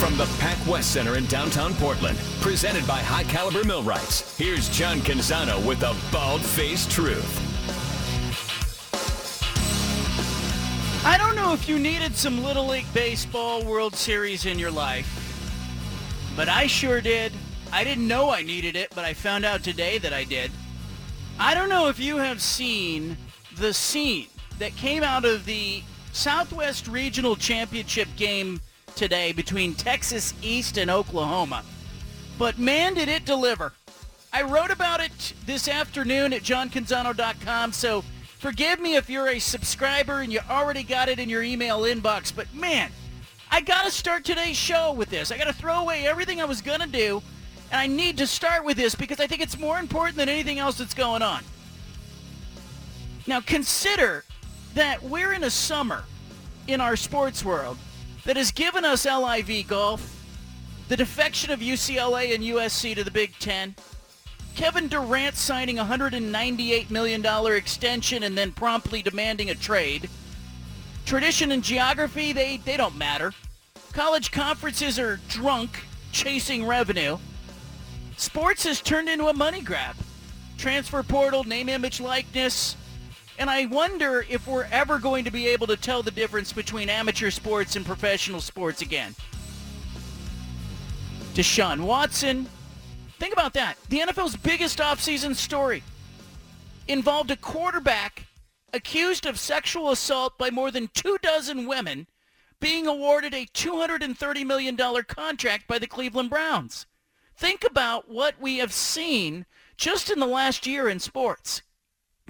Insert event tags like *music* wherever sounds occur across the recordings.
From the Pac West Center in downtown Portland, presented by High Caliber Millwrights, here's John Canzano with the Bald Faced Truth. I don't know if you needed some Little League Baseball World Series in your life, but I sure did. I didn't know I needed it, but I found out today that I did. I don't know if you have seen the scene that came out of the Southwest Regional Championship game today between Texas East and Oklahoma, but man, did it deliver. I wrote about it this afternoon at johncanzano.com, so forgive me if you're a subscriber and you already got it in your email inbox, but man, I got to start today's show with this. I got to throw away everything I was going to do, and I need to start with this because I think it's more important than anything else that's going on. Now, consider that we're in a summer in our sports world that has given us LIV golf, the defection of UCLA and USC to the Big Ten, Kevin Durant signing a $198 million extension and then promptly demanding a trade. Tradition and geography, they, they don't matter. College conferences are drunk chasing revenue. Sports has turned into a money grab. Transfer portal, name, image, likeness. And I wonder if we're ever going to be able to tell the difference between amateur sports and professional sports again. Deshaun Watson. Think about that. The NFL's biggest offseason story involved a quarterback accused of sexual assault by more than two dozen women being awarded a $230 million contract by the Cleveland Browns. Think about what we have seen just in the last year in sports.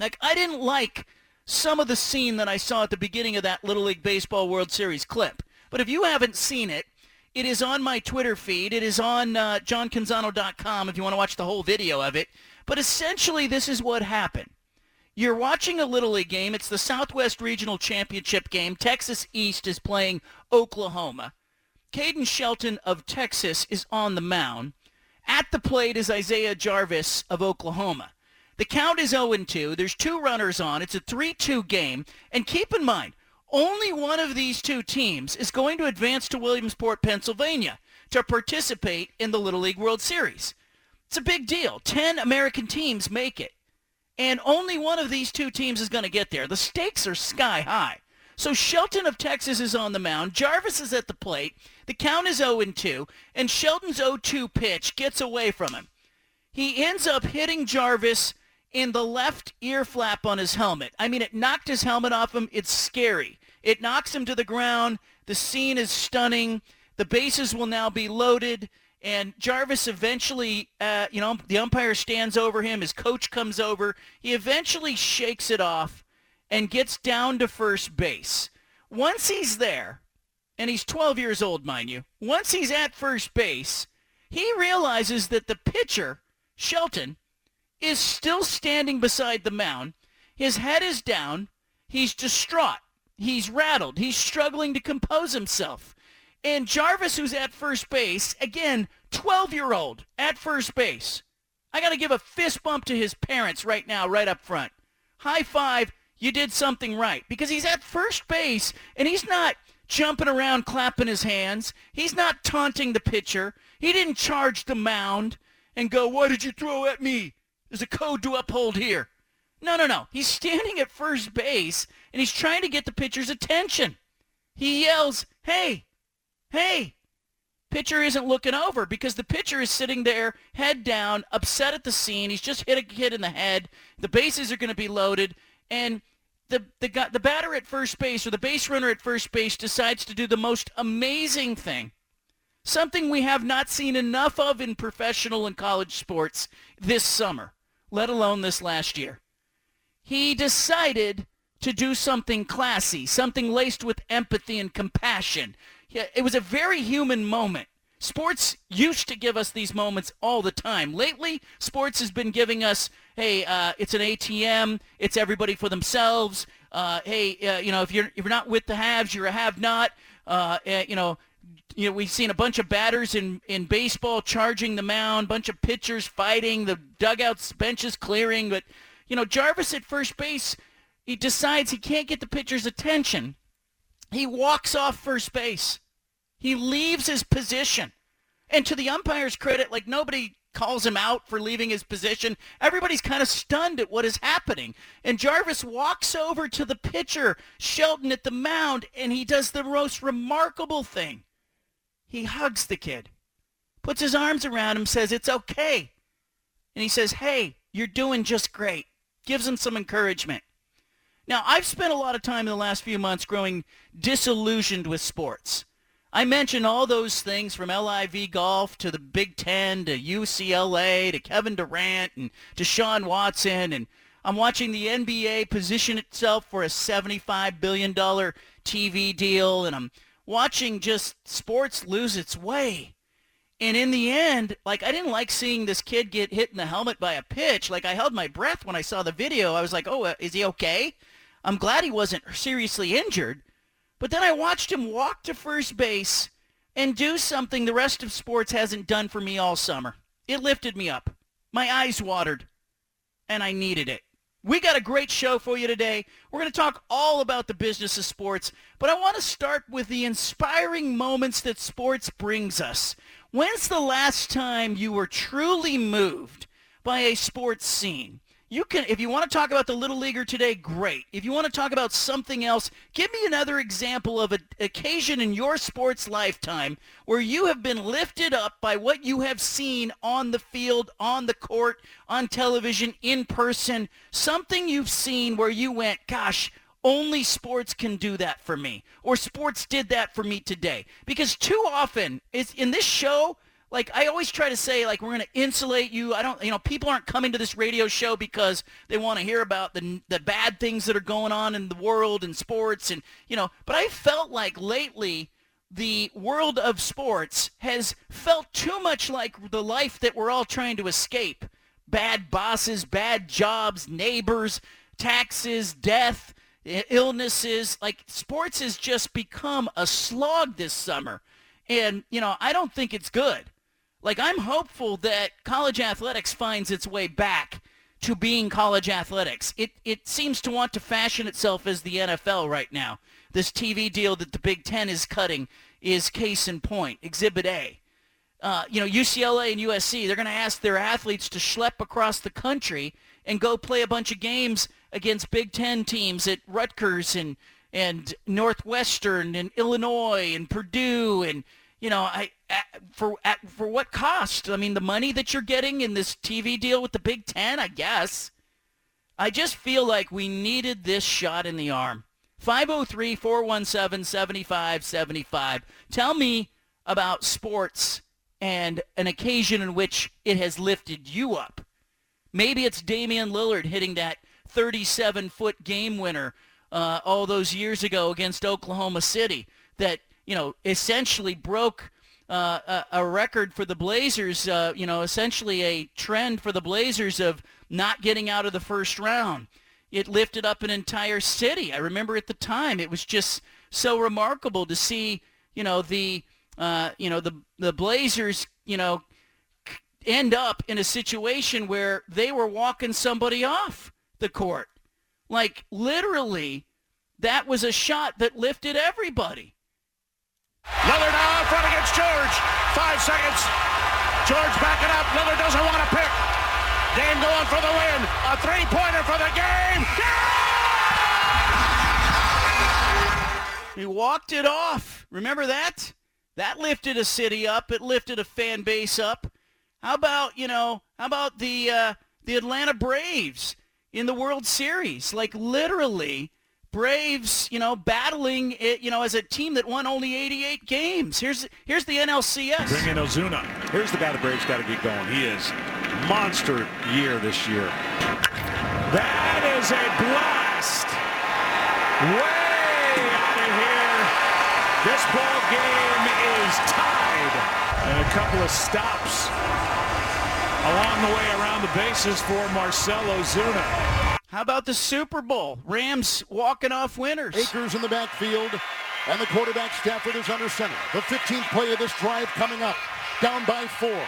Like, I didn't like some of the scene that I saw at the beginning of that Little League Baseball World Series clip. But if you haven't seen it, it is on my Twitter feed. It is on uh, johncanzano.com if you want to watch the whole video of it. But essentially, this is what happened. You're watching a Little League game. It's the Southwest Regional Championship game. Texas East is playing Oklahoma. Caden Shelton of Texas is on the mound. At the plate is Isaiah Jarvis of Oklahoma. The count is 0-2. There's two runners on. It's a 3-2 game. And keep in mind, only one of these two teams is going to advance to Williamsport, Pennsylvania to participate in the Little League World Series. It's a big deal. 10 American teams make it. And only one of these two teams is going to get there. The stakes are sky high. So Shelton of Texas is on the mound. Jarvis is at the plate. The count is 0-2. And Shelton's 0-2 pitch gets away from him. He ends up hitting Jarvis in the left ear flap on his helmet. I mean, it knocked his helmet off him. It's scary. It knocks him to the ground. The scene is stunning. The bases will now be loaded. And Jarvis eventually, uh, you know, the umpire stands over him. His coach comes over. He eventually shakes it off and gets down to first base. Once he's there, and he's 12 years old, mind you, once he's at first base, he realizes that the pitcher, Shelton, is still standing beside the mound. His head is down. He's distraught. He's rattled. He's struggling to compose himself. And Jarvis, who's at first base, again, 12-year-old at first base. I got to give a fist bump to his parents right now, right up front. High five, you did something right. Because he's at first base, and he's not jumping around clapping his hands. He's not taunting the pitcher. He didn't charge the mound and go, what did you throw at me? There's a code to uphold here. No, no, no. He's standing at first base, and he's trying to get the pitcher's attention. He yells, hey, hey. Pitcher isn't looking over because the pitcher is sitting there, head down, upset at the scene. He's just hit a kid in the head. The bases are going to be loaded, and the, the, the batter at first base or the base runner at first base decides to do the most amazing thing something we have not seen enough of in professional and college sports this summer let alone this last year. He decided to do something classy, something laced with empathy and compassion. It was a very human moment Sports used to give us these moments all the time. Lately, sports has been giving us, hey, uh, it's an ATM, it's everybody for themselves. Uh, hey, uh, you know, if you're if you're not with the haves, you're a have-not. Uh, eh, you know, you know, we've seen a bunch of batters in, in baseball charging the mound, bunch of pitchers fighting, the dugouts, benches clearing. But, you know, Jarvis at first base, he decides he can't get the pitcher's attention. He walks off first base. He leaves his position. And to the umpire's credit, like nobody calls him out for leaving his position. Everybody's kind of stunned at what is happening. And Jarvis walks over to the pitcher, Shelton, at the mound, and he does the most remarkable thing. He hugs the kid, puts his arms around him, says, It's okay. And he says, Hey, you're doing just great. Gives him some encouragement. Now, I've spent a lot of time in the last few months growing disillusioned with sports. I mentioned all those things from LIV golf to the Big Ten to UCLA to Kevin Durant and Deshaun Watson. And I'm watching the NBA position itself for a $75 billion TV deal. And I'm watching just sports lose its way. And in the end, like I didn't like seeing this kid get hit in the helmet by a pitch. Like I held my breath when I saw the video. I was like, "Oh, uh, is he okay?" I'm glad he wasn't seriously injured. But then I watched him walk to first base and do something the rest of sports hasn't done for me all summer. It lifted me up. My eyes watered, and I needed it. We got a great show for you today. We're going to talk all about the business of sports, but I want to start with the inspiring moments that sports brings us. When's the last time you were truly moved by a sports scene? You can if you want to talk about the little leaguer today great. If you want to talk about something else give me another example of an occasion in your sports lifetime where you have been lifted up by what you have seen on the field on the court on television in person. Something you've seen where you went gosh only sports can do that for me or sports did that for me today. Because too often it's in this show like I always try to say like we're going to insulate you. I don't you know people aren't coming to this radio show because they want to hear about the the bad things that are going on in the world and sports and you know, but I felt like lately the world of sports has felt too much like the life that we're all trying to escape. Bad bosses, bad jobs, neighbors, taxes, death, illnesses. Like sports has just become a slog this summer. And, you know, I don't think it's good. Like, I'm hopeful that college athletics finds its way back to being college athletics. It, it seems to want to fashion itself as the NFL right now. This TV deal that the Big Ten is cutting is case in point, Exhibit A. Uh, you know, UCLA and USC, they're going to ask their athletes to schlep across the country and go play a bunch of games against Big Ten teams at Rutgers and, and Northwestern and Illinois and Purdue and you know, I for for what cost? I mean, the money that you're getting in this TV deal with the Big Ten, I guess. I just feel like we needed this shot in the arm. 503-417-7575. Tell me about sports and an occasion in which it has lifted you up. Maybe it's Damian Lillard hitting that 37-foot game winner uh, all those years ago against Oklahoma City that you know, essentially broke uh, a, record for the Blazers, uh, you know, essentially a trend for the Blazers of not getting out of the first round. It lifted up an entire city. I remember at the time it was just so remarkable to see, you know, the, uh, you know, the the Blazers, you know, end up in a situation where they were walking somebody off the court. Like literally, that was a shot that lifted everybody. Lillard now out front against George. Five seconds. George backing up. Lillard doesn't want to pick. Dame going for the win. A three-pointer for the game. He walked it off. Remember that? That lifted a city up. It lifted a fan base up. How about, you know, how about the uh, the Atlanta Braves in the World Series? Like literally Braves, you know, battling it, you know, as a team that won only 88 games. Here's here's the NLCS. Bring in Ozuna. Here's the guy the Braves got to get going. He is monster year this year. That is a blast. Way out of here. This ball game is tied. And a couple of stops along the way around the bases for Marcell Ozuna. How about the Super Bowl? Rams walking off winners. Akers in the backfield, and the quarterback Stafford is under center. The 15th play of this drive coming up. Down by four.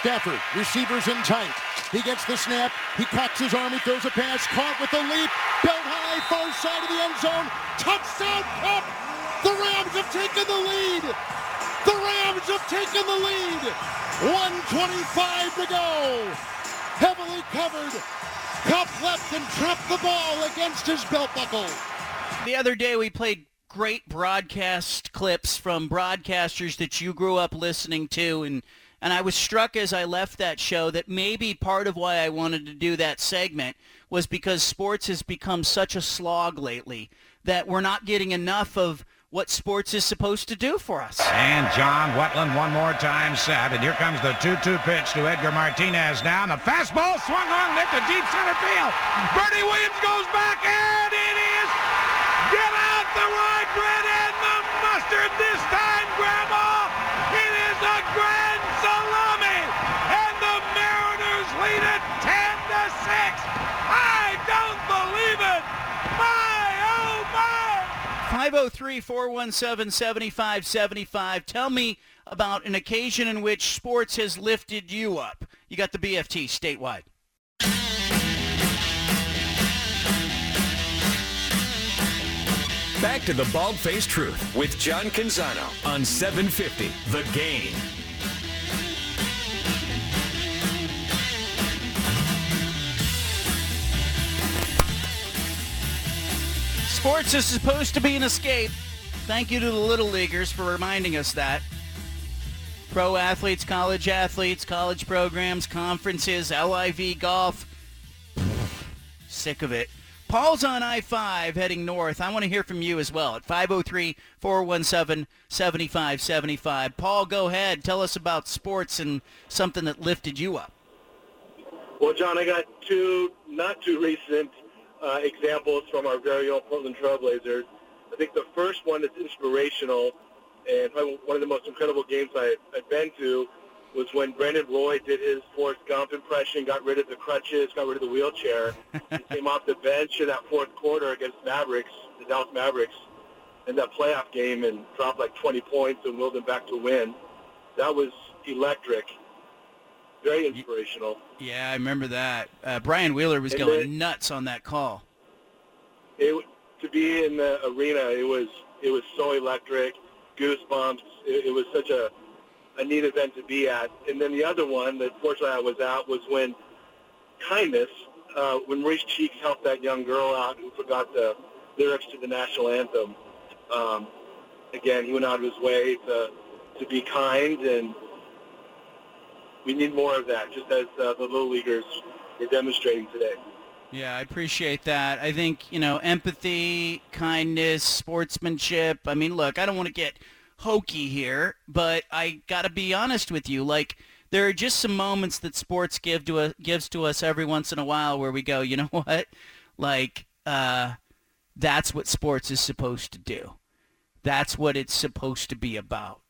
Stafford, receivers in tight. He gets the snap. He cocks his arm. He throws a pass. Caught with the leap. Belt high, far side of the end zone. Touchdown, Kupp! The Rams have taken the lead. The Rams have taken the lead. 125 to go. Heavily covered. Kupp left and trapped the ball against his belt buckle. The other day we played great broadcast clips from broadcasters that you grew up listening to and and I was struck as I left that show that maybe part of why I wanted to do that segment was because sports has become such a slog lately that we're not getting enough of what sports is supposed to do for us. And John Wetteland one more time set. And here comes the 2-2 pitch to Edgar Martinez now. And the fastball swung on lift to deep center field. Bernie Williams goes back and it is get out the rye 503-417-7575. Tell me about an occasion in which sports has lifted you up. You got the BFT statewide. Back to the Bald Faced Truth with John Canzano on 750 The Game. Sports is supposed to be an escape. Thank you to the Little Leaguers for reminding us that. Pro athletes, college athletes, college programs, conferences, LIV golf. Sick of it. Paul's on I-5 heading north. I want to hear from you as well at 503-417-7575. Paul, go ahead. Tell us about sports and something that lifted you up. Well, John, I got two not too recent uh, examples from our very own Portland Trailblazers. I think the first one that's inspirational and probably one of the most incredible games I, I've been to was when Brandon Roy did his Forrest Gump impression, got rid of the crutches, got rid of the wheelchair. *laughs* he came off the bench in that fourth quarter against Mavericks, the Dallas Mavericks, in that playoff game and dropped like 20 points and willed them back to win. That was electric. Very inspirational. Yeah, I remember that. Uh, Brian Wheeler was And going then- nuts on that call. It, to be in the arena, it was it was so electric, goosebumps. It, it was such a a neat event to be at. And then the other one that fortunately I was at was when kindness, uh, when Maurice Cheeks helped that young girl out who forgot the lyrics to the national anthem. Um, again, he went out of his way to to be kind, and we need more of that, just as uh, the little leaguers were demonstrating today. Yeah, I appreciate that. I think, you know, empathy, kindness, sportsmanship. I mean, look, I don't want to get hokey here, but I got to be honest with you. Like, there are just some moments that sports give to us, gives to us every once in a while where we go, you know *laughs* what? Like, uh, that's what sports is supposed to do. That's what it's supposed to be about.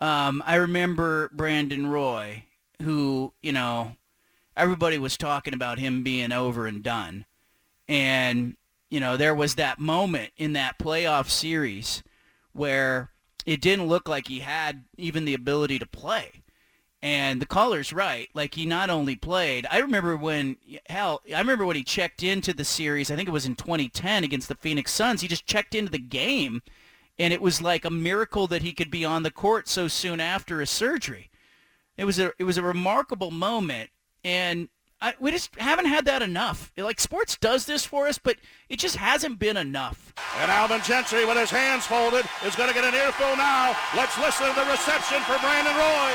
Um, I remember Brandon Roy, who, you know, everybody was talking about him being over and done. And, you know, there was that moment in that playoff series where it didn't look like he had even the ability to play. And the caller's right. Like he not only played, I remember when hell, I remember when he checked into the series. I think it was in 2010 against the Phoenix Suns. He just checked into the game, and it was like a miracle that he could be on the court so soon after his surgery. It was a it was a remarkable moment, and I, we just haven't had that enough. Like sports does this for us, but it just hasn't been enough. And Alvin Gentry, with his hands folded, is going to get an earful now. Let's listen to the reception for Brandon Roy.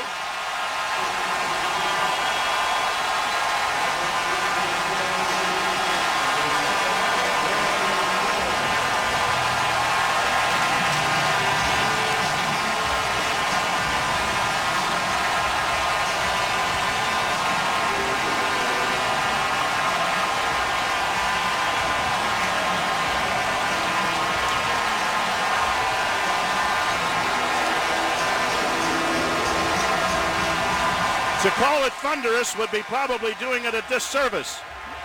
Thunderous would be probably doing it a disservice.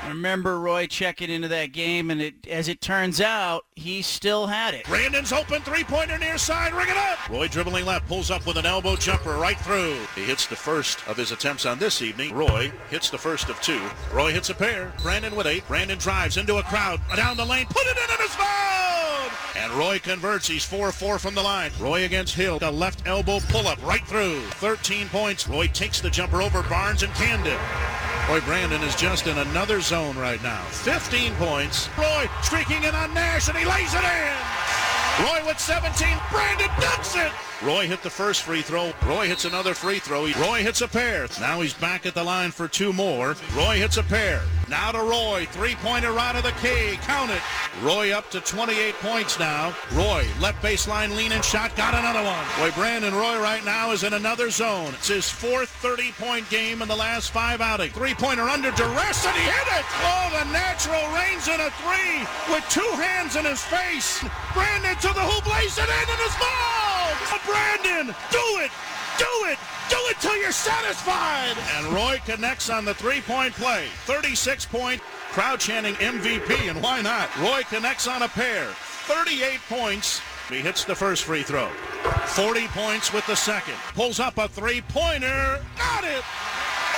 Remember Roy checking into that game, and it, as it turns out, he still had it. Brandon's open three-pointer near side. Ring it up. Roy dribbling left, pulls up with an elbow jumper right through. He hits the first of his attempts on this evening. Roy hits the first of two. Roy hits a pair. Brandon with eight. Brandon drives into a crowd. Down the lane. Put it in and it's fouled. And Roy converts. He's 4-4 from the line. Roy against Hill. A left elbow pull-up right through. 13 points. Roy takes the jumper over Barnes and Camden. Boy, Brandon is just in another zone right now. 15 points. Roy streaking in on Nash, and he lays it in. Roy with 17. Brandon dunks it. Roy hit the first free throw. Roy hits another free throw. Roy hits a pair. Now he's back at the line for two more. Roy hits a pair. Now to Roy. Three-pointer out of the K. Count it. Roy up to 28 points now. Roy, left baseline leaning shot. Got another one. Boy, Brandon Roy right now is in another zone. It's his fourth 30-point game in the last five outings. Three-pointer under duress, and he hit it. Oh, the natural reigns in a three with two hands in his face. Brandon to the hoop, lays it in, and it's ball. Brandon, do it. Do it! Do it till you're satisfied! And Roy connects on the three-point play. 36-point crowd chanting MVP, and why not? Roy connects on a pair. 38 points. He hits the first free throw. 40 points with the second. Pulls up a three-pointer. Got it!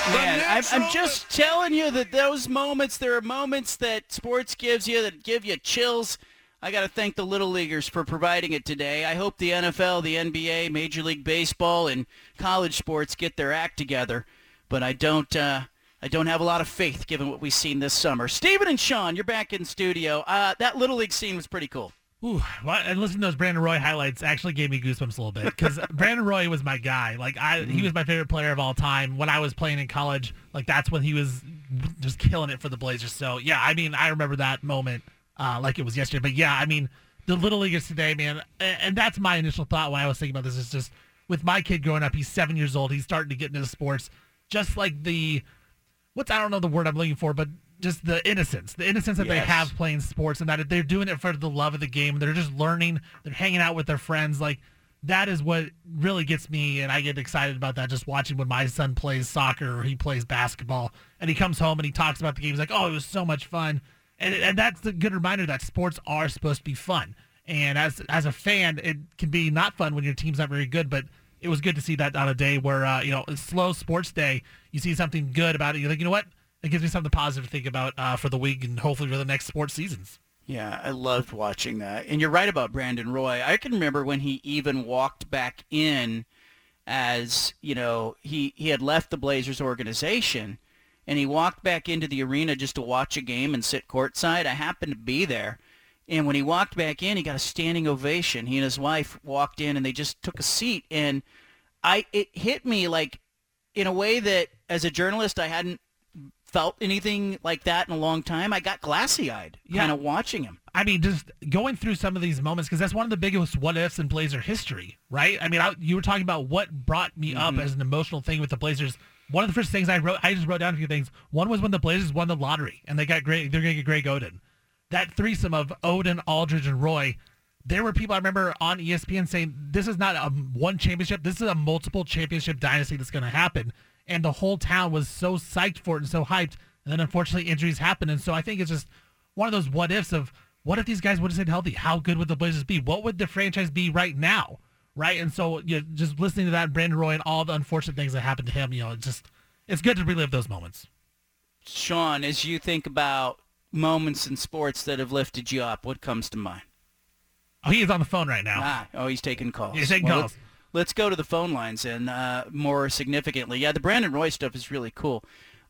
The Man, I'm, I'm just telling you that those moments, there are moments that sports gives you that give you chills. I got to thank the Little Leaguers for providing it today. I hope the NFL, the NBA, Major League Baseball, and college sports get their act together. But I don't, uh, I don't have a lot of faith given what we've seen this summer. Stephen and Sean, you're back in studio. Uh, that Little League scene was pretty cool. Ooh, well, and listening to those Brandon Roy highlights actually gave me goosebumps a little bit because *laughs* Brandon Roy was my guy. Like I, he was my favorite player of all time when I was playing in college. Like that's when he was just killing it for the Blazers. So yeah, I mean, I remember that moment uh, like it was yesterday. But yeah, I mean, the little leaguers today, man, and, and that's my initial thought when I was thinking about this. Is just with my kid growing up, he's seven years old. He's starting to get into sports, just like the what's I don't know the word I'm looking for, but just the innocence, the innocence that they have playing sports, and that they're doing it for the love of the game. They're just learning. They're hanging out with their friends. Like that is what really gets me, and I get excited about that. Just watching when my son plays soccer or he plays basketball, and he comes home and he talks about the game. He's like, "Oh, it was so much fun," and and that's a good reminder that sports are supposed to be fun. And as as a fan, it can be not fun when your team's not very good, but it was good to see that on a day where uh, you know a slow sports day, you see something good about it. You're like, you know what? It gives me something positive to think about uh, for the week and hopefully for the next sports seasons. Yeah, I loved watching that. And you're right about Brandon Roy. I can remember when he even walked back in as, you know, he, he had left the Blazers organization and he walked back into the arena just to watch a game and sit courtside. I happened to be there. And when he walked back in, he got a standing ovation. He and his wife walked in and they just took a seat and I it hit me like in a way that as a journalist I hadn't felt anything like that in a long time. I got glassy-eyed Yeah. kind of watching him. I mean, just going through some of these moments because that's one of the biggest what ifs in Blazer history, right? I mean, I, you were talking about what brought me up mm-hmm. as an emotional thing with the Blazers. One of the first things I wrote, I just wrote down a few things. One was when the Blazers won the lottery and they got great. They're going to get Greg Oden. That threesome of Oden, Aldridge, and Roy. There were people I remember on ESPN saying this is not a one championship. This is a multiple championship dynasty that's going to happen. And the whole town was so psyched for it and so hyped. And then unfortunately injuries happened. And so I think it's just one of those what ifs of what if these guys would have stayed healthy? How good would the Blazers be? What would the franchise be right now? Right. And so you know, just listening to that Brandon Roy and all the unfortunate things that happened to him, you know, it's just it's good to relive those moments. Sean, as you think about moments in sports that have lifted you up, what comes to mind? Oh, he is on the phone right now. Ah, oh, he's taking calls. He's taking Well, calls. Let's, let's go to the phone lines and uh, more significantly, yeah, the Brandon Roy stuff is really cool.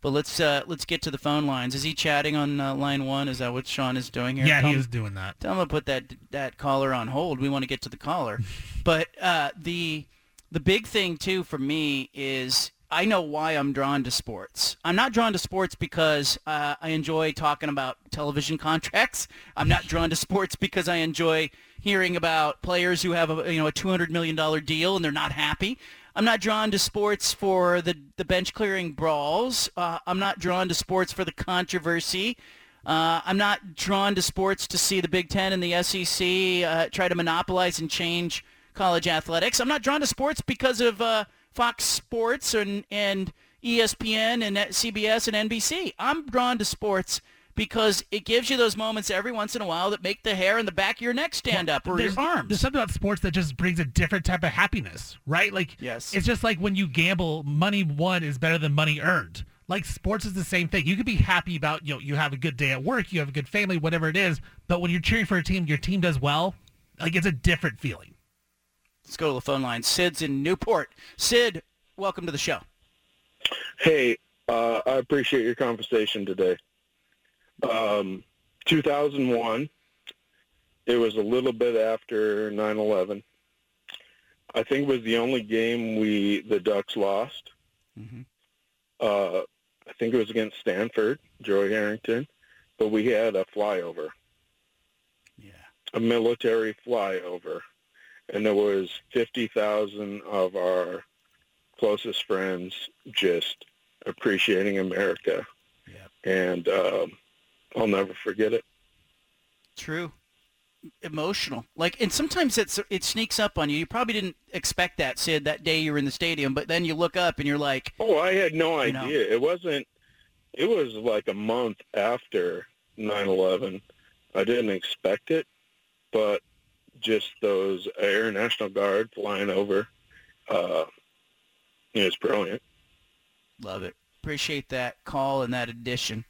But let's uh, let's get to the phone lines. Is he chatting on uh, line one? Is that what Sean is doing here? yeah, Tell he him- is doing that. Tell him to put that that caller on hold. We want to get to the caller. *laughs* but uh, the the big thing too for me is I know why I'm drawn to sports. I'm not drawn to sports because uh, I enjoy talking about television *laughs* contracts. I'm not drawn to sports because I enjoy hearing about players who have a you know a 200 million dollar deal and they're not happy. I'm not drawn to sports for the the bench clearing brawls. Uh, I'm not drawn to sports for the controversy. Uh, I'm not drawn to sports to see the Big Ten and the SEC uh, try to monopolize and change college athletics. I'm not drawn to sports because of uh, Fox Sports and and ESPN and CBS and NBC. I'm drawn to sports because it gives you those moments every once in a while that make the hair in the back of your neck stand up or there's, your arms. There's something about sports that just brings a different type of happiness, right? Like, yes. it's just like when you gamble, money won is better than money earned. Like sports is the same thing. You could be happy about you know you have a good day at work, you have a good family, whatever it is. But when you're cheering for a team, your team does well. Like it's a different feeling. Let's go to the phone line. Sid's in Newport. Sid, welcome to the show. Hey, uh, I appreciate your conversation today. Um, 2001, it was a little bit after 9/11. I think it was the only game we the Ducks lost. Mm-hmm. Uh, I think it was against Stanford, Joey Harrington, but we had a flyover. Yeah. A military flyover, and there was 50,000 of our closest friends just appreciating America. Yep. And um, I'll never forget it. True. Emotional. Like, and sometimes it's it sneaks up on you. You probably didn't expect that, Sid, that day you were in the stadium, but then you look up and you're like, Oh, I had no You idea. know. It wasn't. It was like a month after 9/11. I didn't expect it, but just those Air National Guard flying over, uh, it was brilliant. Love it. Appreciate that call and that addition.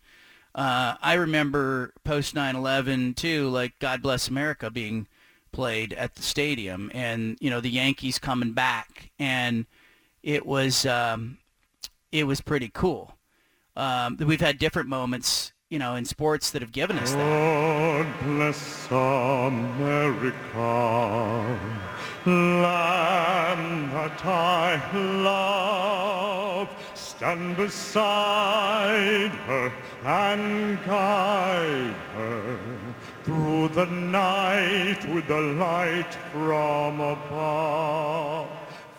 Uh, I remember post 9/11 too, like God Bless America being played at the stadium, and you know the Yankees coming back, and it was um, it was pretty cool. Um, we've had different moments, you know, in sports that have given us that. God bless America, land that I love. Stand beside her and guide her through the night with the light from above.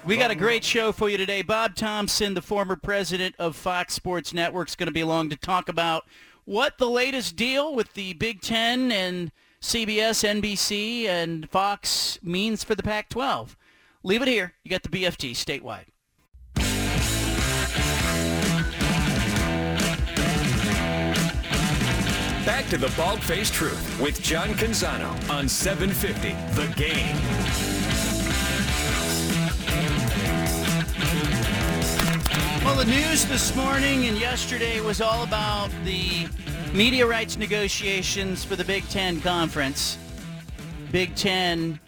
We got a great show for you today. Bob Thompson, the former president of Fox Sports Network, is going to be along to talk about what the latest deal with the Big Ten and CBS, NBC, and Fox means for the Pac-12. Leave it here. You got the BFT statewide. Back to the Bald Faced Truth with John Canzano on 750 The Game. Well, the news this morning and yesterday was all about the media rights negotiations for the Big Ten Conference. Big Ten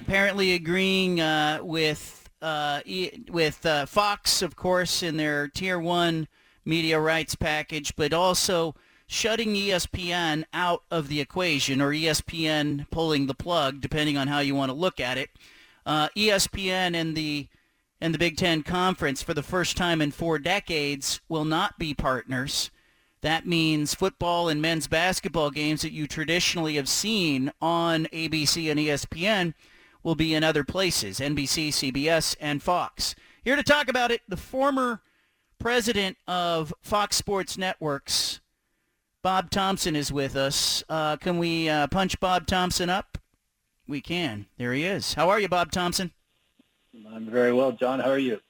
apparently agreeing uh, with uh, with uh, Fox, of course, in their Tier One media rights package, but also shutting ESPN out of the equation, or ESPN pulling the plug, depending on how you want to look at it. Uh, ESPN and the and the Big Ten Conference for the first time in four decades will not be partners. That means football and men's basketball games that you traditionally have seen on ABC and ESPN will be in other places, NBC, CBS, and Fox. Here to talk about it, the former president of Fox Sports Networks, Bob Thompson, is with us. Uh, can we uh, punch Bob Thompson up? We can. There he is. How are you, Bob Thompson? I'm very well, John. How are you?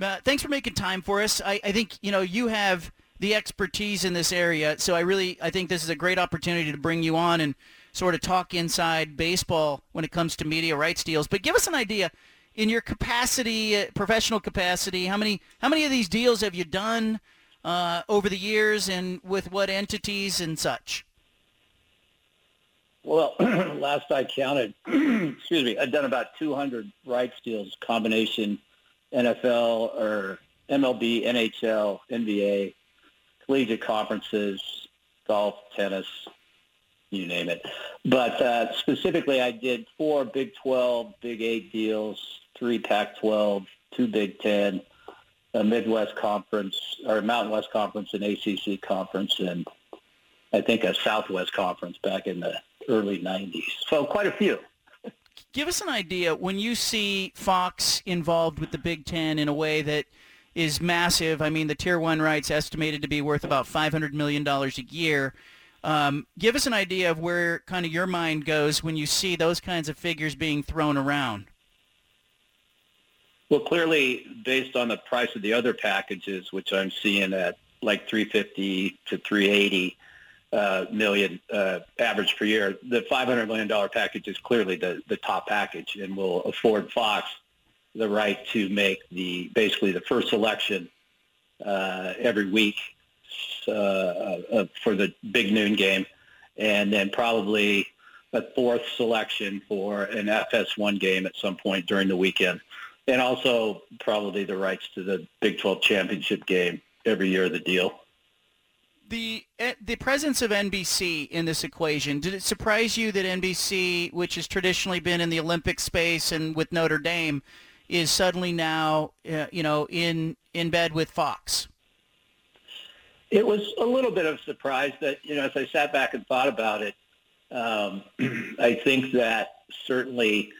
Uh, thanks for making time for us. I, I think you know you have the expertise in this area, so I really I think this is a great opportunity to bring you on and sort of talk inside baseball when it comes to media rights deals. But give us an idea in your capacity, uh, professional capacity. How many how many of these deals have you done uh, over the years, and with what entities and such? Well, *clears throat* last I counted, *clears throat* excuse me, I'd done about 200 rights deals, combination NFL or MLB, NHL, NBA, collegiate conferences, golf, tennis, you name it. But uh, specifically, I did four Big 12, Big 8 deals, three Pac-12, two Big 10, a Midwest Conference, or a Mountain West Conference, an ACC Conference, and I think a Southwest Conference back in the early 90s. So quite a few. Give us an idea when you see Fox involved with the Big Ten in a way that is massive. I mean, the Tier 1 rights estimated to be worth about $500 million a year. Um, give us an idea of where kind of your mind goes when you see those kinds of figures being thrown around. Well, clearly, based on the price of the other packages, which I'm seeing at like 350 to 380 uh, million uh, average per year, the 500 million dollar package is clearly the the top package, and will afford Fox the right to make the basically the first selection uh, every week uh, uh, for the big noon game, and then probably a fourth selection for an FS1 game at some point during the weekend, and also probably the rights to the Big 12 championship game every year of the deal. The eh, the presence of NBC in this equation did it surprise you that NBC, which has traditionally been in the Olympic space and with Notre Dame, is suddenly now uh, you know in in bed with Fox? It was a little bit of a surprise that you know as I sat back and thought about it, um, *clears throat* I think that certainly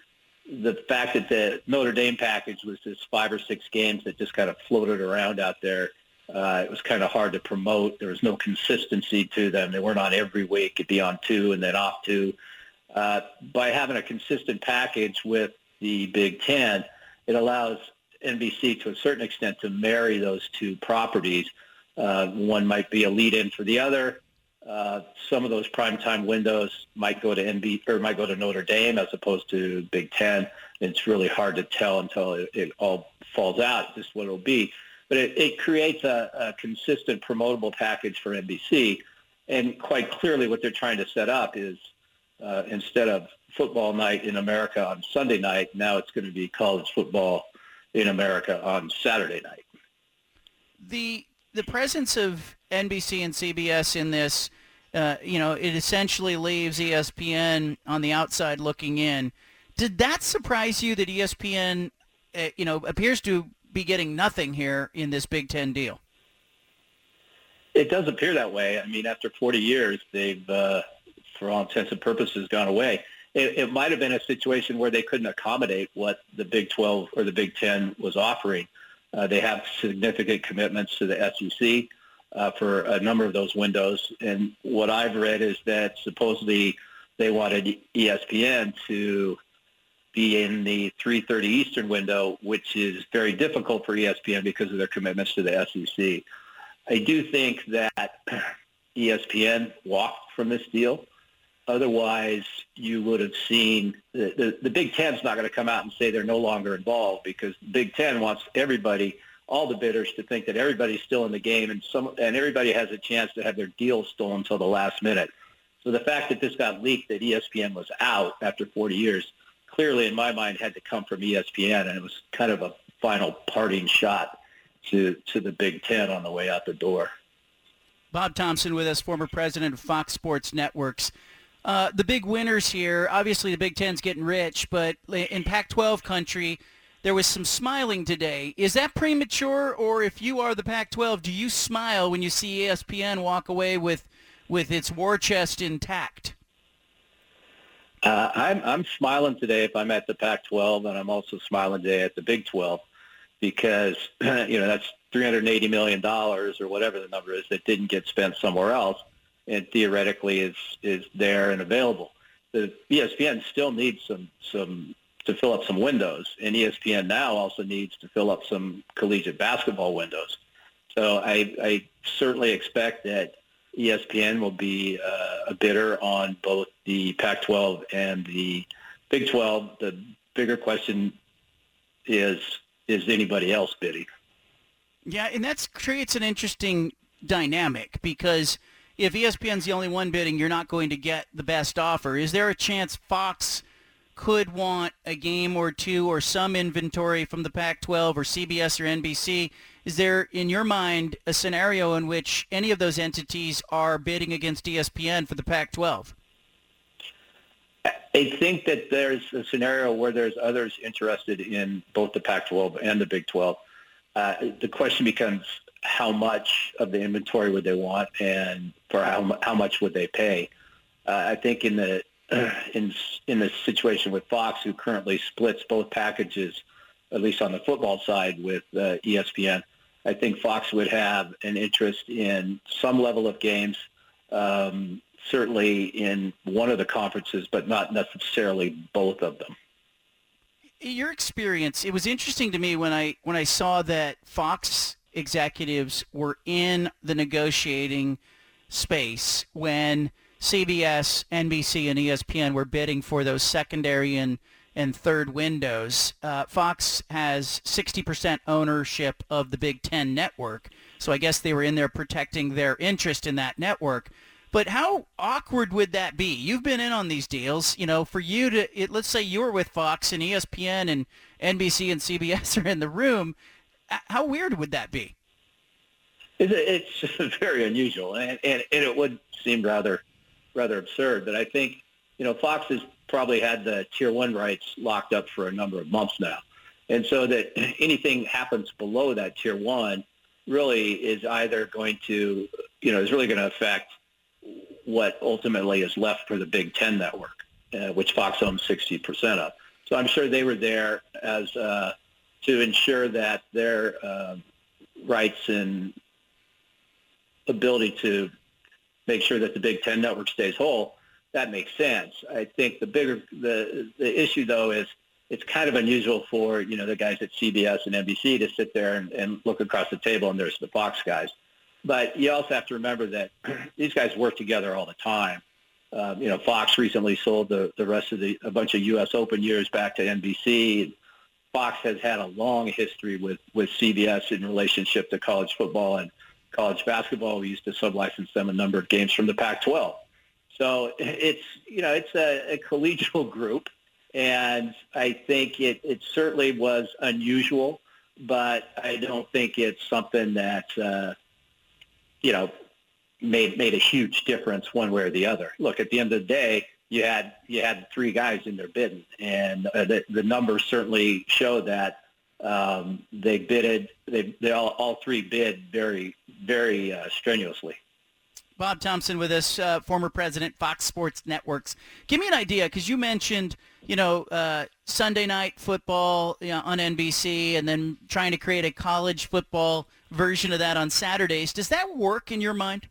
the fact that the Notre Dame package was just five or six games that just kind of floated around out there. Uh, it was kind of hard to promote. There was no consistency to them. They weren't on every week. It'd be on two and then off two. Uh, by having a consistent package with the Big Ten, it allows NBC to a certain extent to marry those two properties. Uh, one might be a lead-in for the other. Uh, some of those primetime windows might go to NB or might go to Notre Dame as opposed to Big Ten. It's really hard to tell until it, it all falls out just what it'll be. But it, it creates a, a consistent promotable package for NBC. And quite clearly what they're trying to set up is uh, instead of football night in America on Sunday night, now it's going to be college football in America on Saturday night. The the presence of NBC and CBS in this, uh, you know, it essentially leaves ESPN on the outside looking in. Did that surprise you that ESPN, uh, you know, appears to be getting nothing here in this Big Ten deal? It does appear that way. I mean, after 40 years, they've, uh, for all intents and purposes, gone away. It, it might have been a situation where they couldn't accommodate what the Big 12 or the Big Ten was offering. Uh, they have significant commitments to the SEC uh, for a number of those windows. And what I've read is that supposedly they wanted ESPN to be in the 3.30 Eastern window, which is very difficult for ESPN because of their commitments to the SEC. I do think that *clears throat* ESPN walked from this deal. Otherwise, you would have seen the, the, the Big Ten's not going to come out and say they're no longer involved because Big Ten wants everybody, all the bidders, to think that everybody's still in the game and some and everybody has a chance to have their deal stolen until the last minute. So the fact that this got leaked that ESPN was out after 40 years clearly, in my mind, had to come from ESPN, and it was kind of a final parting shot to to the Big Ten on the way out the door. Bob Thompson with us, former president of Fox Sports Networks. Uh, the big winners here, obviously the Big Ten's getting rich, but in Pac-12 country, there was some smiling today. Is that premature, or if you are the Pac-12, do you smile when you see ESPN walk away with with its war chest intact? Uh, I'm I'm smiling today if I'm at the Pac-12, and I'm also smiling today at the Big 12 because *clears throat* you know that's 380 million dollars or whatever the number is that didn't get spent somewhere else and theoretically is is there and available. The ESPN still needs some some to fill up some windows, and ESPN now also needs to fill up some collegiate basketball windows. So I, I certainly expect that ESPN will be uh, a bidder on both the Pac-12 and the Big 12. The bigger question is is anybody else bidding? Yeah, and that creates an interesting dynamic because if ESPN's the only one bidding, you're not going to get the best offer. Is there a chance Fox could want a game or two or some inventory from the Pac-12 or CBS or NBC? Is there, in your mind, a scenario in which any of those entities are bidding against ESPN for the Pac-12? I think that there's a scenario where there's others interested in both the Pac-12 and the Big 12. Uh, the question becomes how much of the inventory would they want and for how, how much would they pay. Uh, I think in the *sighs* in in the situation with Fox, who currently splits both packages, at least on the football side with uh, ESPN, I think Fox would have an interest in some level of games, um, certainly in one of the conferences, but not necessarily both of them. your experience, it was interesting to me when I when I saw that Fox executives were in the negotiating space when CBS, NBC, and ESPN were bidding for those secondary and and third windows. Uh, Fox has 60% ownership of the Big Ten network, so I guess they were in there protecting their interest in that network. But how awkward would that be? You've been in on these deals. You know, for you to, it, let's say you were with Fox and ESPN and NBC and CBS *laughs* are in the room. How weird would that be? It's *laughs* very unusual, and, and, and it would seem rather rather absurd. But I think you know Fox has probably had the tier one rights locked up for a number of months now, and so that *clears throat* anything happens below that tier one really is either going to you know is really going to affect what ultimately is left for the Big Ten network, uh, which Fox owns 60% of. So I'm sure they were there as uh, to ensure that their uh, rights and ability to make sure that the Big Ten network stays whole. That makes sense. I think the bigger the the issue though is it's kind of unusual for you know the guys at CBS and NBC to sit there and, and look across the table and there's the Fox guys. But you also have to remember that *clears throat* these guys work together all the time. Um, you know, Fox recently sold the, the rest of the a bunch of U.S. Open years back to NBC. Fox has had a long history with with CBS in relationship to college football and college basketball. We used to sublicense them a number of games from the Pac-12. So it's you know it's a, a collegial *laughs* group, and I think it it certainly was unusual, but I don't think it's something that. Uh, you know, made made a huge difference one way or the other. Look, at the end of the day, you had you had three guys in there bidding, and uh, the, the numbers certainly show that um, they bidded. They they all all three bid very very uh, strenuously. Bob Thompson with us, uh, former president, Fox Sports Networks. Give me an idea, because you mentioned, you know, uh, Sunday night football you know, on NBC, and then trying to create a college football version of that on Saturdays. Does that work in your mind?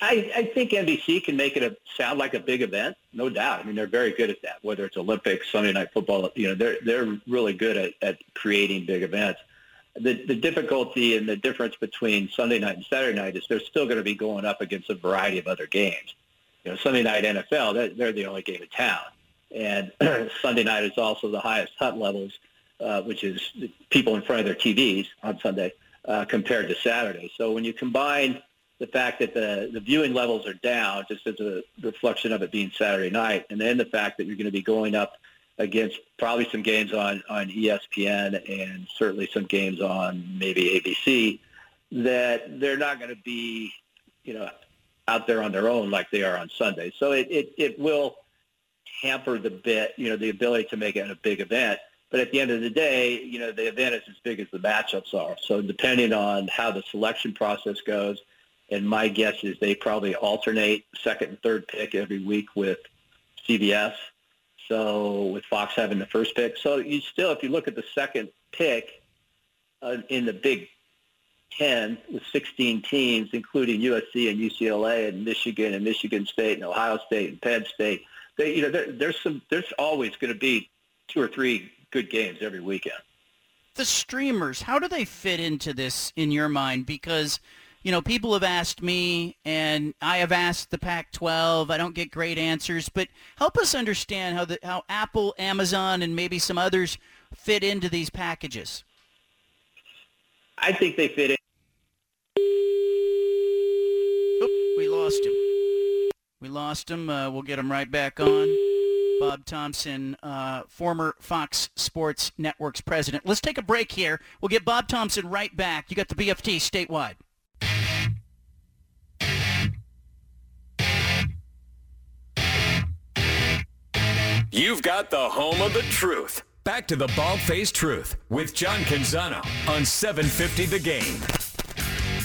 I, I think NBC can make it a, sound like a big event, no doubt. I mean, they're very good at that. Whether it's Olympics, Sunday Night Football, you know, they're they're really good at, at creating big events. The the difficulty and the difference between Sunday night and Saturday night is they're still going to be going up against a variety of other games. You know, Sunday night NFL, they're, they're the only game in town, and *clears throat* Sunday night is also the highest HUT levels uh, which is people in front of their TVs on Sunday, uh, compared to Saturday. So when you combine the fact that the, the viewing levels are down, just as a reflection of it being Saturday night, and then the fact that you're going to be going up against probably some games on, on ESPN and certainly some games on maybe ABC, that they're not going to be, you know, out there on their own like they are on Sunday. So it, it, it will hamper the bit, you know, the ability to make it a big event. But at the end of the day, you know, the event is as big as the matchups are. So depending on how the selection process goes, and my guess is they probably alternate second and third pick every week with CBS. So with Fox having the first pick. So you still, if you look at the second pick uh, in the Big Ten with 16 teams, including USC and UCLA and Michigan and Michigan State and Ohio State and Penn State, they, you know, there, there's some, there's always going to be two or three good games every weekend. The streamers, how do they fit into this in your mind? Because you know, people have asked me, and I have asked the Pac-12. I don't get great answers, but help us understand how the how Apple, Amazon, and maybe some others fit into these packages. I think they fit in. Oop, we lost him. We lost him. Uh, we'll get him right back on. Bob Thompson, uh, former Fox Sports Network's president. Let's take a break here. We'll get Bob Thompson right back. You got the BFT statewide. You've got the home of the truth. Back to the bald faced truth with John Canzano on 750 The Game.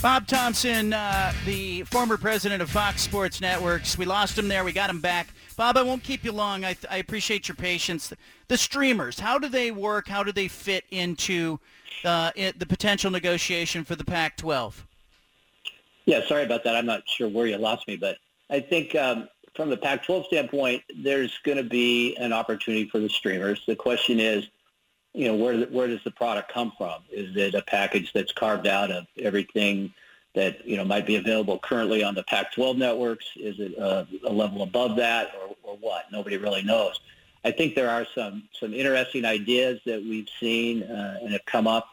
Bob Thompson, uh, the former president of Fox Sports Networks. We lost him there. We got him back. Bob, I won't keep you long. I, I appreciate your patience. The streamers, how do they work? How do they fit into uh, it, the potential negotiation for the Pac-12? Yeah, sorry about that. I'm not sure where you lost me, but I think um, from the Pac-12 standpoint, there's going to be an opportunity for the streamers. The question is, you know, where where does the product come from? Is it a package that's carved out of everything that you know might be available currently on the Pac-12 networks? Is it a, a level above that, or, or what? Nobody really knows. I think there are some some interesting ideas that we've seen uh, and have come up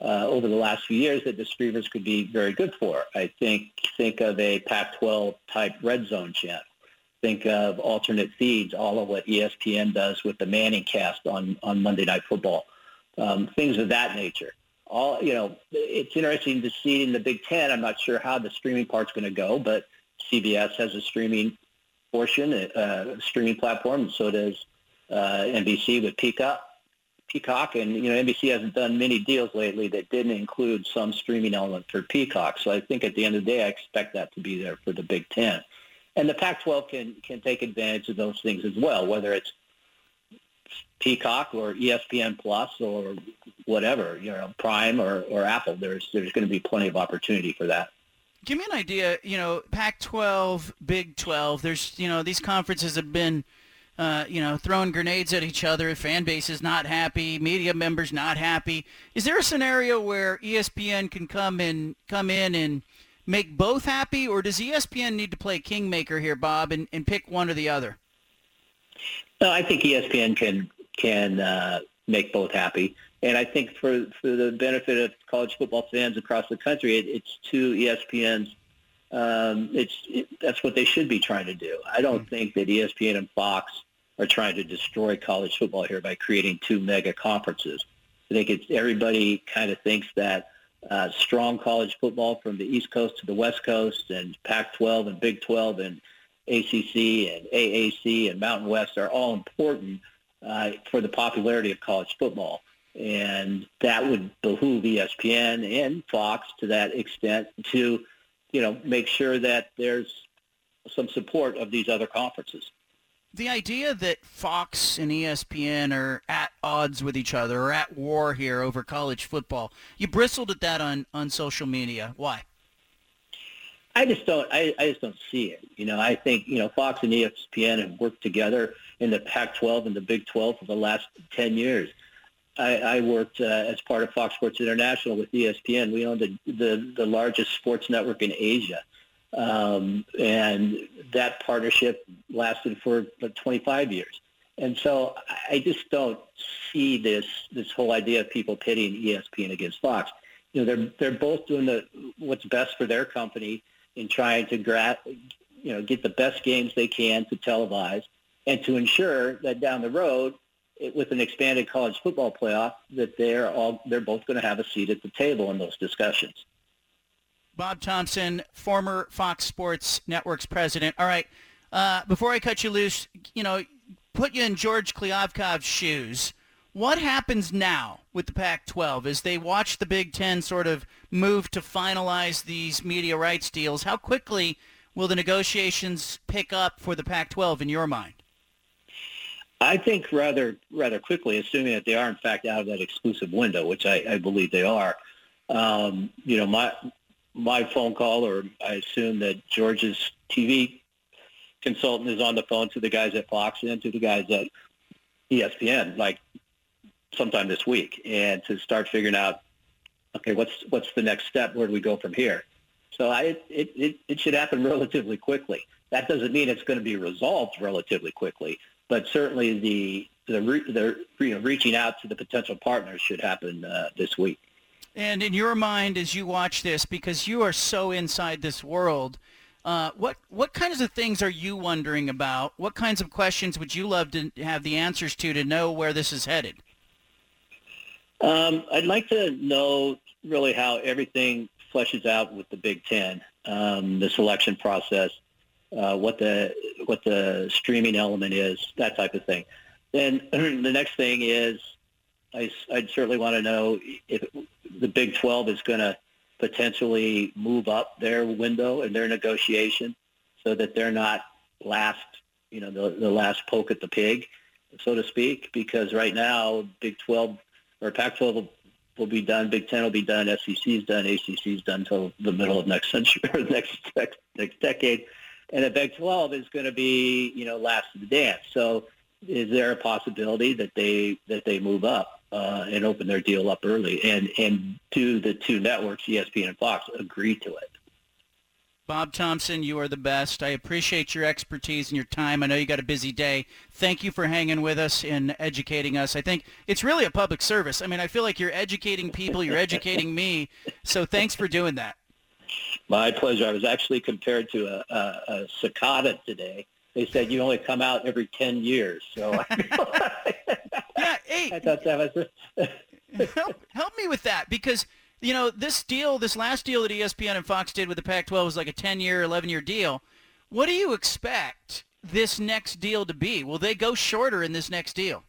uh, over the last few years that the streamers could be very good for. I think think of a Pac-12 type red zone channel. Think of alternate feeds, all of what ESPN does with the Manning cast on, on Monday Night Football, um, things of that nature. All you know, it's interesting to see in the Big Ten. I'm not sure how the streaming part's going to go, but CBS has a streaming portion, a, uh, streaming platform, and so does uh, NBC with Peacock. Peacock, and you know NBC hasn't done many deals lately that didn't include some streaming element for Peacock. So I think at the end of the day, I expect that to be there for the Big Ten, and the Pac-12 can can take advantage of those things as well, whether it's Peacock or ESPN Plus or whatever, you know, Prime or, or Apple. There's there's going to be plenty of opportunity for that. Give me an idea. You know, Pac-12, Big 12. There's you know these conferences have been uh, you know, throwing grenades at each other. Fan base is not happy. Media members not happy. Is there a scenario where ESPN can come in, come in and make both happy, or does ESPN need to play kingmaker here, Bob, and, and pick one or the other? No, I think ESPN can can uh, make both happy, and I think for for the benefit of college football fans across the country, it, it's two ESPN's um, it's it, that's what they should be trying to do. I don't mm-hmm. think that ESPN and Fox are trying to destroy college football here by creating two mega conferences. I think it's everybody kind of thinks that uh, strong college football from the East Coast to the West Coast and Pac-12 and Big 12 and ACC and AAC and Mountain West are all important uh, for the popularity of college football. And that would behoove ESPN and Fox to that extent to, you know, make sure that there's some support of these other conferences the idea that Fox and ESPN are at odds with each other or at war here over college football, you bristled at that on, on social media. Why? I just don't. I, I just don't see it. You know, I think you know Fox and ESPN have worked together in the Pac-12 and the Big 12 for the last 10 years. I, I worked uh, as part of Fox Sports International with ESPN. We owned the, the the largest sports network in Asia. Um, and that partnership lasted for 25 years. And so I just don't see this this whole idea of people pitting ESPN against Fox. You know, they're they're both doing the what's best for their company in trying to gra- you know get the best games they can to televise and to ensure that down the road it, with an expanded college football playoff that they're all they're both going to have a seat at the table in those discussions. Bob Thompson, former Fox Sports Network's president. All right, uh, before I cut you loose, you know, put you in George Kliavkoff's shoes. What happens now with the Pac-12 as they watch the Big Ten sort of move to finalize these media rights deals? How quickly will the negotiations pick up for the Pac-12 in your mind? I think rather rather quickly, assuming that they are in fact out of that exclusive window, which I, I believe they are. Um, you know, my my phone call, or I assume that George's TV consultant is on the phone to the guys at Fox and to the guys at ESPN, like sometime this week, and to start figuring out, okay, what's what's the next step? Where do we go from here? So I, it, it, it should happen *laughs* relatively quickly. That doesn't mean it's going to be resolved relatively quickly, but certainly the the, the you know, reaching out to the potential partners should happen uh, this week. And in your mind, as you watch this, because you are so inside this world, uh, what what kinds of things are you wondering about? What kinds of questions would you love to have the answers to to know where this is headed? Um, I'd like to know really how everything fleshes out with the Big Ten, um, the selection process, uh, what the what the streaming element is, that type of thing. Then *clears throat* the next thing is, I, would certainly want to know if the Big 12 is going to potentially move up their window in their negotiation so that they're not last, you know, the, the last poke at the pig, so to speak, because right now Big 12 or Pac-12 will, will be done, Big 10 will be done, SEC is done, ACC is done until the middle of next century *laughs* or next, next decade. and the Big 12 is going to be, you know, last of the dance. So is there a possibility that they that they move up uh, and open their deal up early? And and do the two networks, ESPN and Fox, agree to it? Bob Thompson, you are the best. I appreciate your expertise and your time. I know you got a busy day. Thank you for hanging with us and educating us. I think it's really a public service. I mean, I feel like you're educating people, you're educating me. So thanks for doing that. My pleasure. I was actually compared to a, a, a cicada today. They said you only come out every 10 years. So *laughs* *laughs* yeah, hey, I thought that was... *laughs* help, help me with that because – you know, this deal, this last deal that ESPN and Fox did with the Pac-12 was like a 10-year, 11-year deal. What do you expect this next deal to be? Will they go shorter in this next deal?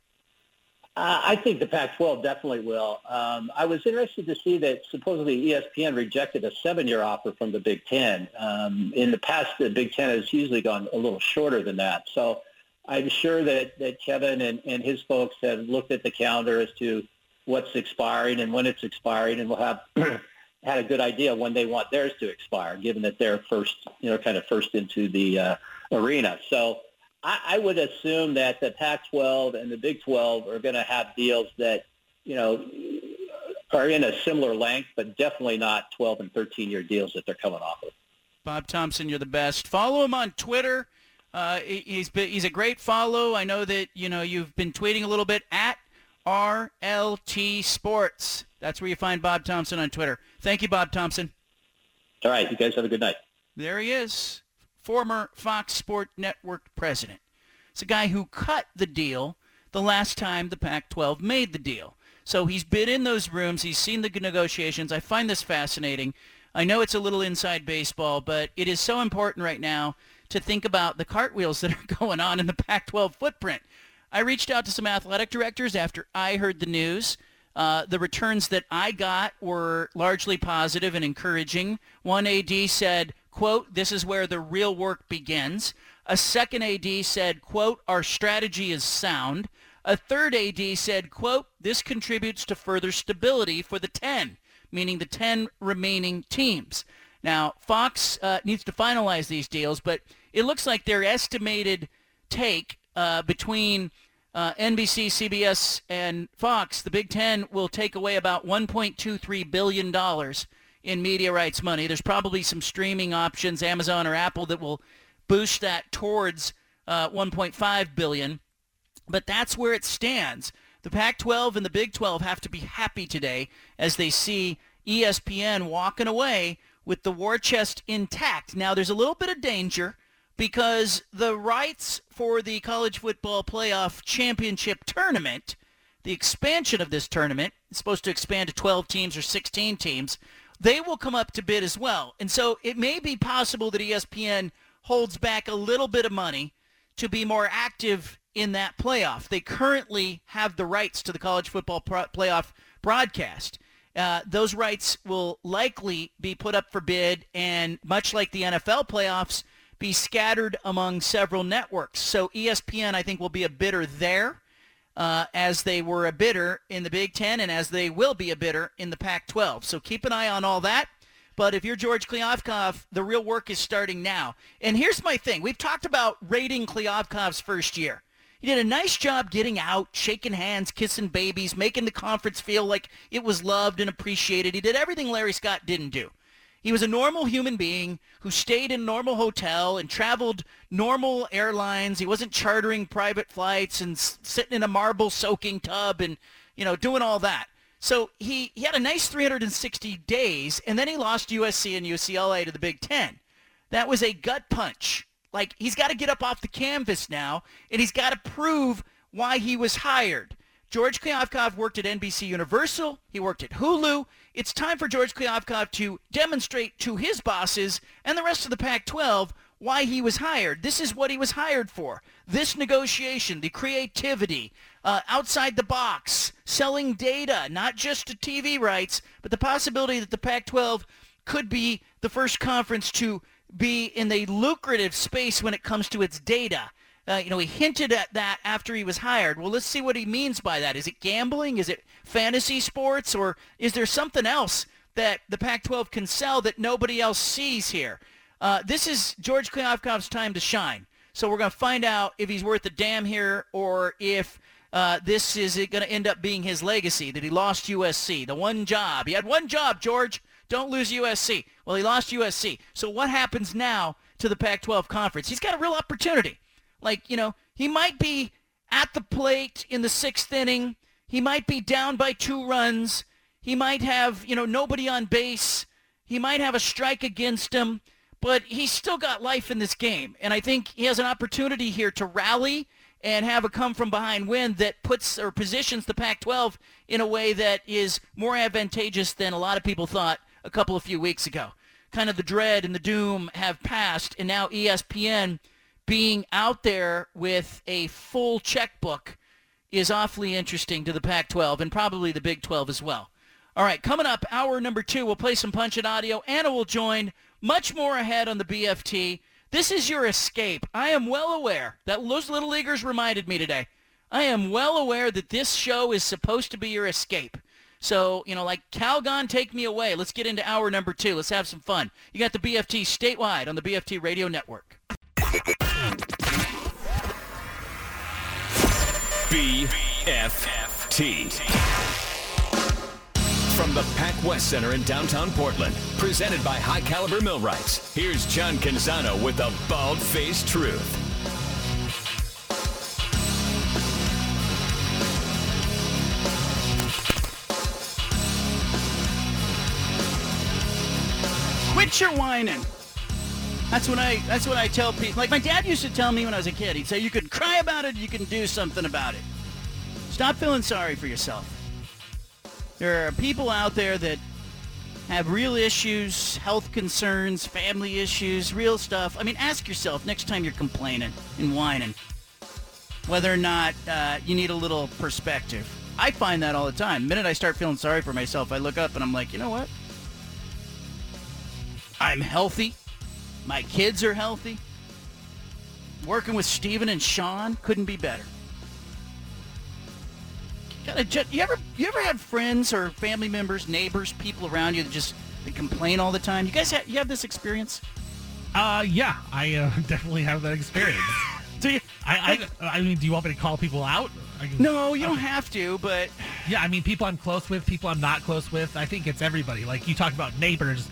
Uh, I think the Pac-12 definitely will. Um, I was interested to see that supposedly ESPN rejected a seven-year offer from the Big Ten. Um, in the past, the Big Ten has usually gone a little shorter than that. So I'm sure that, that Kevin and, and his folks have looked at the calendar as to what's expiring and when it's expiring, and we'll have *clears throat* had a good idea when they want theirs to expire, given that they're first, you know, kind of first into the uh, arena. So I, I would assume that the Pac-12 and the Big 12 are going to have deals that, you know, are in a similar length, but definitely not 12 and 13 year deals that they're coming off of. Bob Thompson, you're the best. Follow him on Twitter. Uh, he's been, he's a great follow. I know that you know you've been tweeting a little bit at RLT Sports. That's where you find Bob Thompson on Twitter. Thank you, Bob Thompson. All right. You guys have a good night. There he is, former Fox Sport Network president. It's a guy who cut the deal the last time the Pac-12 made the deal. So he's been in those rooms. He's seen the negotiations. I find this fascinating. I know it's a little inside baseball, but it is so important right now to think about the cartwheels that are *laughs* going on in the Pac-12 footprint. I reached out to some athletic directors after I heard the news. Uh, the returns that I got were largely positive and encouraging. One AD said, quote, this is where the real work begins. A second AD said, quote, our strategy is sound. A third AD said, quote, this contributes to further stability for the 10, meaning the 10 remaining teams. Now, Fox uh, needs to finalize these deals, but it looks like their estimated take uh, between uh, NBC, CBS, and Fox, the Big Ten will take away about $1.23 billion in media rights money. There's probably some streaming options, Amazon or Apple, that will boost that towards uh, 1.5 billion. But that's where it stands. The Pac-12 and the Big 12 have to be happy today as they see ESPN walking away with the war chest intact. Now, there's a little bit of danger because the rights for the college football playoff championship tournament, the expansion of this tournament, is supposed to expand to 12 teams or 16 teams, they will come up to bid as well. And so it may be possible that ESPN holds back a little bit of money to be more active in that playoff. They currently have the rights to the college football pro- playoff broadcast. Uh, those rights will likely be put up for bid, and much like the NFL playoffs, be scattered among several networks. So ESPN, I think, will be a bidder there, uh, as they were a bidder in the Big Ten and as they will be a bidder in the Pac-12. So keep an eye on all that. But if you're George Kliavkoff, the real work is starting now. And here's my thing. We've talked about rating Kliavkoff's first year. He did a nice job getting out, shaking hands, kissing babies, making the conference feel like it was loved and appreciated. He did everything Larry Scott didn't do. He was a normal human being who stayed in normal hotel and traveled normal airlines. He wasn't chartering private flights and sitting in a marble soaking tub and, you know, doing all that. So he, he had a nice 360 days, and then he lost USC and UCLA to the Big Ten. That was a gut punch. Like, he's got to get up off the canvas now, and he's got to prove why he was hired. George Kliavkoff worked at NBC Universal. He worked at Hulu. It's time for George Kliavkoff to demonstrate to his bosses and the rest of the Pac-12 why he was hired. This is what he was hired for. This negotiation, the creativity, uh, outside the box, selling data, not just to TV rights, but the possibility that the Pac-12 could be the first conference to be in a lucrative space when it comes to its data uh, you know, he hinted at that after he was hired. Well, let's see what he means by that. Is it gambling? Is it fantasy sports? Or is there something else that the Pac-12 can sell that nobody else sees here? Uh, this is George Kliavkoff's time to shine. So we're going to find out if he's worth a damn here or if uh, this is going to end up being his legacy, that he lost USC. The one job. He had one job, George. Don't lose USC. Well, he lost USC. So what happens now to the Pac-12 conference? He's got a real opportunity. Like, you know, he might be at the plate in the sixth inning. He might be down by two runs. He might have, you know, nobody on base. He might have a strike against him, but he's still got life in this game. And I think he has an opportunity here to rally and have a come from behind win that puts or positions the Pac-12 in a way that is more advantageous than a lot of people thought a couple of few weeks ago. Kind of the dread and the doom have passed, and now ESPN being out there with a full checkbook is awfully interesting to the Pac-12 and probably the Big 12 as well. All right, coming up, hour number two, we'll play some Punch It Audio. Anna will join. Much more ahead on the BFT. This is your escape. I am well aware that those little leaguers reminded me today. I am well aware that this show is supposed to be your escape. So, you know, like Calgon, take me away. Let's get into hour number two. Let's have some fun. You got the BFT statewide on the BFT radio network. BFT. From the Pac West Center in downtown Portland, presented by High Caliber Millwrights, here's John Canzano with the bald faced truth. Quit your whining. That's what I that's what I tell people. Like my dad used to tell me when I was a kid. He'd say you can cry about it, you can do something about it. Stop feeling sorry for yourself. There are people out there that have real issues, health concerns, family issues, real stuff. I mean, ask yourself next time you're complaining and whining whether or not uh, you need a little perspective. I find that all the time. The minute I start feeling sorry for myself, I look up and I'm like, you know what? I'm healthy. My kids are healthy. Working with Steven and Sean couldn't be better. You, ever you ever have friends or family members, neighbors, people around you that just that complain all the time? You guys have you have this experience? Uh, yeah, I uh, *laughs* definitely have that experience. *laughs* do you? I, I, I mean, do you want me to call people out? Can- No, you don't have to, but Yeah, I mean, people I'm close with, people I'm not close with. I think it's everybody. Like you talk about neighbors,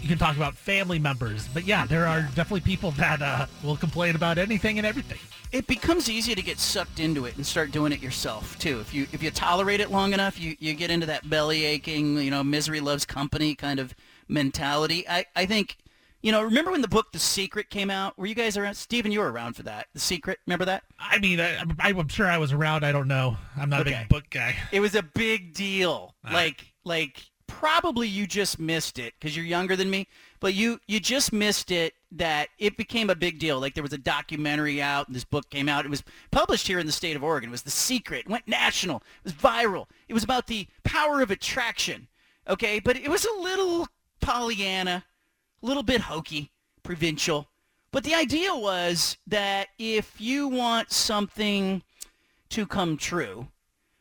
you can talk about family members, but yeah, there are definitely people that uh, will complain about anything and everything. it becomes easy to get sucked into it and start doing it yourself too. If you if you tolerate it long enough, you, you get into that belly aching, you know, misery loves company kind of mentality. I, I think you know, remember when the book The Secret came out? Were you guys around? Stephen, you were around for that. The Secret, remember that? I mean, I, I'm sure I was around. I don't know. I'm not a big book guy. It was a big deal. Like like probably you just missed it because you're younger than me, but you you just missed it that it became a big deal. Like there was a documentary out and this book came out. It was published here in the state of Oregon. It was The Secret. It went national. It was viral. It was about the power of attraction. Okay, but it was a little Pollyanna, a little bit hokey, provincial. But the idea was that if you want something to come true,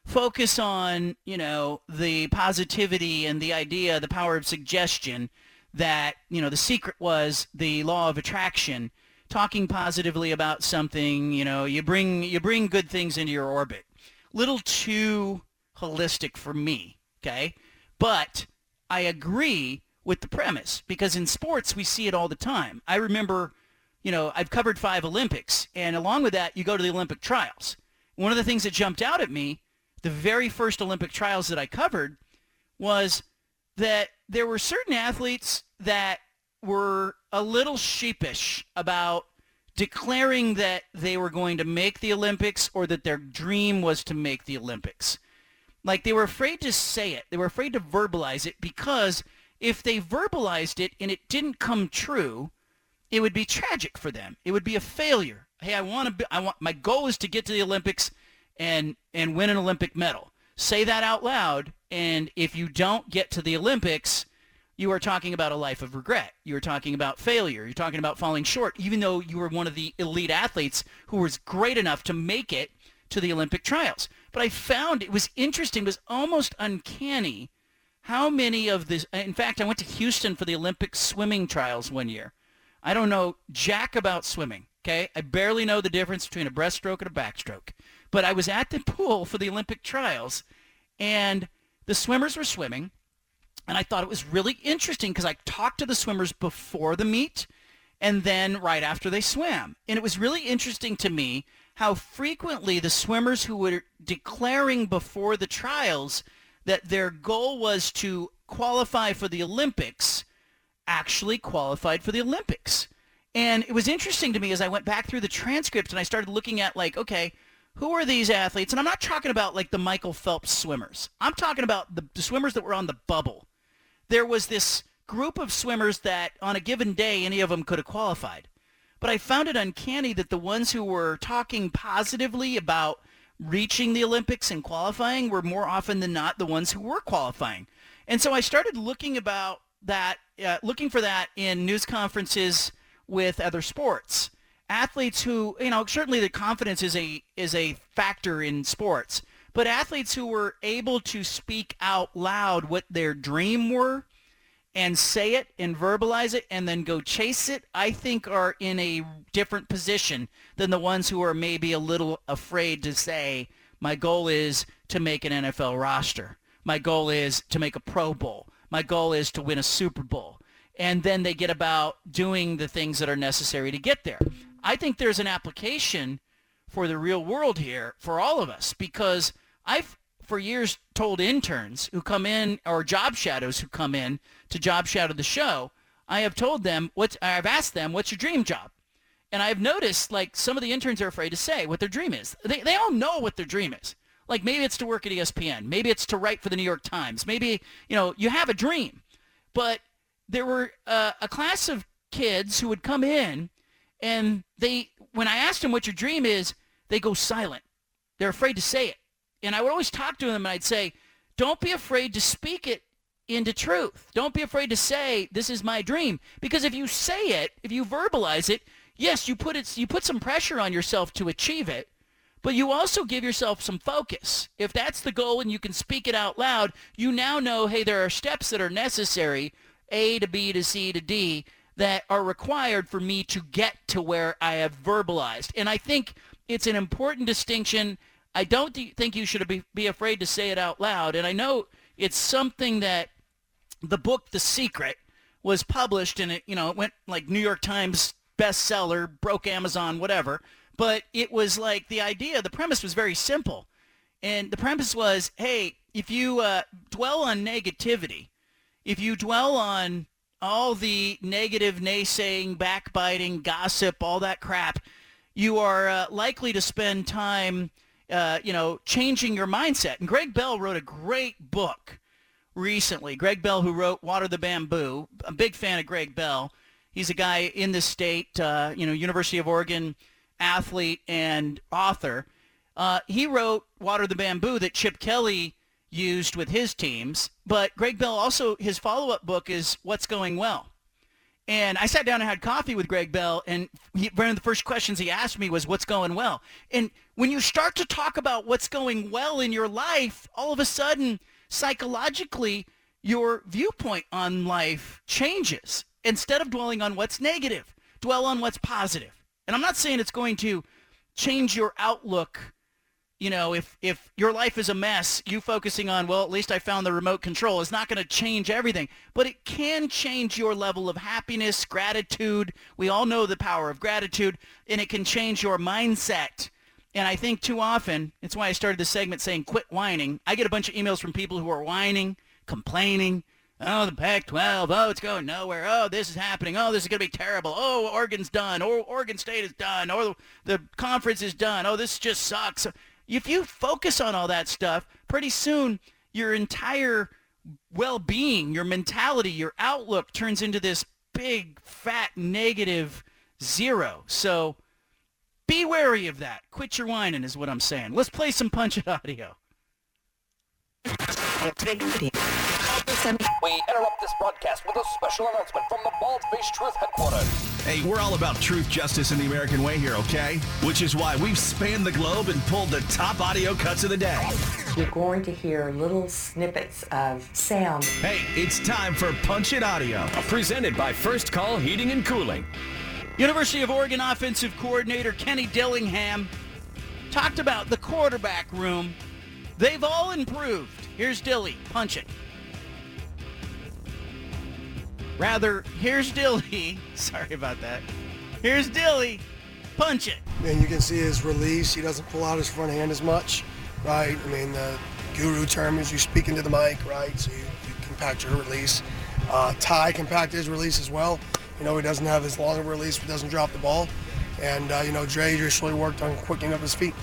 focus on, you know, the positivity and the idea, the power of suggestion that, you know, the secret was the law of attraction, talking positively about something, you know, you bring you bring good things into your orbit. Little too holistic for me, okay? But I agree with the premise because in sports we see it all the time. I remember, you know, I've covered 5 Olympics and along with that you go to the Olympic trials. One of the things that jumped out at me the very first Olympic trials that I covered was that there were certain athletes that were a little sheepish about declaring that they were going to make the Olympics or that their dream was to make the Olympics. Like they were afraid to say it. They were afraid to verbalize it because if they verbalized it and it didn't come true, it would be tragic for them. It would be a failure. Hey, I want to I want my goal is to get to the Olympics and and win an Olympic medal. Say that out loud and if you don't get to the Olympics, you are talking about a life of regret. You are talking about failure. You're talking about falling short even though you were one of the elite athletes who was great enough to make it to the Olympic trials. But I found it was interesting, it was almost uncanny how many of this in fact I went to Houston for the Olympic swimming trials one year. I don't know jack about swimming. Okay, I barely know the difference between a breaststroke and a backstroke. But I was at the pool for the Olympic trials, and the swimmers were swimming, and I thought it was really interesting because I talked to the swimmers before the meet and then right after they swam. And it was really interesting to me how frequently the swimmers who were declaring before the trials that their goal was to qualify for the Olympics actually qualified for the Olympics. And it was interesting to me as I went back through the transcript and I started looking at like, okay, who are these athletes? And I'm not talking about like the Michael Phelps swimmers. I'm talking about the, the swimmers that were on the bubble. There was this group of swimmers that on a given day any of them could have qualified. But I found it uncanny that the ones who were talking positively about reaching the Olympics and qualifying were more often than not the ones who were qualifying. And so I started looking about that, uh, looking for that in news conferences with other sports. Athletes who, you know, certainly the confidence is a is a factor in sports, but athletes who were able to speak out loud what their dream were and say it and verbalize it and then go chase it, I think are in a different position than the ones who are maybe a little afraid to say, my goal is to make an NFL roster. My goal is to make a Pro Bowl. My goal is to win a Super Bowl. And then they get about doing the things that are necessary to get there. I think there's an application for the real world here for all of us because I've for years told interns who come in or job shadows who come in to job shadow the show, I have told them what I've asked them, what's your dream job? And I've noticed like some of the interns are afraid to say what their dream is. They, they all know what their dream is. Like maybe it's to work at ESPN. Maybe it's to write for the New York Times. Maybe, you know, you have a dream. But there were uh, a class of kids who would come in and they, when I asked them what your dream is, they go silent. They're afraid to say it. And I would always talk to them and I'd say, don't be afraid to speak it into truth. Don't be afraid to say, this is my dream. Because if you say it, if you verbalize it, yes, you put it, you put some pressure on yourself to achieve it, but you also give yourself some focus. If that's the goal and you can speak it out loud, you now know, hey, there are steps that are necessary, A to B to C to D, that are required for me to get to where I have verbalized. And I think it's an important distinction I don't think you should be, be afraid to say it out loud. And I know it's something that the book The Secret was published and it, you know, it went like New York Times bestseller, broke Amazon, whatever. But it was like the idea, the premise was very simple. And the premise was, hey, if you uh, dwell on negativity, if you dwell on all the negative naysaying, backbiting, gossip, all that crap, you are uh, likely to spend time uh, you know, changing your mindset. And Greg Bell wrote a great book recently. Greg Bell, who wrote Water the Bamboo. A big fan of Greg Bell. He's a guy in the state, uh, you know, University of Oregon athlete and author. Uh, he wrote Water the Bamboo that Chip Kelly used with his teams. But Greg Bell also, his follow-up book is What's Going Well. And I sat down and had coffee with Greg Bell, and he, one of the first questions he asked me was, "What's going well?" And when you start to talk about what's going well in your life, all of a sudden, psychologically, your viewpoint on life changes. Instead of dwelling on what's negative, dwell on what's positive. And I'm not saying it's going to change your outlook you know, if if your life is a mess, you focusing on, well, at least I found the remote control is not going to change everything, but it can change your level of happiness, gratitude. We all know the power of gratitude, and it can change your mindset. And I think too often, it's why I started this segment saying quit whining. I get a bunch of emails from people who are whining, complaining, Oh, the Pac-12. Oh, it's going nowhere. Oh, this is happening. Oh, this is going to be terrible. Oh, Oregon's done. Or Oregon State is done. Or the conference is done. Oh, this just sucks. If you focus on all that stuff, pretty soon your entire well-being, your mentality, your outlook turns into this big, fat, negative zero. So be wary of that. Quit your whining is what I'm saying. Let's play some Punch It audio. We interrupt this broadcast with a special announcement from the Bald Faced Truth headquarters. Hey, we're all about truth, justice, and the American way here, okay? Which is why we've spanned the globe and pulled the top audio cuts of the day. You're going to hear little snippets of sound. Hey, it's time for Punch It Audio. Presented by First Call Heating and Cooling. University of Oregon offensive coordinator Kenny Dillingham talked about the quarterback room. They've all improved. Here's Dilly. Punch it. Rather, here's Dilly. *laughs* Sorry about that. Here's Dilly. Punch it. And you can see his release. He doesn't pull out his front hand as much, right? I mean, the guru term is you speak into the mic, right? So you, you compact your release. Uh, Ty compacted his release as well. You know, he doesn't have as long of a release, he doesn't drop the ball. And, uh, you know, Dre just really worked on quickening up his feet.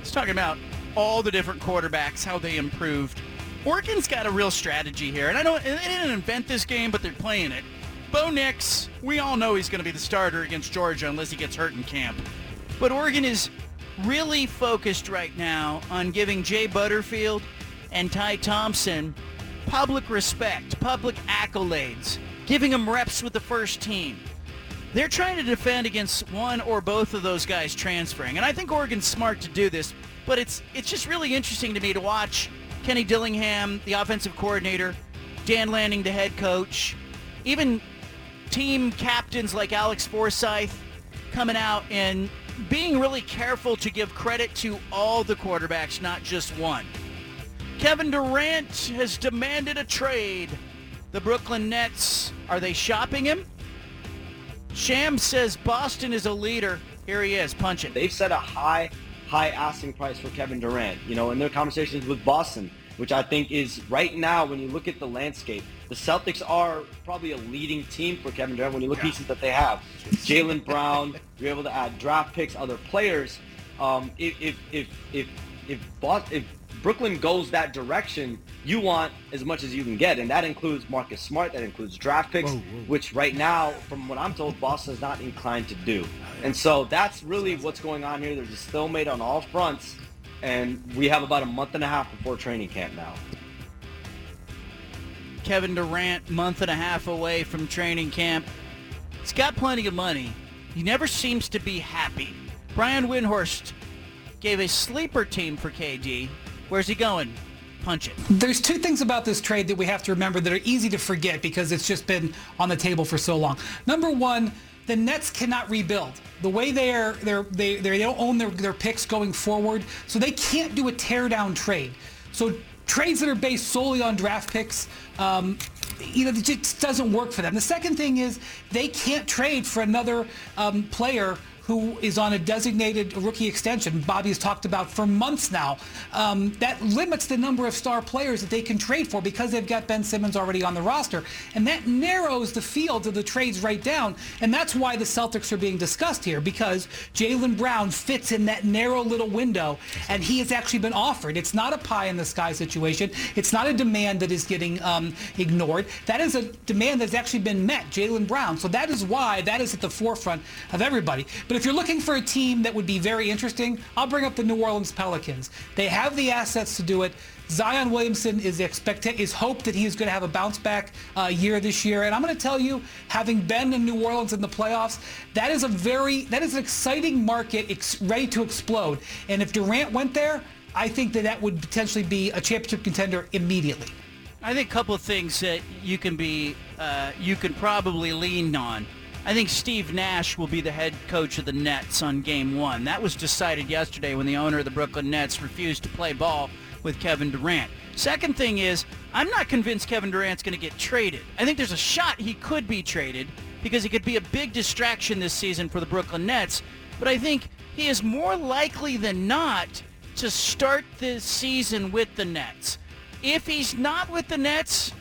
He's talking about all the different quarterbacks, how they improved. Oregon's got a real strategy here, and I don't. They didn't invent this game, but they're playing it. Bo Nix, we all know he's going to be the starter against Georgia unless he gets hurt in camp. But Oregon is really focused right now on giving Jay Butterfield and Ty Thompson public respect, public accolades, giving them reps with the first team. They're trying to defend against one or both of those guys transferring, and I think Oregon's smart to do this. But it's it's just really interesting to me to watch Kenny Dillingham, the offensive coordinator, Dan Lanning, the head coach, even team captains like Alex Forsyth coming out and being really careful to give credit to all the quarterbacks, not just one. Kevin Durant has demanded a trade. The Brooklyn Nets, are they shopping him? Shams says Boston is a leader. Here he is, punching. They've set a high, high asking price for Kevin Durant, you know, in their conversations with Boston, which I think is right now, when you look at the landscape, the Celtics are probably a leading team for Kevin Durant when you look at the pieces that they have. Jaylen Brown, *laughs* you're able to add draft picks, other players. Um, if, if, if, if, if, Boston, if Brooklyn goes that direction, you want as much as you can get, and that includes Marcus Smart, that includes draft picks, whoa, whoa. which right now, from what I'm told, Boston is not inclined to do. And so that's really what's going on here. There's a stalemate on all fronts, and we have about a month and a half before training camp now. Kevin Durant, month and a half away from training camp. He's got plenty of money. He never seems to be happy. Brian Windhorst gave a sleeper team for KD. Where's he going? Punch it. There's two things about this trade that we have to remember that are easy to forget because it's just been on the table for so long. Number one, the Nets cannot rebuild. The way they are, they're, they, they don't own their, their picks going forward, so they can't do a teardown trade. So trades that are based solely on draft picks, um, you know, it just doesn't work for them. The second thing is they can't trade for another um, player who is on a designated rookie extension, Bobby has talked about for months now. Um, that limits the number of star players that they can trade for because they've got Ben Simmons already on the roster. And that narrows the field of the trades right down. And that's why the Celtics are being discussed here because Jaylen Brown fits in that narrow little window and he has actually been offered. It's not a pie in the sky situation. It's not a demand that is getting um, ignored. That is a demand that's actually been met, Jaylen Brown. So that is why that is at the forefront of everybody. But if you're looking for a team that would be very interesting, I'll bring up the New Orleans Pelicans. They have the assets to do it. Zion Williamson is expect is hoped that he's going to have a bounce back uh, year this year, and I'm going to tell you, having been in New Orleans in the playoffs, that is a very that is an exciting market ex- ready to explode. And if Durant went there, I think that that would potentially be a championship contender immediately. I think a couple of things that you can be uh, you can probably lean on. I think Steve Nash will be the head coach of the Nets on game one. That was decided yesterday when the owner of the Brooklyn Nets refused to play ball with Kevin Durant. Second thing is, I'm not convinced Kevin Durant's going to get traded. I think there's a shot he could be traded because he could be a big distraction this season for the Brooklyn Nets. But I think he is more likely than not to start this season with the Nets. If he's not with the Nets,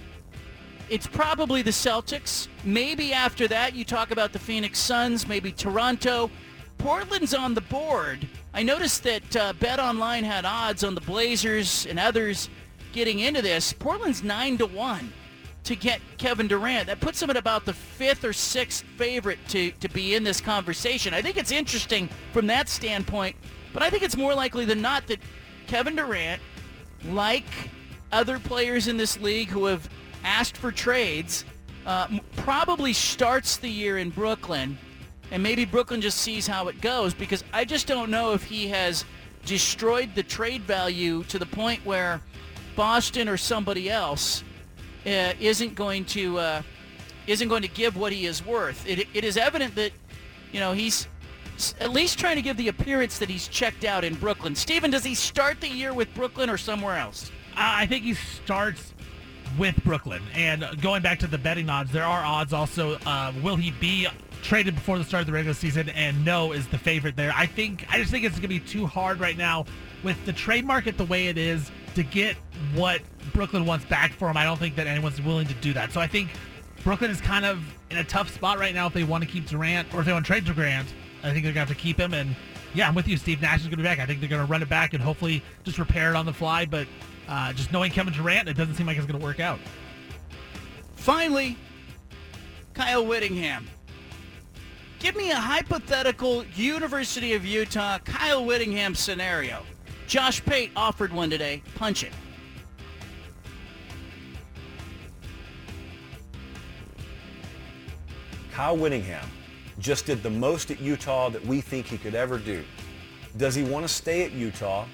it's probably the Celtics. Maybe after that, you talk about the Phoenix Suns, maybe Toronto. Portland's on the board. I noticed that uh, Bet Online had odds on the Blazers and others getting into this. Portland's nine to one to get Kevin Durant. That puts them at about the fifth or sixth favorite to, to be in this conversation. I think it's interesting from that standpoint, but I think it's more likely than not that Kevin Durant, like other players in this league who have asked for trades, uh, probably starts the year in Brooklyn, and maybe Brooklyn just sees how it goes because I just don't know if he has destroyed the trade value to the point where Boston or somebody else uh, isn't going to uh, isn't going to give what he is worth. It, it is evident that, you know, he's at least trying to give the appearance that he's checked out in Brooklyn. Steven, does he start the year with Brooklyn or somewhere else? I I think he starts with Brooklyn. And going back to the betting odds, there are odds also. Uh, will he be traded before the start of the regular season? And no is the favorite there. I think I just think it's going to be too hard right now with the trade market the way it is to get what Brooklyn wants back for him. I don't think that anyone's willing to do that. So I think Brooklyn is kind of in a tough spot right now if they want to keep Durant or if they want to trade Durant. I think they're going to have to keep him. And yeah, I'm with you. Steve Nash is going to be back. I think they're going to run it back and hopefully just repair it on the fly. But uh, just knowing Kevin Durant, it doesn't seem like it's going to work out. Finally, Kyle Whittingham. Give me a hypothetical University of Utah Kyle Whittingham scenario. Josh Pate offered one today. Punch it. Kyle Whittingham just did the most at Utah that we think he could ever do. Does he want to stay at Utah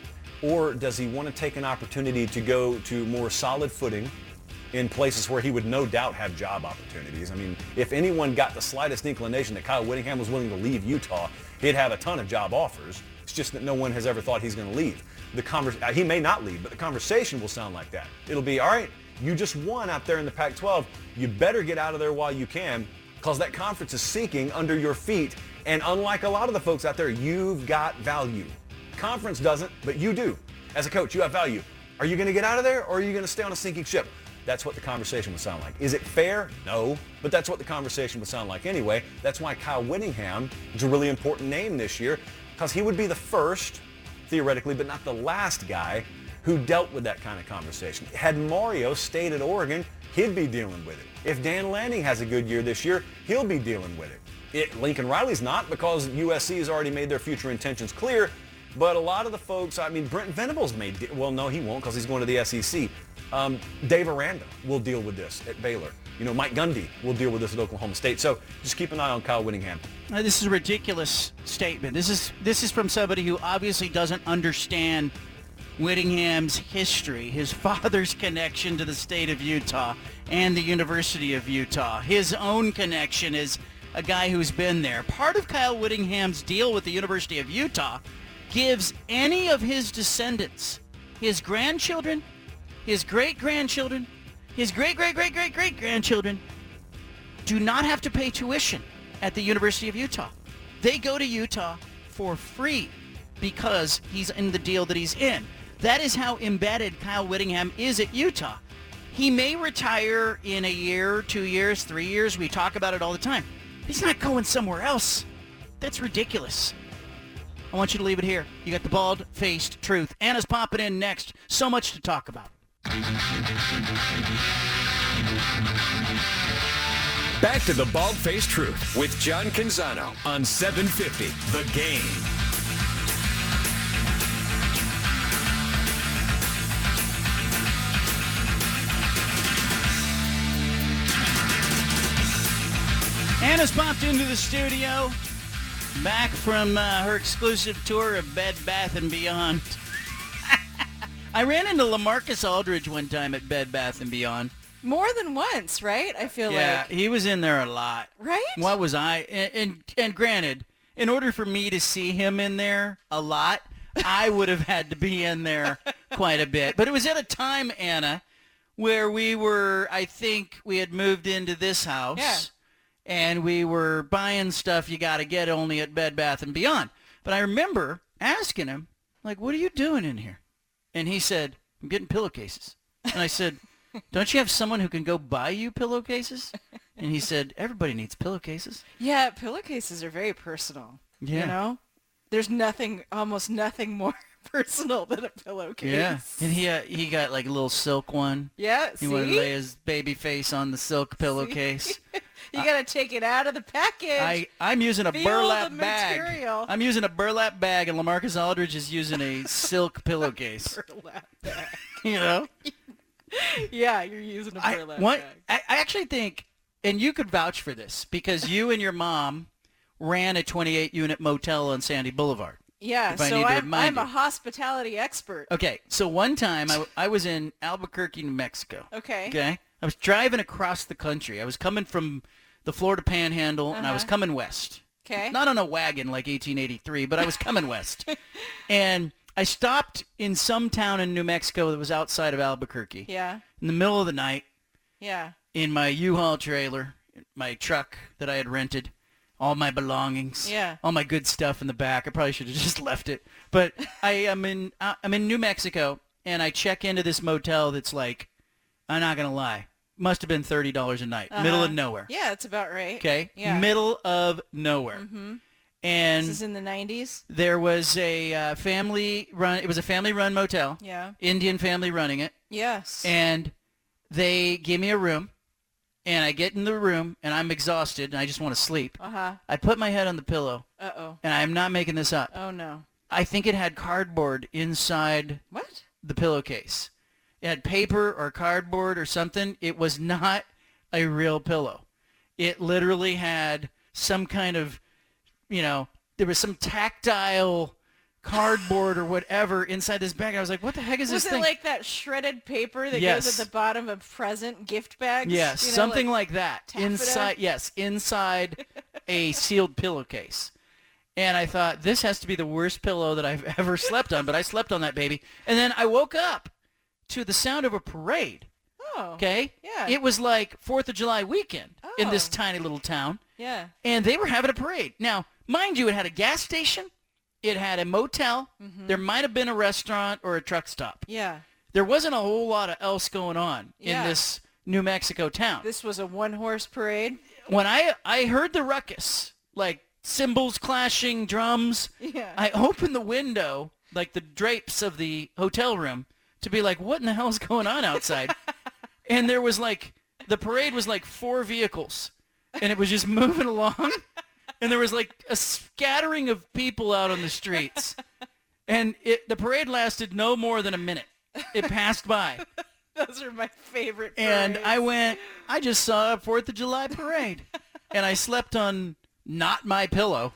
or does he want to take an opportunity to go to more solid footing in places where he would no doubt have job opportunities? I mean, if anyone got the slightest inclination that Kyle Whittingham was willing to leave Utah, he'd have a ton of job offers. It's just that no one has ever thought he's going to leave. The convers- uh, he may not leave, but the conversation will sound like that. It'll be, all right, you just won out there in the Pac-12. You better get out of there while you can because that conference is sinking under your feet. And unlike a lot of the folks out there, you've got value. Conference doesn't, but you do. As a coach, you have value. Are you going to get out of there or are you going to stay on a sinking ship? That's what the conversation would sound like. Is it fair? No. But that's what the conversation would sound like anyway. That's why Kyle Whittingham is a really important name this year because he would be the first, theoretically, but not the last guy who dealt with that kind of conversation. Had Mario stayed at Oregon, he'd be dealing with it. If Dan Lanning has a good year this year, he'll be dealing with it. it Lincoln Riley's not because USC has already made their future intentions clear. But a lot of the folks, I mean, Brent Venables may, de- well, no, he won't because he's going to the SEC. Um, Dave Aranda will deal with this at Baylor. You know, Mike Gundy will deal with this at Oklahoma State. So just keep an eye on Kyle Whittingham. This is a ridiculous statement. This is this is from somebody who obviously doesn't understand Whittingham's history, his *laughs* father's connection to the state of Utah and the University of Utah, his own connection as a guy who's been there. Part of Kyle Whittingham's deal with the University of Utah gives any of his descendants, his grandchildren, his great-grandchildren, his great-great-great-great-great-grandchildren, do not have to pay tuition at the University of Utah. They go to Utah for free because he's in the deal that he's in. That is how embedded Kyle Whittingham is at Utah. He may retire in a year, two years, three years. We talk about it all the time. He's not going somewhere else. That's ridiculous. I want you to leave it here. You got the bald-faced truth. Anna's popping in next. So much to talk about. Back to the Bald Faced Truth with John Canzano on 750 The Game. Anna's popped into the studio, back from uh, her exclusive tour of Bed Bath and Beyond. *laughs* I ran into LaMarcus Aldridge one time at Bed Bath and Beyond. More than once, right? I feel yeah, like. Yeah, he was in there a lot. Right? What was I? And, and and granted, in order for me to see him in there a lot, I would have had to be in there quite a bit. But it was at a time, Anna, where we were. I think we had moved into this house. Yeah. And we were buying stuff you got to get only at Bed Bath and Beyond. But I remember asking him, like, "What are you doing in here?" And he said, "I'm getting pillowcases." And I said, *laughs* "Don't you have someone who can go buy you pillowcases?" And he said, "Everybody needs pillowcases." Yeah, pillowcases are very personal. Yeah. You know? There's nothing, almost nothing more *laughs* personal than a pillowcase. Yeah, and he uh, he got like a little silk one. Yeah, He wanted to lay his baby face on the silk *laughs* pillowcase. You got to take it out of the package. I I'm using a Feel burlap bag. material. I'm using a burlap bag, and LaMarcus Aldridge is using a *laughs* silk pillowcase. burlap bag. *laughs* you know, *laughs* yeah, you're using a I, burlap what, bag. I, I actually think, and you could vouch for this because you and your mom ran a 28 unit motel on Sandy Boulevard. Yeah, I so I'm, I'm a hospitality expert. Okay, so one time I, I was in Albuquerque, New Mexico. Okay. Okay. I was driving across the country. I was coming from the Florida Panhandle, and I was Uh-huh. coming west. Okay. Not on a wagon like 1883, but I was coming west. *laughs* And I stopped in some town in New Mexico that was outside of Albuquerque. Yeah. In the middle of the night, Yeah. in my U-Haul trailer, my truck that I had rented, all my belongings, Yeah. all my good stuff in the back. I probably should have *laughs* just left it, but *laughs* I am in uh, I'm in New Mexico, and I check into this motel that's like, I'm not gonna lie, must have been thirty dollars a night, middle Uh-huh. of nowhere. Yeah, that's about right. Okay, Yeah. middle of nowhere, Mm-hmm. and This is in the 90s. there was a uh, family run. It was a family run motel. Yeah. Indian family running it. Yes. And they give me a room, and I get in the room, and I'm exhausted, and I just want to sleep. Uh-huh. I put my head on the pillow, Uh-oh. and I'm not making this up. Oh, no. I think it had cardboard inside What? the pillowcase. It had paper or cardboard or something. It was not a real pillow. It literally had some kind of, you know, there was some tactile cardboard or whatever inside this bag. I was like, what the heck is was this thing? Was it like that shredded paper that Yes. goes at the bottom of present gift bags? Yes, You know, something like, that. taffeta? Inside, yes, inside a sealed pillowcase. And I thought this has to be the worst pillow that I've *laughs* ever slept on, but I slept on that baby. And then I woke up to the sound of a parade. Oh. Okay? Yeah. It was like 4th of July weekend in this Oh. tiny little town. Yeah. And they were having a parade. Now, mind you, it had a gas station. It had a motel. Mhm. There might have been a restaurant or a truck stop. Yeah. There wasn't a whole lot of else going on Yeah. in this New Mexico town This was a one-horse parade. when I I heard the ruckus, like cymbals clashing, drums, Yeah. I opened the window, like the drapes of the hotel room, to be like, what in the hell is going on outside? *laughs* and there was like the parade was like four vehicles, and it was just moving along, and there was like a scattering of people out on the streets, and it the parade lasted no more than a minute. It passed by. *laughs* Those are my favorite. And. I went, I just saw a Fourth of July parade, and I slept on not my pillow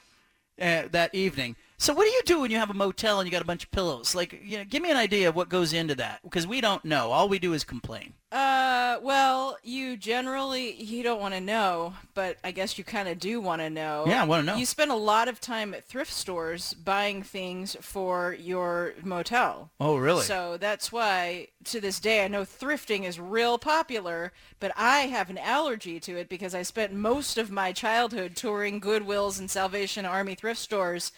uh, that evening. So what do you do when you have a motel and you got a bunch of pillows? Like, you know, give me an idea of what goes into that because we don't know. All we do is complain. Uh, well, you generally you don't want to know, but I guess you kind of do want to know. Yeah, I wanna know. You spend a lot of time at thrift stores buying things for your motel. Oh, really? So that's why to this day I know thrifting is real popular, but I have an allergy to it because I spent most of my childhood touring Goodwills and Salvation Army thrift stores.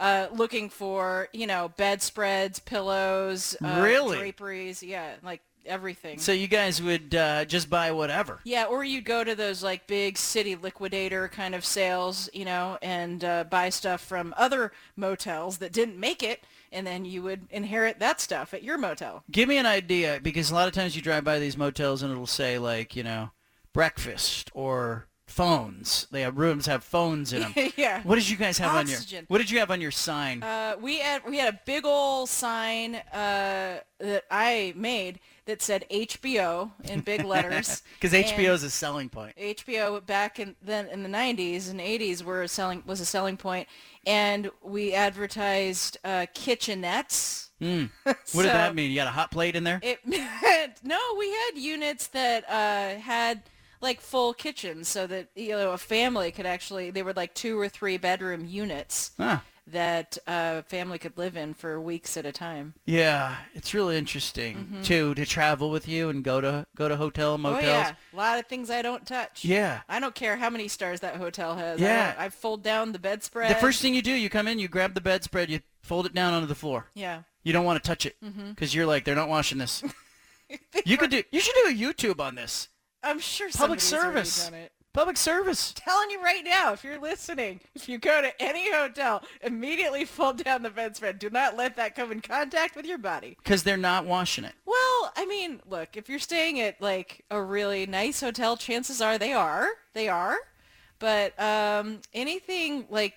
Uh, looking for you know bedspreads, pillows, uh, Really? draperies, yeah, like everything. So you guys would uh, just buy whatever. Yeah, or you'd go to those like big city liquidator kind of sales, you know, and uh, buy stuff from other motels that didn't make it, and then you would inherit that stuff at your motel. Give me an idea because a lot of times you drive by these motels and it'll say like, you know, breakfast or phones. They have rooms have phones in them. *laughs* yeah. What did you guys have on Oxygen. your What did you have on your sign? Uh, we had we had a big old sign uh, that I made that said HBO in big letters. *laughs* Because HBO is a selling point. HBO back in then in the 90s and 80s were a selling was a selling point, and we advertised uh, kitchenettes. *laughs* What So- did that mean? You got a hot plate in there? It meant no, we had units that uh, had like full kitchens, so that you know a family could actually. They were like two or three bedroom units that a family could live in for weeks at a time. Yeah, it's really interesting Mhm. too to travel with you and go to go to hotel motels. Oh yeah, a lot of things I don't touch. Yeah. I don't care how many stars that hotel has. Yeah. I, I fold down the bedspread. The first thing you do, you come in, you grab the bedspread, you fold it down onto the floor. Yeah. You don't want to touch it because you're like they're not washing this. *laughs* you could do. You should do a YouTube on this. I'm sure Public service. done it. Public service. telling you right now, if you're listening, if you go to any hotel, immediately fold down the bedspread. Do not let that come in contact with your body. Because they're not washing it. Well, I mean, look, if you're staying at like a really nice hotel, chances are they are. They are. But um, anything like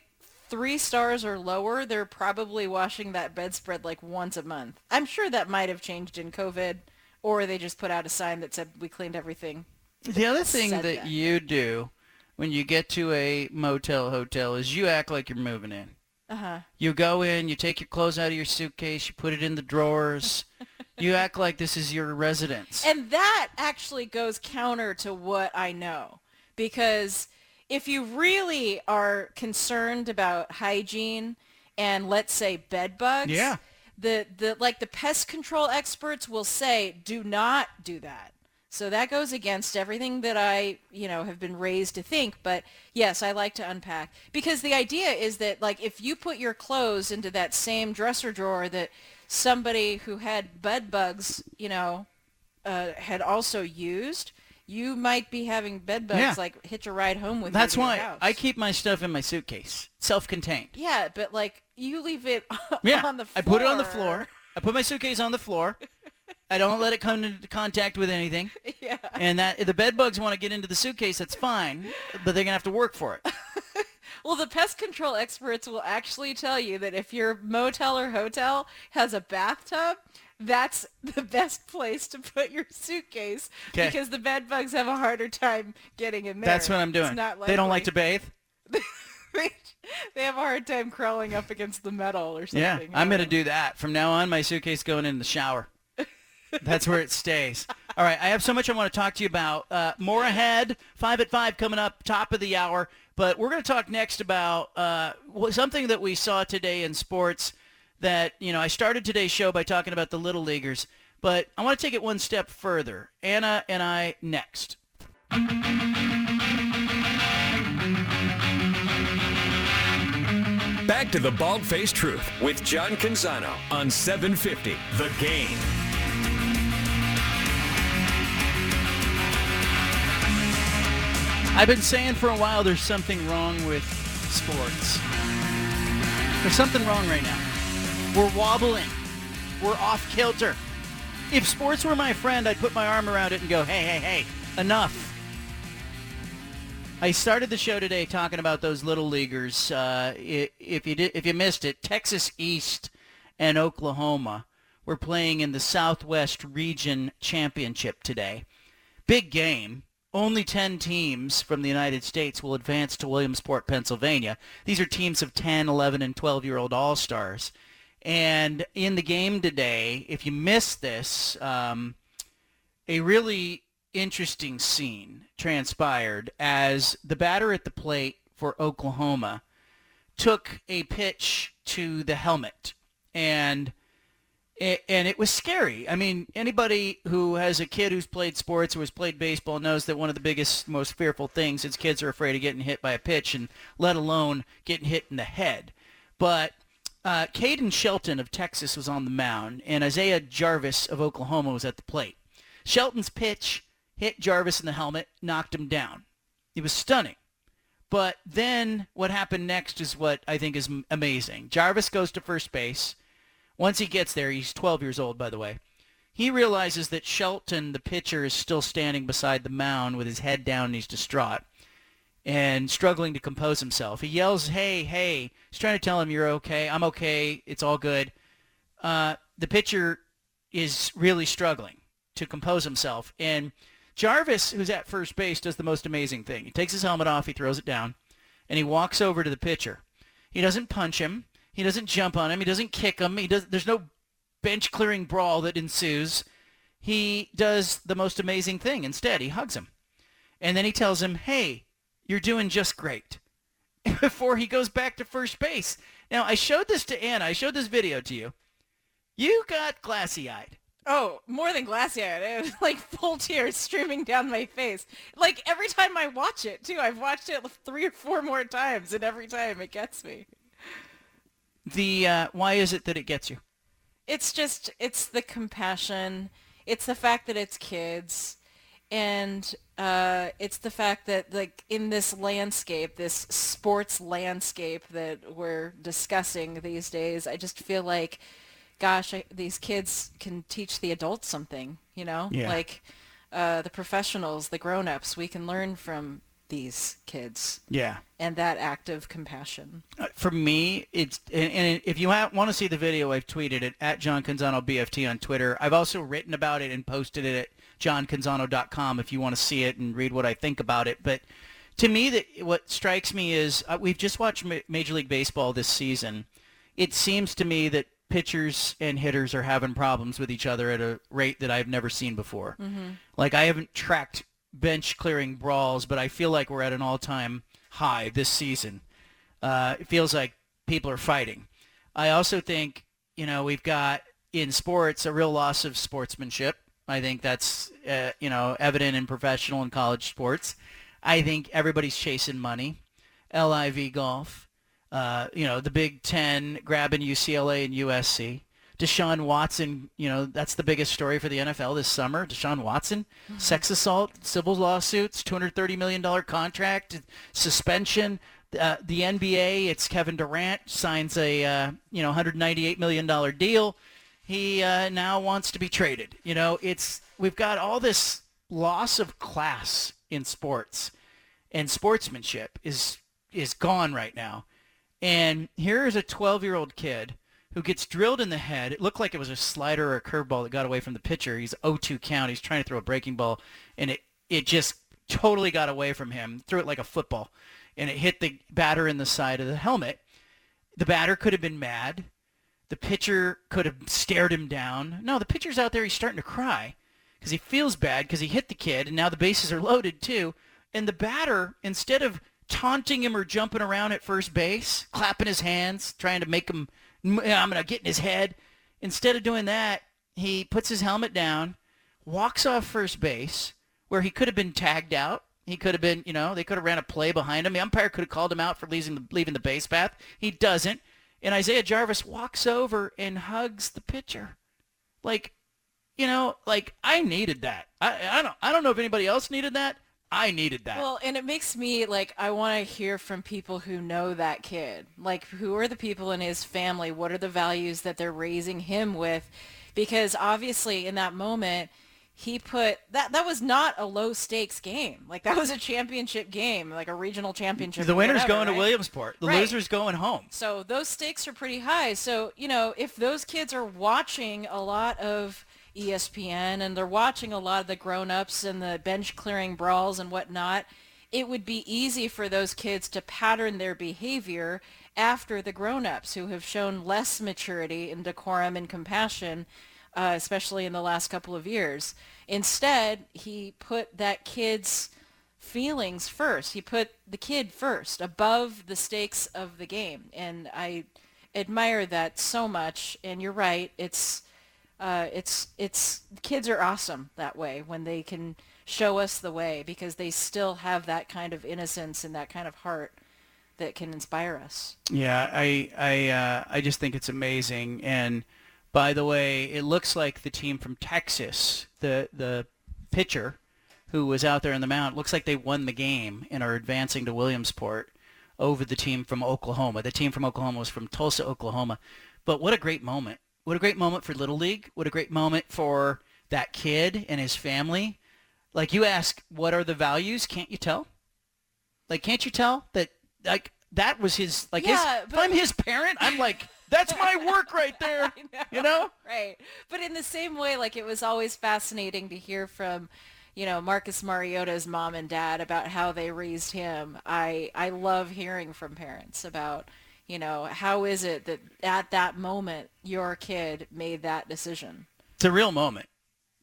three stars or lower, they're probably washing that bedspread like once a month. I'm sure that might have changed in COVID, or they just put out a sign that said we cleaned everything. The other thing Said that you do when you get to a motel hotel is you act like you're moving in. Uh huh. You go in, you take your clothes out of your suitcase, you put it in the drawers, *laughs* You act like this is your residence. And that actually goes counter to what I know. Because if you really are concerned about hygiene and let's say bed bugs, Yeah. the, the like the pest control experts will say do not do that. So that goes against everything that I, you know, have been raised to think, but yes, I like to unpack because the idea is that like if you put your clothes into that same dresser drawer that somebody who had bed bugs, you know, uh, had also used, you might be having bed bugs Yeah. like hitch a ride home with That's you to your why. I keep my stuff in my suitcase, self-contained. Yeah, but like you leave it Yeah, *laughs* on the floor. I put it on the floor. I put my suitcase on the floor. *laughs* I don't let it come into contact with anything. *laughs* Yeah. And that if the bed bugs want to get into the suitcase, that's fine, but they're gonna have to work for it. *laughs* Well, the pest control experts will actually tell you that if your motel or hotel has a bathtub, that's the best place to put your suitcase 'Kay. because the bed bugs have a harder time getting in there. That's what I'm It's doing. not They don't like likely. to bathe. *laughs* They have a hard time crawling up against the metal or something. Yeah, I I'm don't gonna do that from now on. My suitcase going in the shower. That's where it stays. All right, I have so much I want to talk to you about. Uh, more ahead. Five at five coming up, top of the hour. But we're going to talk next about uh, something that we saw today in sports. That you know, I started today's show by talking about the little leaguers, but I want to take it one step further. Anna and I next. Back to the Bald Faced Truth with John Canzano on 750 The Game. I've been saying for a while there's something wrong with sports. There's something wrong right now. We're wobbling. We're off kilter. If sports were my friend, I'd put my arm around it and go, hey, hey, hey, enough. I started the show today talking about those little leaguers. Uh, if you did, if you missed it, Texas East and Oklahoma were playing in the Southwest Region Championship today. Big game. Only 10 teams from the United States will advance to Williamsport, Pennsylvania. These are teams of 10, 11, and 12-year-old All-Stars. And in the game today, if you missed this, um, a really interesting scene transpired as the batter at the plate for Oklahoma took a pitch to the helmet and and it was scary. I mean, anybody who has a kid who's played sports or has played baseball knows that one of the biggest, most fearful things is kids are afraid of getting hit by a pitch, and let alone getting hit in the head. But uh, Caden Shelton of Texas was on the mound, and Isaiah Jarvis of Oklahoma was at the plate. Shelton's pitch hit Jarvis in the helmet, knocked him down. It was stunning. But then what happened next is what I think is amazing. Jarvis goes to first base. Once he gets there, he's 12 years old, by the way. He realizes that Shelton, the pitcher, is still standing beside the mound with his head down and he's distraught and struggling to compose himself. He yells, hey, hey. He's trying to tell him, you're okay. I'm okay. It's all good. Uh, the pitcher is really struggling to compose himself. And Jarvis, who's at first base, does the most amazing thing. He takes his helmet off, he throws it down, and he walks over to the pitcher. He doesn't punch him. He doesn't jump on him. He doesn't kick him. He does. There's no bench clearing brawl that ensues. He does the most amazing thing. Instead, he hugs him, and then he tells him, "Hey, you're doing just great." *laughs* Before he goes back to first base. Now, I showed this to Anna. I showed this video to you. You got glassy-eyed. Oh, more than glassy-eyed. It was *laughs* like full tears streaming down my face. Like every time I watch it, too. I've watched it three or four more times, and every time it gets me. The uh, why is it that it gets you? It's just, it's the compassion. It's the fact that it's kids. And uh, it's the fact that, like, in this landscape, this sports landscape that we're discussing these days, I just feel like, gosh, I, these kids can teach the adults something, you know? Yeah. Like, uh, the professionals, the grown-ups, we can learn from these kids. Yeah. And that act of compassion. Uh, For me, it's and, and if you want to see the video, I've tweeted it at John Canzano BFT on Twitter. I've also written about it and posted it at johncanzano.com if you want to see it and read what I think about it. But to me, that what strikes me is uh, we've just watched Ma- Major League Baseball this season. It seems to me that pitchers and hitters are having problems with each other at a rate that I've never seen before. Mhm. Like I haven't tracked bench clearing brawls, but I feel like we're at an all-time high this season. Uh, it feels like people are fighting. I also think, you know, we've got in sports a real loss of sportsmanship. I think that's, uh, you know, evident in professional and college sports. I think everybody's chasing money. LIV golf, uh, you know, the Big Ten grabbing UCLA and USC. Deshaun Watson, you know, that's the biggest story for the NFL this summer. Deshaun Watson, sex assault, civil lawsuits, $230 million contract, suspension. Uh, the NBA, it's Kevin Durant signs a, uh, you know, $198 million deal. He uh, now wants to be traded. You know, it's we've got all this loss of class in sports, and sportsmanship is is gone right now. And here is a 12-year-old kid who gets drilled in the head. It looked like it was a slider or a curveball that got away from the pitcher. He's 0-2 count. He's trying to throw a breaking ball, and it it just totally got away from him. Threw it like a football, and it hit the batter in the side of the helmet. The batter could have been mad. The pitcher could have stared him down. No, the pitcher's out there. He's starting to cry because he feels bad because he hit the kid, and now the bases are loaded too. And the batter, instead of taunting him or jumping around at first base, clapping his hands, trying to make him, I'm going to get in his head. Instead of doing that, he puts his helmet down, walks off first base, where he could have been tagged out. He could have been, you know, they could have ran a play behind him. The umpire could have called him out for leaving the, leaving the base path. He doesn't. And Isaiah Jarvis walks over and hugs the pitcher. Like, you know, like I needed that. I, I don't I don't know if anybody else needed that. I needed that. Well, and it makes me like I want to hear from people who know that kid. Like who are the people in his family? What are the values that they're raising him with? Because obviously in that moment he put that that was not a low stakes game. Like that was a championship game, like a regional championship. the winner's whatever, going to? Williamsport. The Right. loser's going home. So those stakes are pretty high. So, you know, if those kids are watching a lot of ESPN and they're watching a lot of the grown-ups and the bench clearing brawls and whatnot, it would be easy for those kids to pattern their behavior after the grown-ups who have shown less maturity and decorum and compassion, uh, especially in the last couple of years. Instead, he put that kid's feelings first. He put the kid first above the stakes of the game. And I admire that so much. And you're right. It's, uh, it's, it's, kids are awesome that way when they can show us the way because they still have that kind of innocence and that kind of heart that can inspire us. Yeah, I I uh, I just think it's amazing. And by the way, it looks like the team from Texas, the the pitcher who was out there in the mound, looks like they won the game and are advancing to Williamsport over the team from Oklahoma. The team from Oklahoma was from Tulsa, Oklahoma. But what a great moment. What a great moment for Little League. What a great moment for that kid and his family. Like you ask, what are the values? Can't you tell? Like, can't you tell that like that was his like Yeah, his? but- If I'm his parent, I'm like, that's my *laughs* work right there. You know? Right. But in the same way, like it was always fascinating to hear from, you know, Marcus Mariota's mom and dad about how they raised him. I I love hearing from parents about, you know, how is it that at that moment your kid made that decision? It's a real moment.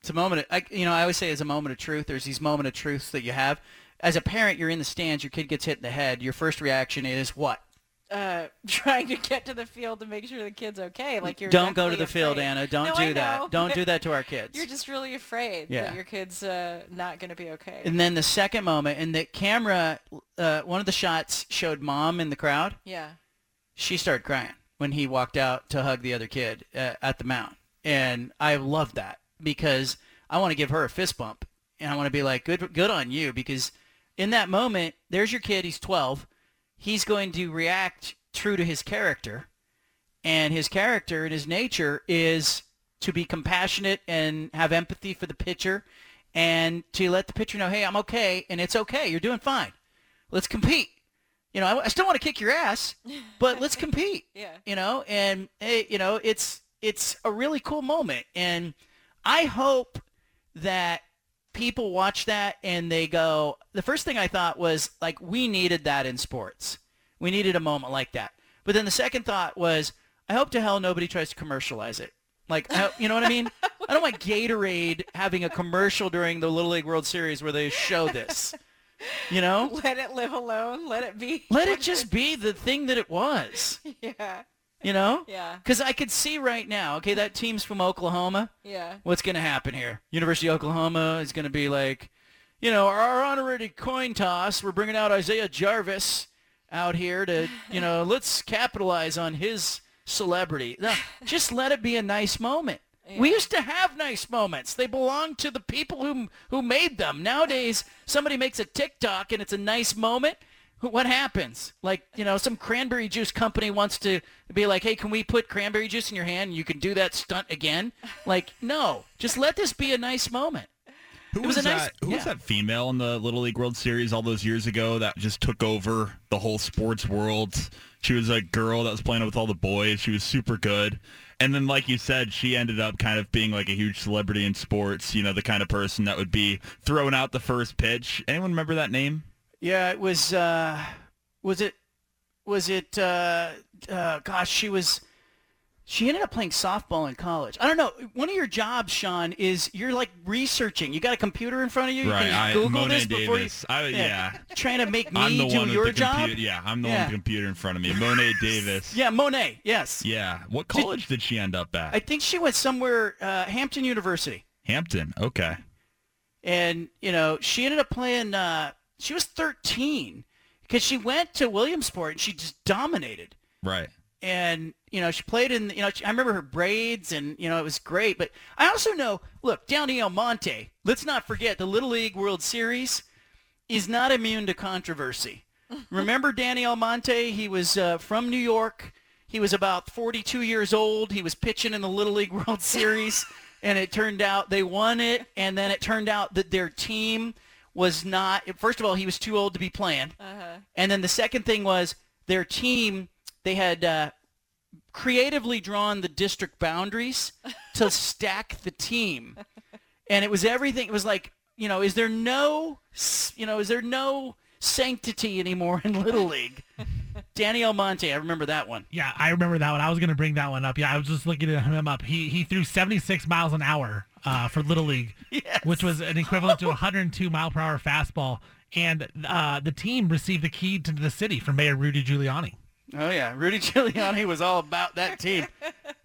It's a moment. Of, I, you know, I always say it's a moment of truth. There's these moment of truths that you have. As a parent, you're in the stands. Your kid gets hit in the head. Your first reaction is what? Uh, *laughs* trying to get to the field to make sure the kid's okay. Like you're Don't go to the field. Anna. Don't No, do that. Don't do that to our *laughs* kids. You're just really afraid Yeah. that your kid's uh, not going to be okay. And then the second moment, and the camera, uh, one of the shots showed mom in the crowd. yeah. She started crying when he walked out to hug the other kid uh, at the mound. and I love that because I want to give her a fist bump, and I want to be like, good, good on you, because in that moment, there's your kid. He's 12. He's going to react true to his character, and his character and his nature is to be compassionate and have empathy for the pitcher, and to let the pitcher know, hey, I'm okay, and it's okay. You're doing fine. Let's compete. You know, I, I still want to kick your ass, but let's *laughs* compete. Yeah. You know, and hey, you know, it's it's a really cool moment, and I hope that people watch that and they go. The first thing I thought was like, we needed that in sports. We needed a moment like that. But then the second thought was, I hope to hell nobody tries to commercialize it. Like, I, you know what I mean? I don't want Gatorade having a commercial during the Little League World Series where they show this. *laughs* You know? Let it live alone. Let it be. *laughs* Let it just be the thing that it was. *laughs* Yeah. You know? Yeah. Because I could see right now, okay, that team's from Oklahoma. Yeah. What's going to happen here? University of Oklahoma is going to be like, you know, our honorary coin toss, we're bringing out Isaiah Jarvis out here to, you know, let's capitalize on his celebrity. No, just let it be a nice moment. We used to have nice moments. They belong to the people who who made them. Nowadays, somebody makes a TikTok and it's a nice moment. What happens? Like, you know, some cranberry juice company wants to be like, "Hey, can we put cranberry juice in your hand and you can do that stunt again?" Like, no. Just let this be a nice moment. Who It was, was a nice- that? Who was that female in the Little League World Series all those years ago that just took over the whole sports world? She was a girl that was playing with all the boys. She was super good. And then, like you said, she ended up kind of being like a huge celebrity in sports. You know, the kind of person that would be throwing out the first pitch. Anyone remember that name? Yeah, it was. Uh, was it? Was it? Uh, uh, gosh, she was. She ended up playing softball in college. I don't know. One of your jobs, Sean, is you're like researching. You got a computer in front of you. You Right, can I- Google Mo'ne this before Davis. you. I- yeah. Trying to make me do your job. computer. Yeah, I'm the one with the computer in front of me. Mo'ne *laughs* Davis. Yeah, Mo'ne. Yes. Yeah. What college did she end up at? I think she went somewhere, uh, Hampton University. Hampton. Okay. and you know she ended up playing uh she was 13 because she went to williamsport and she just dominated Right. and you know she played in you know she, i remember her braids and you know it was great but i also know look danny almonte let's not forget the little league world series is not immune to controversy. *laughs* Remember danny almonte? He was uh, from new york. He was about 42 years old. He was pitching in the little league world *laughs* series and it turned out they won it and then it turned out that their team was not first of all he was too old to be playing. Uh-huh. and then the second thing was their team, they had uh, creatively drawn the district boundaries to *laughs* stack the team. And it was everything. It was like, you know, is there no, you know, is there no sanctity anymore in Little League? *laughs* Danny Almonte, I remember that one. Yeah, I remember that one. I was going to bring that one up. Yeah, I was just looking at him up. He he threw 76 miles an hour uh, for Little League, *laughs* which was an equivalent to 102 mile per hour fastball. And uh, the team received the key to the city from Mayor Rudy Giuliani. Oh yeah, Rudy *laughs* Giuliani was all about that team.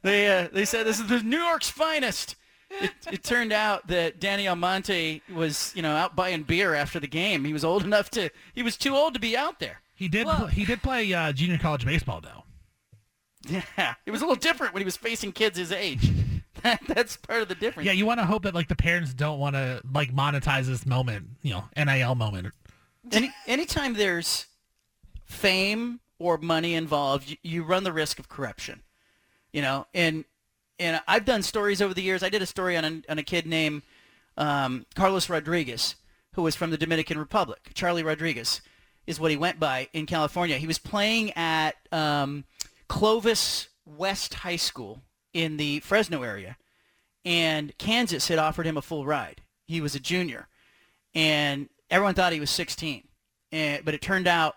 They uh, they said this is the New York's finest. It, it turned out that Danny Almonte was you know out buying beer after the game. He was old enough to. He was too old to be out there. He did pl- he did play uh, junior college baseball though. Yeah, it was a little different when he was facing kids his age. *laughs* That, that's part of the difference. Yeah, you want to hope that like the parents don't want to like monetize this moment, you know, NIL moment. Any anytime there's fame or money involved, you, run the risk of corruption. You know, and and I've done stories over the years. I did a story on a, on a kid named um, Carlos Rodriguez, who was from the Dominican Republic. Charlie Rodriguez is what he went by in California. He was playing at um, Clovis West High School in the Fresno area, and Kansas had offered him a full ride. He was a junior, and everyone thought he was 16, and, but it turned out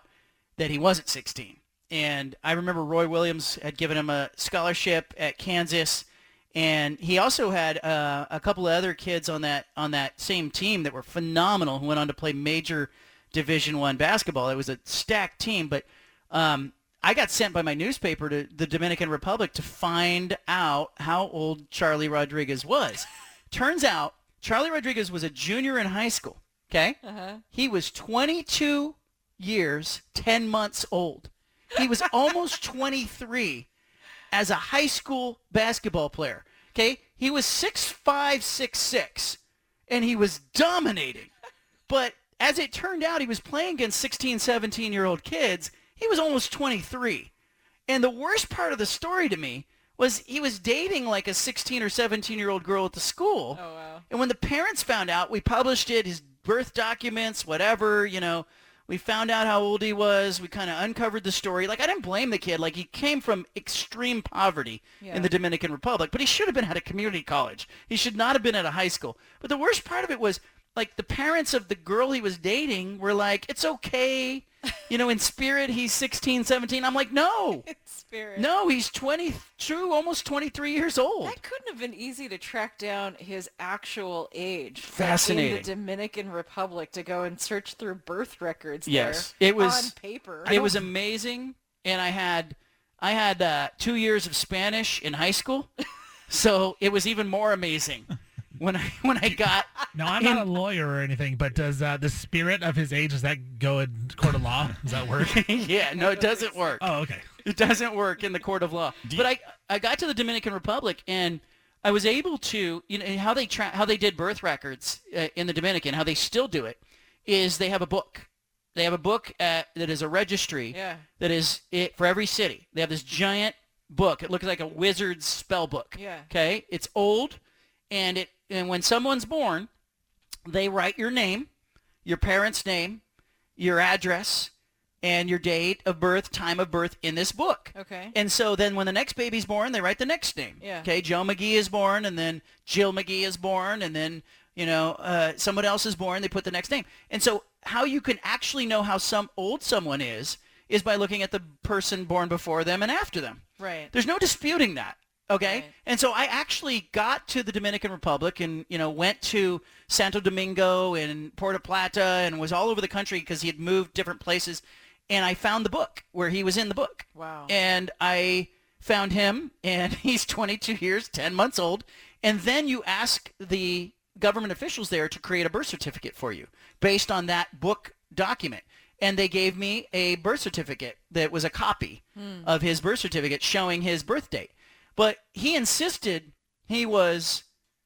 that he wasn't 16. And I remember Roy Williams had given him a scholarship at Kansas, and he also had uh, a couple of other kids on that on that same team that were phenomenal who went on to play major Division One basketball. It was a stacked team, but um, I got sent by my newspaper to the Dominican Republic to find out how old Charlie Rodriguez was. *laughs* Turns out Charlie Rodriguez was a junior in high school. Okay, Uh-huh. he was 22 years 10 months old. He was almost *laughs* 23 as a high school basketball player. Okay, he was six five, six six, and he was dominating. But as it turned out, he was playing against 16, 17 year old kids. He was almost 23. And the worst part of the story to me was he was dating like a 16 or 17 year old girl at the school. Oh wow. And when the parents found out, we published it, his birth documents, whatever, you know, we found out how old he was. We kind of uncovered the story. Like, I didn't blame the kid. Like, he came from extreme poverty Yeah. in the Dominican Republic, but he should have been at a community college. He should not have been at a high school. But the worst part of it was, like, the parents of the girl he was dating were like, it's okay. You know, in spirit, he's 16, 17. I'm like, no. *laughs* Spirit. No, he's 22, almost 23 years old. That couldn't have been easy to track down his actual age. Fascinating. in the Dominican Republic to go and search through birth records. Yes, there it was on paper. It was amazing, and I had I had uh, two years of Spanish in high school, *laughs* so it was even more amazing when I when I got. No, I'm not a lawyer or anything, but does uh, the spirit of his age does that go in court of law? Does that work? *laughs* yeah, no, it doesn't work. Oh, okay. It doesn't work in the court of law. But I I got to the Dominican Republic and I was able to you know how they tra- how they did birth records uh, in the Dominican, how they still do it is they have a book. They have a book uh, that is a registry Yeah. that is it for every city. They have this giant book. It looks like a wizard's spell book. Yeah. Okay, it's old, and it and when someone's born, they write your name, your parents' name, your address, and your date of birth, time of birth in this book. Okay. And so then when the next baby's born, they write the next name. Yeah. Okay, Joe McGee is born, and then Jill McGee is born, and then you know uh, someone else is born. They put the next name. And so how you can actually know how some old someone is is by looking at the person born before them and after them. Right. There's no disputing that. Okay. And so I actually got to the Dominican Republic and, you know, went to Santo Domingo and Puerto Plata and was all over the country because he had moved different places. And I found the book where he was in the book. Wow. And I found him and *laughs* he's 22 years, 10 months old. And then you ask the government officials there to create a birth certificate for you based on that book document. And they gave me a birth certificate that was a copy Hmm. of his birth certificate showing his birth date. But he insisted he was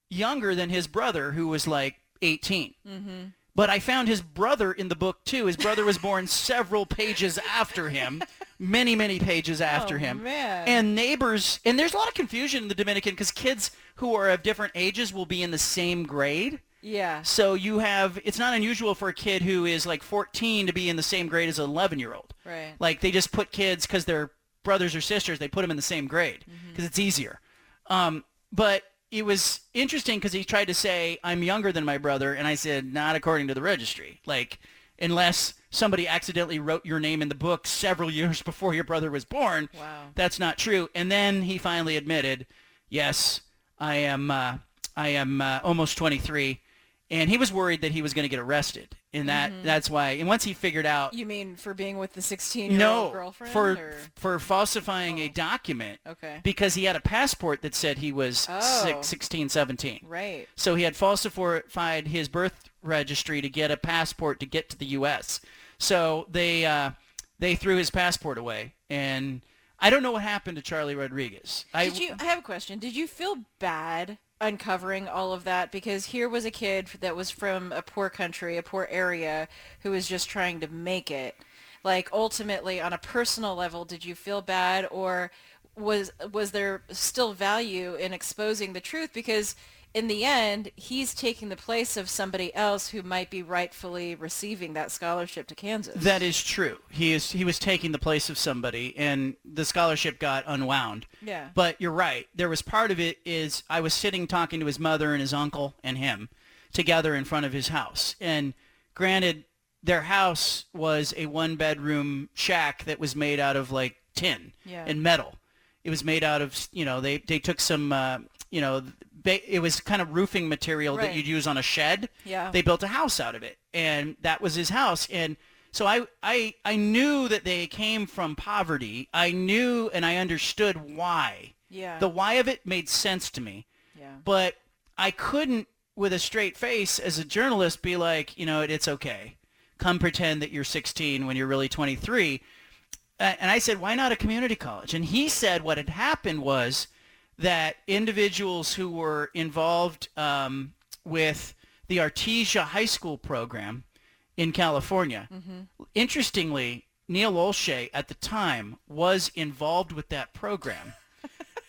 younger than his brother, who was like 18. Mm-hmm. But I found his brother in the book too. His brother was born *laughs* several pages after him, many, many pages after Oh, him. man. And neighbors, and there's a lot of confusion in the Dominican because kids who are of different ages will be in the same grade. Yeah. So you have, it's not unusual for a kid who is like 14 to be in the same grade as an 11 year old. Right. Like they just put kids because they're brothers or sisters, they put them in the same grade because it's easier. Um, but it was interesting because he tried to say I'm younger than my brother, and I said not according to the registry. Like unless somebody accidentally wrote your name in the book several *laughs* years before your brother was born, Wow. that's not true. And then he finally admitted, yes, I am. Uh, I am uh, almost 23, and he was worried that he was going to get arrested, and that Mhm. that's why. And once he figured out You mean for being with the 16-year-old no, girlfriend? for or? for falsifying a document. Okay. Because he had a passport that said he was Oh. six, 16, 17. Right. So he had falsified his birth registry to get a passport to get to the U.S. So they uh, they threw his passport away, and I don't know what happened to Charlie Rodriguez. I, Did you? I have a question. Did you feel bad uncovering all of that because here was a kid that was from a poor country, a poor area, who was just trying to make it. Like ultimately, on a personal level, did you feel bad, or was was there still value in exposing the truth? Because in the end, he's taking the place of somebody else who might be rightfully receiving that scholarship to Kansas. That is true. He is he was taking the place of somebody, and the scholarship got unwound. Yeah. But you're right. There was part of it is I was sitting talking to his mother and his uncle and him together in front of his house, and granted, their house was a one bedroom shack that was made out of like tin Yeah. and metal. It was made out of you know they they took some uh, you know it was kind of roofing material that you'd use on a shed. Yeah. They built a house out of it, and that was his house. And so I, I, I knew that they came from poverty. I knew and I understood why. Yeah. The why of it made sense to me. Yeah. But I couldn't, with a straight face, as a journalist, be like, you know, it's okay. Come pretend that you're 16 when you're really 23. Uh, and I said, why not a community college? And he said what had happened was that individuals who were involved um, with the Artesia High School program in California, interestingly, Neil Olshey at the time was involved with that program. *laughs*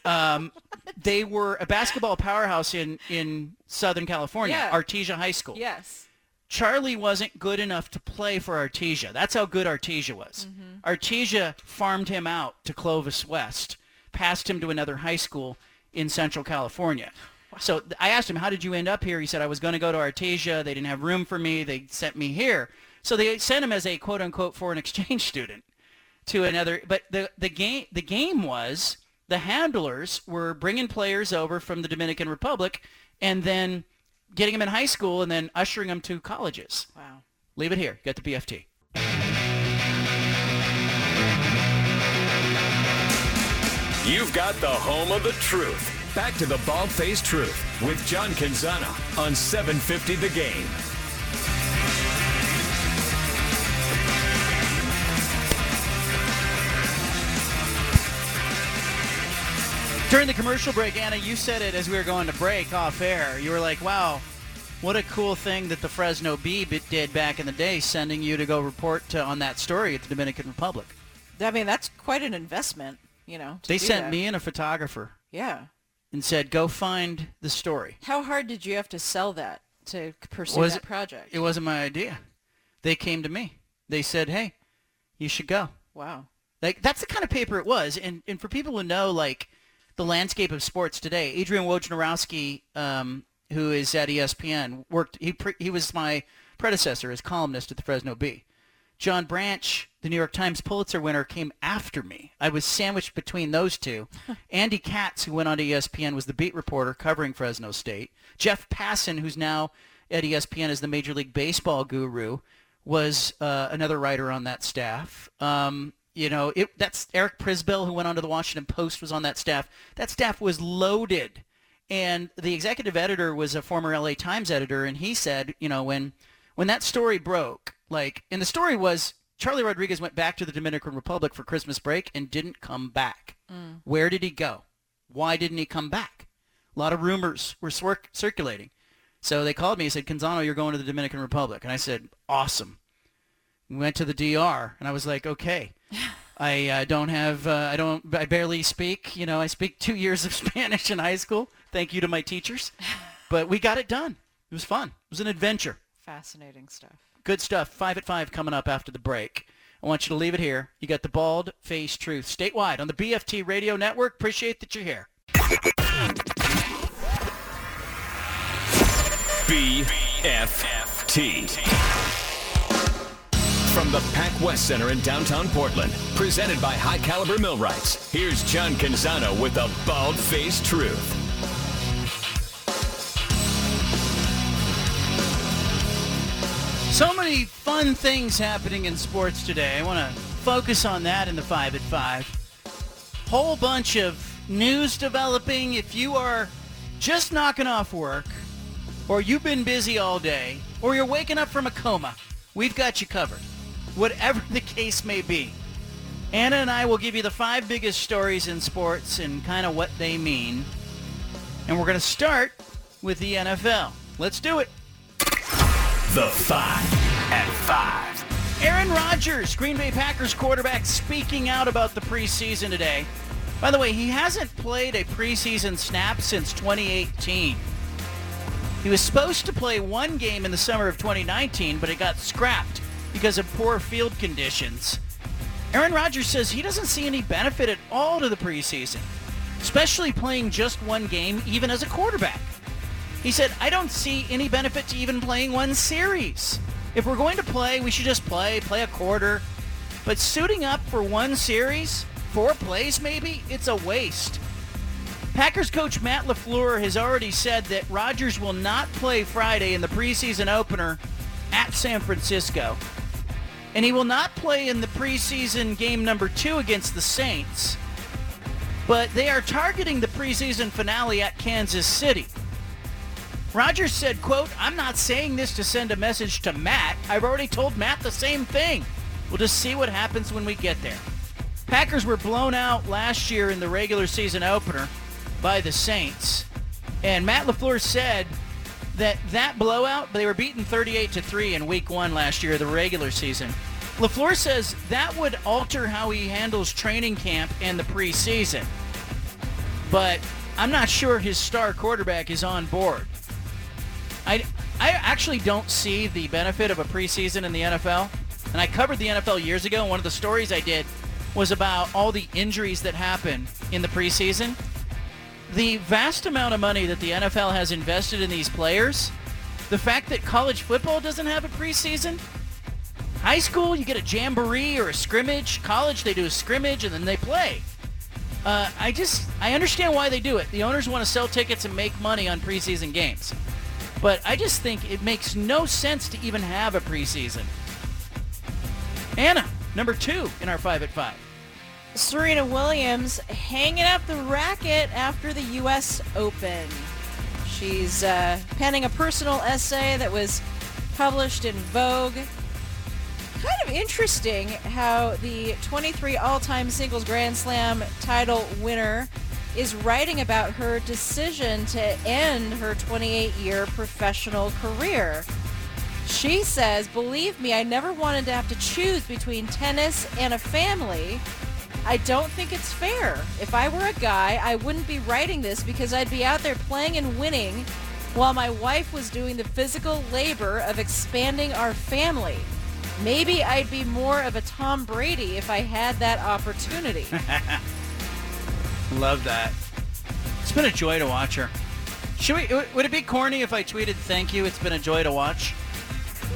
Um, they were a basketball powerhouse in, in Southern California, Yeah. Artesia High School. Yes. Charlie wasn't good enough to play for Artesia. That's how good Artesia was. Artesia farmed him out to Clovis West, passed him to another high school in Central California. So I asked him, how did you end up here? He said, I was going to go to Artesia. They didn't have room for me. They sent me here. So they sent him as a quote unquote foreign exchange *laughs* student to another. But the the game the game was the handlers were bringing players over from the Dominican Republic and then getting them in high school and then ushering them to colleges. Wow. Leave it here. Get the BFT. You've got the home of the truth. Back to the bald faced truth with John Canzano on 750 The Game. During the commercial break, Anna, you said it as we were going to break off air. You were like, wow, what a cool thing that the Fresno Bee did back in the day, sending you to go report to, on that story at the Dominican Republic. I mean, that's quite an investment, you know. They sent that. me and a photographer Yeah. and said, go find the story. How hard did you have to sell that to pursue Was that it- project? It wasn't my idea. They came to me. They said, hey, you should go. Wow. Like that's the kind of paper it was, and and for people who know like the landscape of sports today, Adrian Wojnarowski, um, who is at ESPN, worked. He pre- he was my predecessor as columnist at the Fresno Bee. John Branch, the New York Times Pulitzer winner, came after me. I was sandwiched between those two. *laughs* Andy Katz, who went on to ESPN, was the beat reporter covering Fresno State. Jeff Passan, who's now at ESPN as the Major League Baseball guru, was uh, another writer on that staff. Um, you know, it, that's Eric Prisbell, who went on to the Washington Post, was on that staff. That staff was loaded. And the executive editor was a former LA Times editor, and he said, you know, when when that story broke, like, and the story was Charlie Rodriguez went back to the Dominican Republic for Christmas break and didn't come back. Mm. Where did he go? Why didn't he come back? A lot of rumors were swir- circulating. So they called me and said, Canzano, you're going to the Dominican Republic. And I said, awesome. We went to the DR, and I was like, okay. *laughs* I uh, don't have, uh, I don't, I barely speak. You know, I speak two years of *laughs* Spanish in high school. Thank you to my teachers. *laughs* But we got it done. It was fun. It was an adventure. Fascinating stuff. Good stuff. Five at five coming up after the break. I want you to leave it here. You got the bald face truth statewide on the BFT radio network. Appreciate that you're here. BFT. From the Pac West Center in downtown Portland, presented by High Caliber Millwrights, here's John Canzano with the bald Face truth. So many fun things happening in sports today. I want to focus on that in the 5 at 5. Whole bunch of news developing. If you are just knocking off work, or you've been busy all day, or you're waking up from a coma, we've got you covered. Whatever *laughs* the case may be. Anna and I will give you the five biggest stories in sports and kind of what they mean. And we're going to start with the NFL. Let's do it. The 5 at 5. Aaron Rodgers, Green Bay Packers quarterback, speaking out about the preseason today. By the way, he hasn't played a preseason snap since 2018. He was supposed to play one game in the summer of 2019, but it got scrapped because of poor field conditions. Aaron Rodgers says he doesn't see any benefit at all to the preseason, especially playing just one game, even as a quarterback. He said, I don't see any benefit to even playing one series. If we're going to play, we should just play, play a quarter. But suiting up for one series, four plays maybe, it's a waste. Packers coach Matt LaFleur has already said that Rodgers will not play Friday in the preseason opener at San Francisco. And he will not play in the preseason game number two against the Saints. But they are targeting the preseason finale at Kansas City. Rodgers said, quote, I'm not saying this to send a message to Matt. I've already told Matt the same thing. We'll just see what happens when we get there. Packers were blown out last year in the regular season opener by the Saints. And Matt LaFleur said that that blowout, they were beaten 38 to 3 in week 1 last year the regular season. LaFleur says that would alter how he handles training camp and the preseason. But I'm not sure his star quarterback is on board. I, I actually don't see the benefit of a preseason in the NFL. And I covered the NFL years ago, and one of the stories I did was about all the injuries that happen in the preseason. The vast amount of money that the NFL has invested in these players, the fact that college football doesn't have a preseason, High school, you get a jamboree or a scrimmage. College, they do a scrimmage and then they play. Uh, I just, I understand why they do it. The owners want to sell tickets and make money on preseason games. But I just think it makes no sense to even have a preseason. Anna, number two in our five at five. Serena Williams hanging up the racket after the U.S. Open. She's uh, penning a personal essay that was published in Vogue. Kind of interesting how the 23 all-time singles Grand Slam title winner is writing about her decision to end her 28-year professional career. She says, believe me, I never wanted to have to choose between tennis and a family. I don't think it's fair. If I were a guy, I wouldn't be writing this because I'd be out there playing and winning while my wife was doing the physical labor of expanding our family. Maybe I'd be more of a Tom Brady if I had that opportunity. *laughs* Love that. It's been a joy to watch her. Should we? Would it be corny if I tweeted "Thank you"? It's been a joy to watch.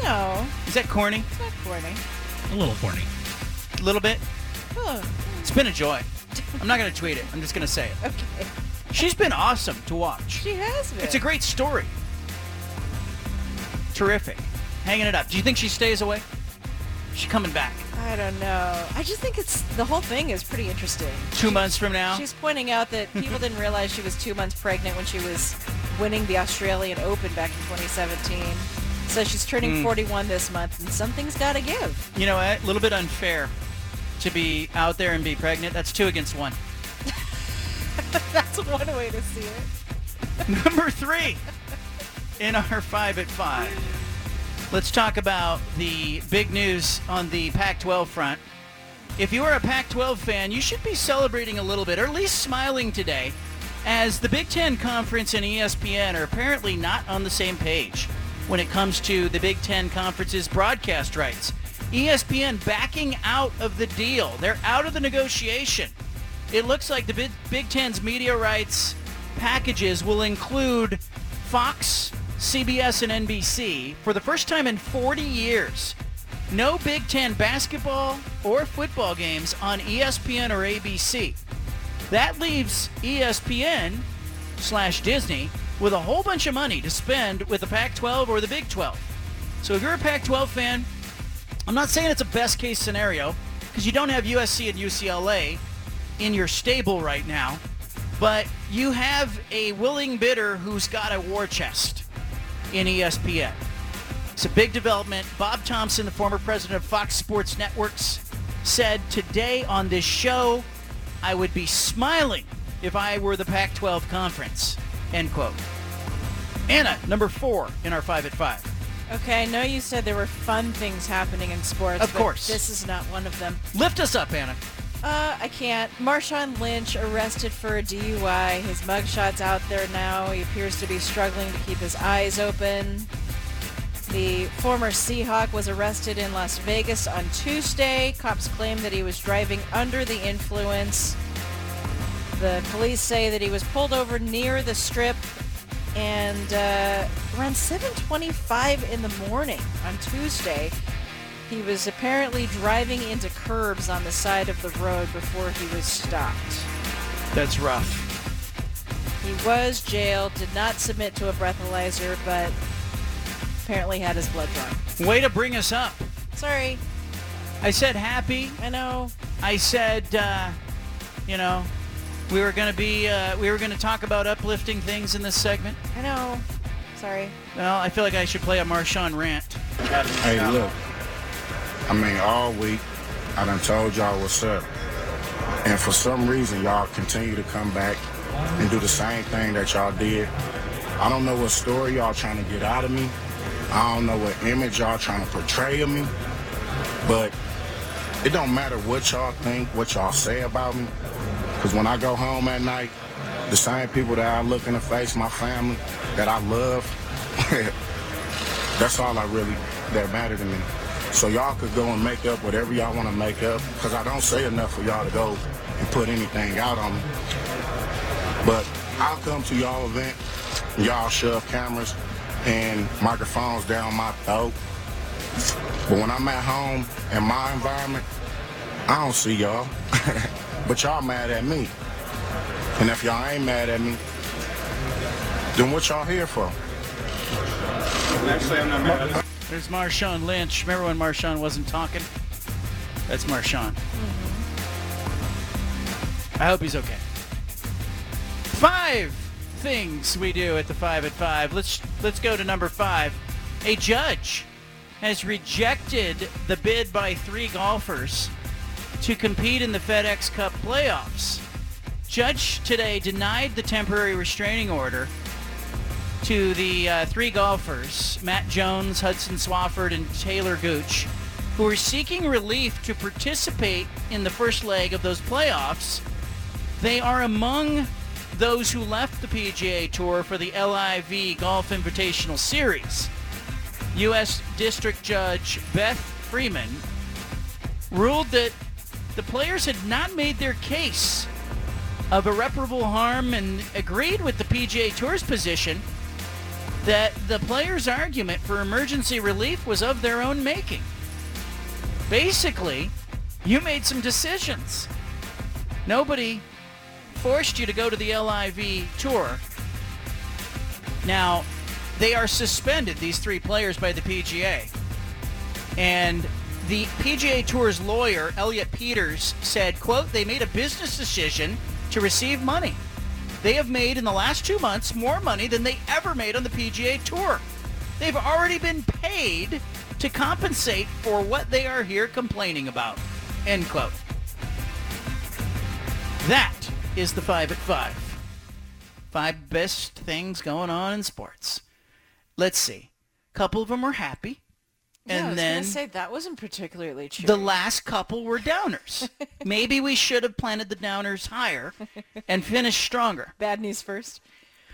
no, Is that corny? it's not corny. A little corny. A little bit. Oh, It's been a joy. I'm not going to tweet it. I'm just going to say it. okay. She's been awesome to watch. She has been. It's a great story. Terrific. Hanging it up. Do you think she stays away? She coming back. I don't know. I just think it's the whole thing is pretty interesting. Two months from now? She's pointing out that people didn't realize she was two months pregnant when she was winning the Australian Open back in 2017. So she's turning Mm. 41 this month, and something's got to give. You know, a little bit unfair to be out there and be pregnant. That's two against one. *laughs* That's one way to see it. *laughs* Number three in our five at five. Let's talk about the big news on the Pac-12 front. If you are a Pac-12 fan, you should be celebrating a little bit, or at least smiling today, as the Big Ten Conference and ESPN are apparently not on the same page when it comes to the Big Ten Conference's broadcast rights. ESPN backing out of the deal. They're out of the negotiation. It looks like the Big Ten's media rights packages will include Fox, CBS, and NBC for the first time in 40 years. No Big Ten basketball or football games on ESPN or ABC. That leaves ESPN slash Disney with a whole bunch of money to spend with the Pac-12 or the Big 12. So if you're a Pac-12 fan, I'm not saying it's a best case scenario because you don't have USC and UCLA in your stable right now, but you have a willing bidder who's got a war chest in ESPN. It's a big development. Bob Thompson, the former president of Fox Sports Networks, said today on this show, I would be smiling if I were the Pac-12 conference. End quote. Anna, number four in our five at five. Okay, I know you said there were fun things happening in sports. Of but course. This is not one of them. Lift us up, Anna. Uh, I can't. Marshawn Lynch arrested for a DUI. His mugshot's out there now. He appears to be struggling to keep his eyes open. The former Seahawk was arrested in Las Vegas on Tuesday. Cops claim that he was driving under the influence. The police say that he was pulled over near the strip and uh, around 7:25 in the morning on Tuesday. He was apparently driving into curbs on the side of the road before he was stopped. That's rough. He was jailed, did not submit to a breathalyzer, but apparently had his blood drawn. Way to bring us up. Sorry. I said happy. I know. I said, uh, you know, we were going to be, uh, we were going to talk about uplifting things in this segment. I know. Sorry. Well, I feel like I should play a Marshawn rant. Hey, look. I mean, all week, I done told y'all what's up. And for some reason, y'all continue to come back and do the same thing that y'all did. I don't know what story y'all trying to get out of me. I don't know what image y'all trying to portray of me. But it don't matter what y'all think, what y'all say about me. Because when I go home at night, the same people that I look in the face, my family, that I love, *laughs* that's all I really, that matter to me. So y'all could go and make up whatever y'all want to make up, because I don't say enough for y'all to go and put anything out on me. But I'll come to y'all event, y'all shove cameras and microphones down my throat, But when I'm at home in my environment, I don't see y'all. *laughs* but y'all mad at me. And if y'all ain't mad at me, then what y'all here for? Actually, I'm not mad. There's Marshawn Lynch. Remember when Marshawn wasn't talking? That's Marshawn. Mm-hmm. I hope he's okay. Five things we do at the five at five. Let's let's go to number five. A judge has rejected the bid by three golfers to compete in the FedEx Cup playoffs. Judge today denied the temporary restraining order to the uh, three golfers, Matt Jones, Hudson Swafford, and Taylor Gooch, who are seeking relief to participate in the first leg of those playoffs. They are among those who left the PGA Tour for the LIV Golf Invitational Series. U.S. District Judge Beth Freeman ruled that the players had not made their case of irreparable harm and agreed with the PGA Tour's position that the players' argument for emergency relief was of their own making. Basically, you made some decisions. Nobody forced you to go to the LIV tour. Now, they are suspended, these three players, by the PGA. And the PGA Tour's lawyer, Elliot Peters, said, quote, they made a business decision to receive money. They have made in the last two months more money than they ever made on the PGA Tour. They've already been paid to compensate for what they are here complaining about. End quote. That is the five at five. Five best things going on in sports. Let's see. A couple of them are happy. Yeah, I And was then gonna say that wasn't particularly true. the last couple were downers. *laughs* Maybe we should have planted the downers higher and finished stronger. *laughs* Bad news first.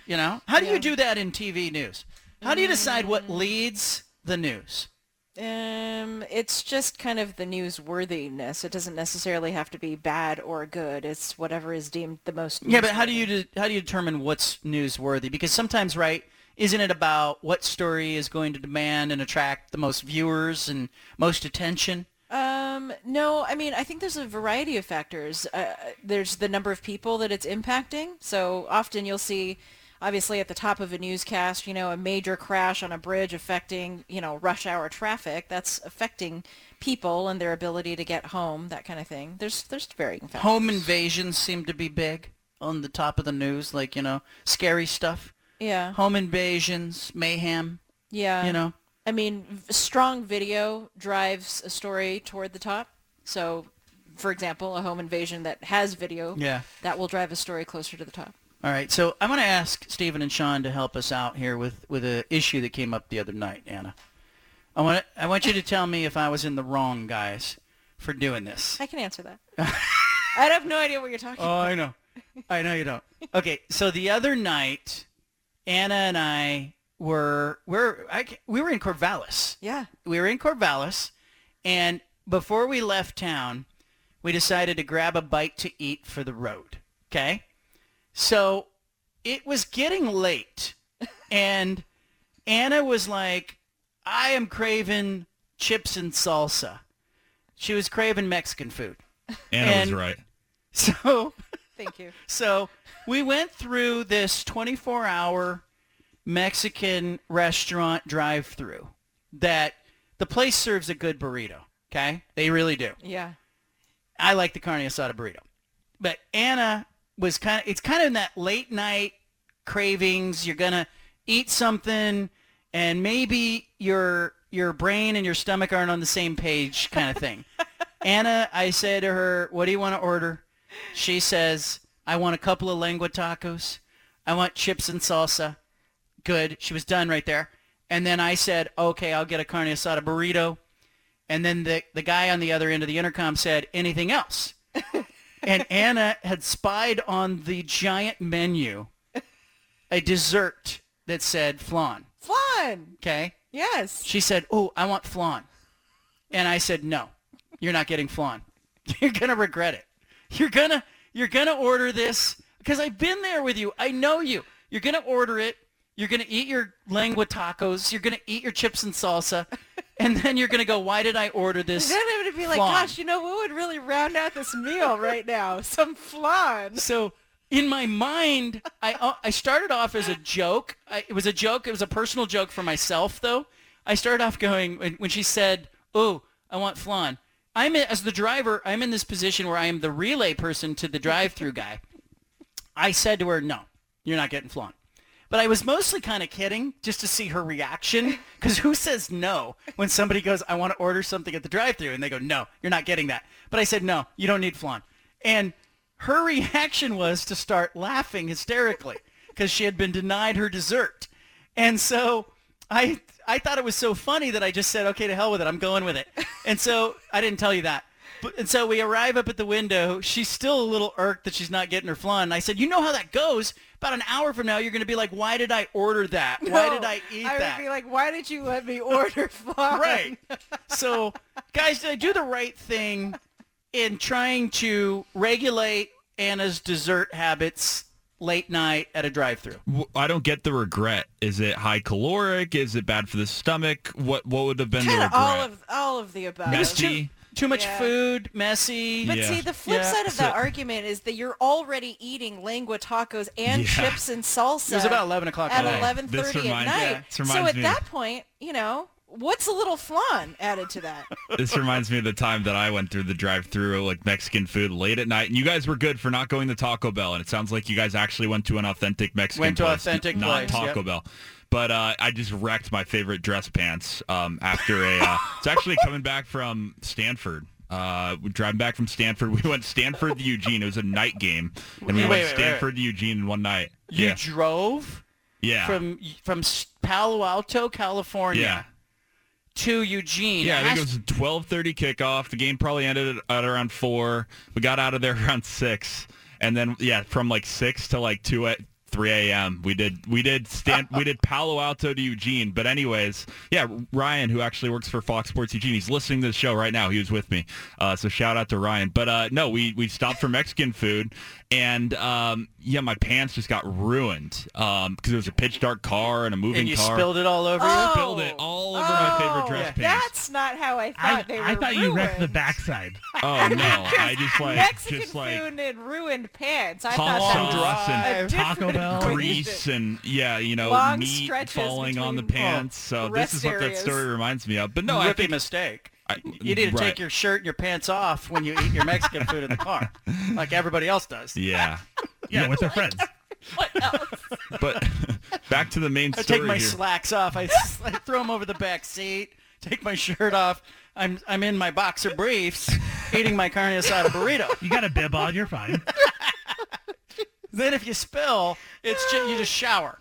You know? How do Yeah. you do that in TV news? How do you decide what leads the news? Um, it's just kind of the newsworthiness. It doesn't necessarily have to be bad or good. It's whatever is deemed the most. Yeah, but how do you de- how do you determine what's newsworthy? Because sometimes, right, isn't it about what story is going to demand and attract the most viewers and most attention? Um, no, I mean, I think there's a variety of factors. Uh, there's the number of people that it's impacting. So often you'll see, obviously at the top of a newscast, you know, a major crash on a bridge affecting, you know, rush hour traffic. That's affecting people and their ability to get home, that kind of thing. There's there's varying factors. Home invasions seem to be big on the top of the news, like you know, scary stuff. Yeah. Home invasions, mayhem. Yeah. You know. I mean, strong video drives a story toward the top. So, for example, a home invasion that has video, Yeah. that will drive a story closer to the top. All right, so I'm going to ask Stephen and Sean to help us out here with with an issue that came up the other night, Anna. I want I want you to tell me if I was in the wrong, guys, for doing this. I can answer that. *laughs* I have no idea what you're talking oh, about. Oh, about. I know. I know you don't. Okay, so the other night, Anna and I were we're I, we were in Corvallis. Yeah. We were in Corvallis, and before we left town, we decided to grab a bite to eat for the road. Okay, so it was getting late, *laughs* and Anna was like, "I am craving chips and salsa." She was craving Mexican food. Anna was right. *laughs* So Thank you. *laughs* so we went through this 24-hour Mexican restaurant drive-through that the place serves a good burrito. Okay, they really do. Yeah. I like the carne asada burrito, but Anna was kind of. It's kind of in that late night cravings. You're gonna eat something, and maybe your your brain and your stomach aren't on the same page, kind of thing. *laughs* Anna, I said to her, "What do you want to order?" She says, "I want a couple of lengua tacos. I want chips and salsa." Good. She was done right there. And then I said, "Okay, I'll get a carne asada burrito." And then the the guy on the other end of the intercom said, "Anything else?" *laughs* and Anna had spied on the giant menu a dessert that said flan. Flan. Okay. Yes. She said, "Oh, I want flan," and I said, "No, you're not getting flan. *laughs* You're gonna regret it. You're gonna you're gonna order this because I've been there with you. I know you. You're gonna order it. You're gonna eat your lengua tacos. You're gonna eat your chips and salsa, and then you're to go, why did I order *laughs* this? And then it would be like, flan? gosh, you know what would really round out this meal right now? *laughs* Some flan. So in my mind, I uh, I started off as a joke. I, it was a joke. It was a personal joke for myself, though. I started off going when, when she said, "Oh, I want flan." I'm as the driver. I'm in this position where I am the relay person to the drive-through guy. I said to her, "No, you're not getting flan." But I was mostly kind of kidding just to see her reaction. Because who says no when somebody goes, I want to order something at the drive-through," and they go, no, you're not getting that. But I said, no, you don't need flan. And her reaction was to start laughing hysterically because she had been denied her dessert. And so I I thought it was so funny that I just said, okay, to hell with it. I'm going with it. And so I didn't tell you that. But, and so we arrive up at the window. She's still a little irked that she's not getting her flan. And I said, you know how that goes. About an hour from now, you're going to be like, why did I order that? Why did I eat that? I that? would be like, why did you let me order *laughs* flan? Right. So, guys, did I do the right thing in trying to regulate Anna's dessert habits late night at a drive-through? I don't get the regret. Is it high caloric? Is it bad for the stomach? What what would have been the regret? of all of all of the above. Messy. Too much Yeah. food, messy. But Yeah. see, the flip Yeah. side of So- that argument is that you're already eating lengua tacos and Yeah. chips and salsa. It was about 11 o'clock at at night. eleven This thirty at night. yeah, so at me- that point, you know, what's a little flan added to that? *laughs* this reminds me of the time that I went through the drive-through like Mexican food late at night, and you guys were good for not going to Taco Bell, and it sounds like you guys actually went to an authentic Mexican Went to place, authentic not place, Taco yep. Bell. But uh, I just wrecked my favorite dress pants um, after a. Uh, *laughs* it's actually coming back from Stanford. Uh, we driving back from Stanford. *laughs* We went Stanford to Eugene. It was a night game, and we Wait, went wait, wait, Stanford to Eugene in one night. You yeah, drove yeah, from from Palo Alto, California, yeah. To Eugene. Yeah, I think it was a twelve thirty kickoff. The game probably ended at around four. We got out of there *laughs* around six, and then yeah, from like six to like two at three a.m. We did we did stand we did Palo Alto to Eugene. But anyways, yeah, Ryan, who actually works for Fox Sports Eugene, he's listening to the show right now. He was with me, uh, so shout out to Ryan. But uh, no, we we stopped for Mexican food, and um, yeah, my pants just got ruined because it was a pitch dark car and a moving and you car. spilled it all over Oh. you. Spilled it all over my favorite dress pants. That's not how I thought I, they were I thought you wrecked the backside. *laughs* Oh no! I just like Mexican just like food and ruined pants. I hot thought that sauce was and a different Taco Bell. equation. grease and yeah, you know, Long meat stretches falling on the between, pants. so this is what that story reminds me of. But no, I Rookie think mistake. I- You need to right. take your shirt and your pants off when you eat your Mexican food in the car, *laughs* like everybody else does. yeah. *laughs* Yeah, with their friends. But *laughs* back to the main story. I take my here. slacks off. I, I throw them over the back seat. Take my shirt off. I'm I'm in my boxer briefs, eating my carne asada burrito. You got a bib on, you're fine. Then if you spill, it's ju- you just shower.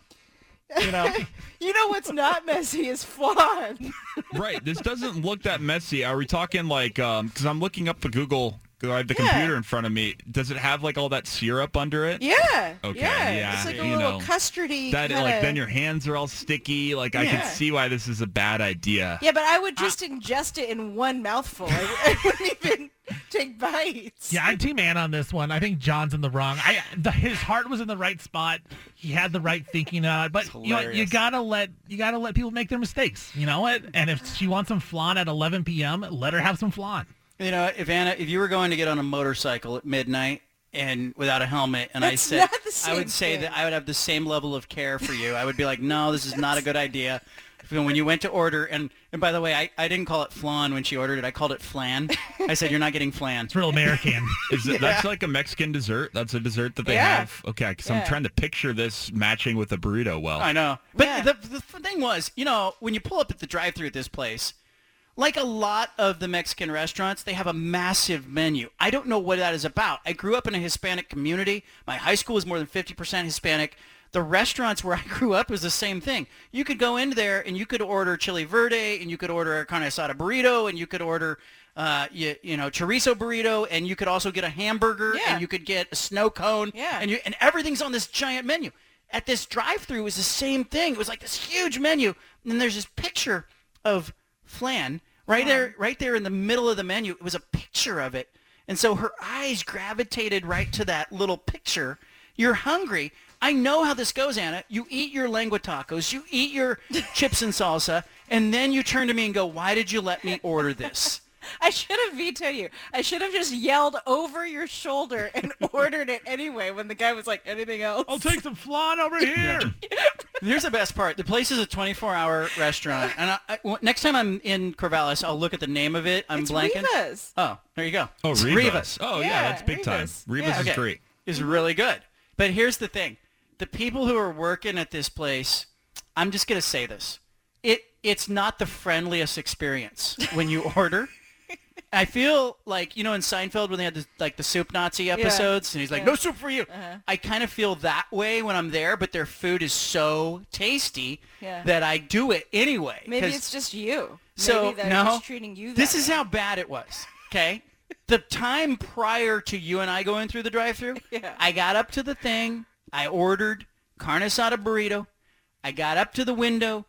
You know. *laughs* You know what's not messy is fun. *laughs* right. This doesn't look that messy. Are we talking like um cuz I'm looking up the Google I have the Yeah. computer in front of me. Does it have like all that syrup under it? Yeah. Okay, Yeah. yeah, It's like a you little know, custardy That kinda... like then your hands are all sticky. Like I can see why this is a bad idea. Yeah, but I would just ingest it in one mouthful. I, I wouldn't *laughs* even *laughs* take bites. Yeah, I'm Team Ann on this one. I think John's in the wrong. I the, his heart was in the right spot. He had the right thinking on it. But you know, you gotta let you gotta let people make their mistakes. You know what? And if she wants some flan at 11 p.m., let her have some flan. You know, if Anna, if you were going to get on a motorcycle at midnight and without a helmet, and I said, I would say thing. that I would have the same level of care for you. I would be like, no, this is not a good idea. When you went to order, and and by the way, I, I didn't call it flan when she ordered it. I called it flan. I said, you're not getting flan. It's real American. *laughs* Is it, That's like a Mexican dessert. That's a dessert that they Yeah. have. Okay, because Yeah. I'm trying to picture this matching with a burrito. Well, I know. But the, the thing was, you know, when you pull up at the drive through at this place, like a lot of the Mexican restaurants, they have a massive menu. I don't know what that is about. I grew up in a Hispanic community. My high school was more than 50% Hispanic. The restaurants where I *laughs* grew up was the same thing. You could go in there and you could order chili verde and you could order a carne asada burrito and you could order uh, you, you know, chorizo burrito and you could also get a hamburger Yeah. and you could get a snow cone Yeah. and you and everything's on this giant menu. At this drive-through was the same thing. It was like this huge menu and then there's this picture of flan right there right there in the middle of the menu. It was a picture of it. And so her eyes gravitated right to that little picture. You're hungry. I know how this goes, Anna. You eat your lengua tacos, you eat your *laughs* chips and salsa, and then you turn to me and go, "Why did you let me order this?" *laughs* I should have vetoed you. I should have just yelled over your shoulder and *laughs* ordered it anyway when the guy was like, anything else? I'll take some flan over here. Here's the best part. The place is a 24-hour restaurant, and I, I- w- next time I'm in Corvallis, I'll look at the name of it. I'm It's blanking. Rivas. Oh, there you go. Oh, It's Rivas. Oh, yeah, Yeah, that's big time. Rivas. Rivas Yeah. is Okay. great. Is really good. But here's the thing: the people who are working at this place, I'm just gonna say this. It it's not the friendliest experience when you *laughs* order. I feel like you know in Seinfeld when they had the, like the soup Nazi episodes, and he's like, Yeah. "No soup for you." Uh-huh. I kind of feel that way when I'm there, but their food is so tasty Yeah. that I do it anyway. Maybe it's just you. so Maybe they're no, just treating you. this that is way. how bad it was. Okay, *laughs* the time prior to you and I going through the drive-through, Yeah. I got up to the thing. I ordered carne asada burrito. I got up to the window.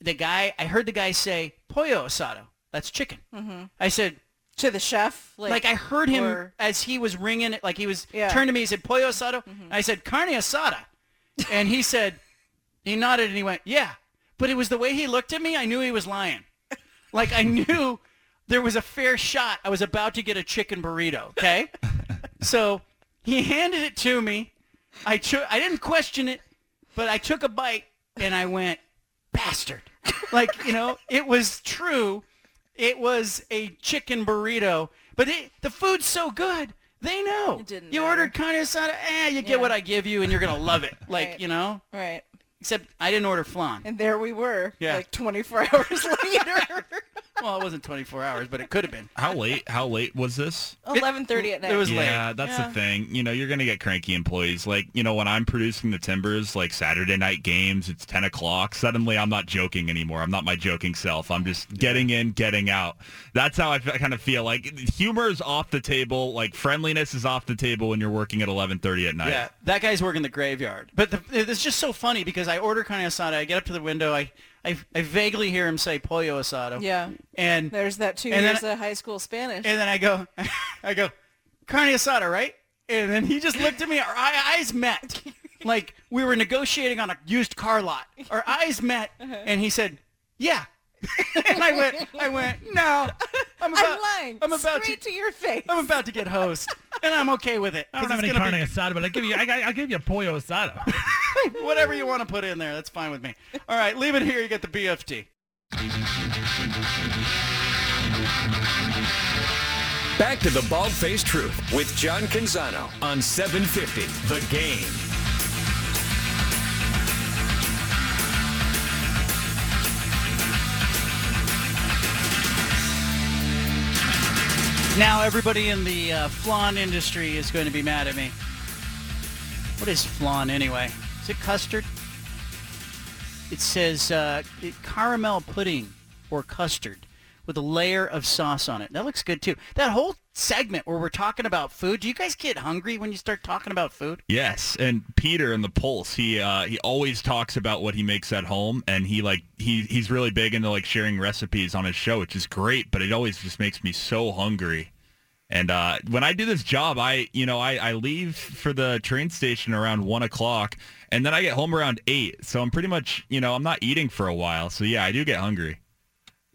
The guy, I heard the guy say pollo asado. That's chicken. Mhm. I said to the chef. Like, like, I heard him or- as he was ringing it, like he was Yeah. Mm-hmm. turned to me. He said pollo asado. I said carne asada, and he said he nodded and he went yeah. But it was the way he looked at me. I knew he was lying. Like I knew there was a fair shot. I was about to get a chicken burrito. Okay, *laughs* so he handed it to me. I took. I didn't question it, but I took a bite and I went bastard. Like you know, it was true. It was a chicken burrito, but it, the food's so good. They know. It didn't you matter. ordered carne asada. Eh, you get Yeah. what I give you, and you're gonna love it. Like Right. you know. Right. Except I didn't order flan. And there we were, Yeah. like 24 *laughs* hours later. Well, it wasn't 24 hours, but it could have been. How late? How late was this? 11:30 at night. It was yeah, late. that's Yeah. the thing. You know, you're gonna get cranky employees. Like, you know, when I'm producing the Timbers, like Saturday night games, it's 10 o'clock. Suddenly, I'm not joking anymore. I'm not my joking self. I'm just getting in, getting out. That's how I f- kind of feel. Like humor is off the table. Like friendliness is off the table when you're working at 11:30 at night. Yeah, that guy's working the graveyard. But the, it's just so funny because I order carne asada. I get up to the window. I, I, I vaguely hear him say pollo asado. Yeah. And There's that two and then- years of high school Spanish. And then I go, *laughs* I go, carne asada, right? And then he just looked at me. Our eyes met, *laughs* like we were negotiating on a used car lot. Our eyes met, Uh-huh. and he said, "Yeah." *laughs* and I went, I went, no, I'm about, I'm lying. I'm about straight to, to, your face. I'm about to get host, *laughs* and I'm okay with it. I don't 'cause have any carne be- asada, but I give you, I, I'll give you a pollo asada. *laughs* Whatever you want to put in there, that's fine with me. All right, leave it here. You get the BFT. Back to the Bald Faced Truth with John Canzano on 750 The Game. Now everybody in the uh, flan industry is going to be mad at me. What is flan anyway? Is it custard? It says uh, caramel pudding or custard with a layer of sauce on it. That looks good too. That whole segment where we're talking about food. Do you guys get hungry when you start talking about food? Yes, and Peter in the Pulse, he uh, he always talks about what he makes at home, and he like he he's really big into like sharing recipes on his show, which is great. But it always just makes me so hungry. And uh, when I do this job, I you know I, I leave for the train station around one o'clock, and then I get home around eight. So I'm pretty much you know I'm not eating for a while. So yeah, I do get hungry.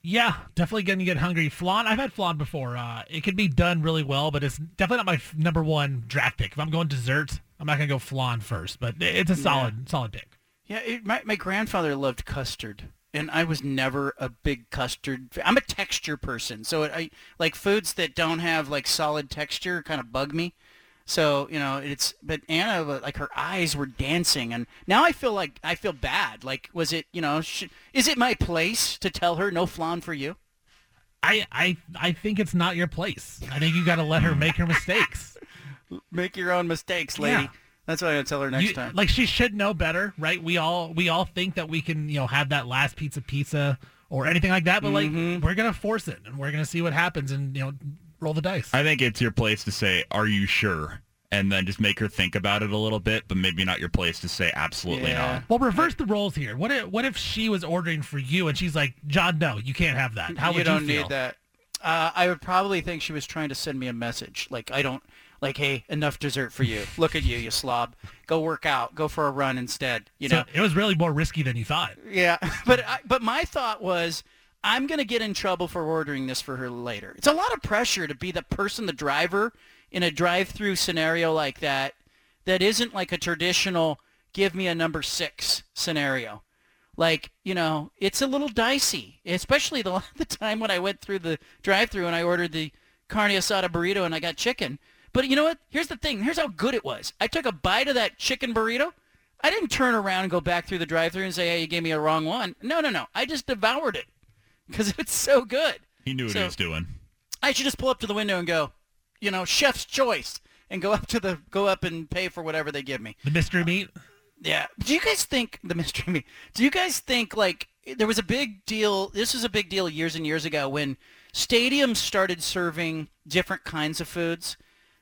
Yeah, definitely going to get hungry. Flan, I've had flan before. Uh, it can be done really well, but it's definitely not my f- number one draft pick. If I'm going dessert, I'm not going to go flan first, but it's a solid, solid pick. Yeah, it, my my grandfather loved custard, and I was never a big custard. I'm a texture person, so it, I like foods that don't have like solid texture kind of bug me. So you know, it's but Anna like her eyes were dancing, and now I feel like I feel bad. Like, was it you know, sh- is it my place to tell her no flan for you? I, I, I think it's not your place. I think you got to let her make her mistakes. *laughs* Make your own mistakes, lady. Yeah. That's what I'm gonna tell her next You- time. Like she should know better, right? We all we all think that we can, you know, have that last pizza pizza or anything like that, but Mm-hmm. like we're gonna force it and we're gonna see what happens and you know roll the dice. I think it's your place to say, "Are you sure?" and then just make her think about it a little bit, but maybe not your place to say absolutely not. Well, reverse the roles here. What if what if she was ordering for you and she's like, John, no, you can't have that. How you would don't you feel? need that. Uh, I would probably think she was trying to send me a message. Like I don't, Like, hey, enough dessert for you. Look at you, you slob. Go work out. Go for a run instead. You so know. it was really more risky than you thought. Yeah, *laughs* but I, but my thought was I'm going to get in trouble for ordering this for her later. It's a lot of pressure to be the person, the driver in a drive-through scenario like that that isn't like a traditional give me a number 6 scenario. Like, you know, it's a little dicey, especially the *laughs* the time when I went through the drive-through and I ordered the carne asada burrito and I got chicken. But you know what? Here's the thing. Here's how good it was. I took a bite of that chicken burrito. I didn't turn around and go back through the drive-through and say, "Hey, you gave me a wrong one." No, no, no. I just devoured it *laughs* because it's so good. He knew what So- he was doing. I should just pull up to the window and go, you know, chef's choice, and go up to the go up and pay for whatever they give me. The mystery meat. Yeah. Do you guys think the mystery meat? Do you guys think like there was a big deal? This was a big deal years and years ago when stadiums started serving different kinds of foods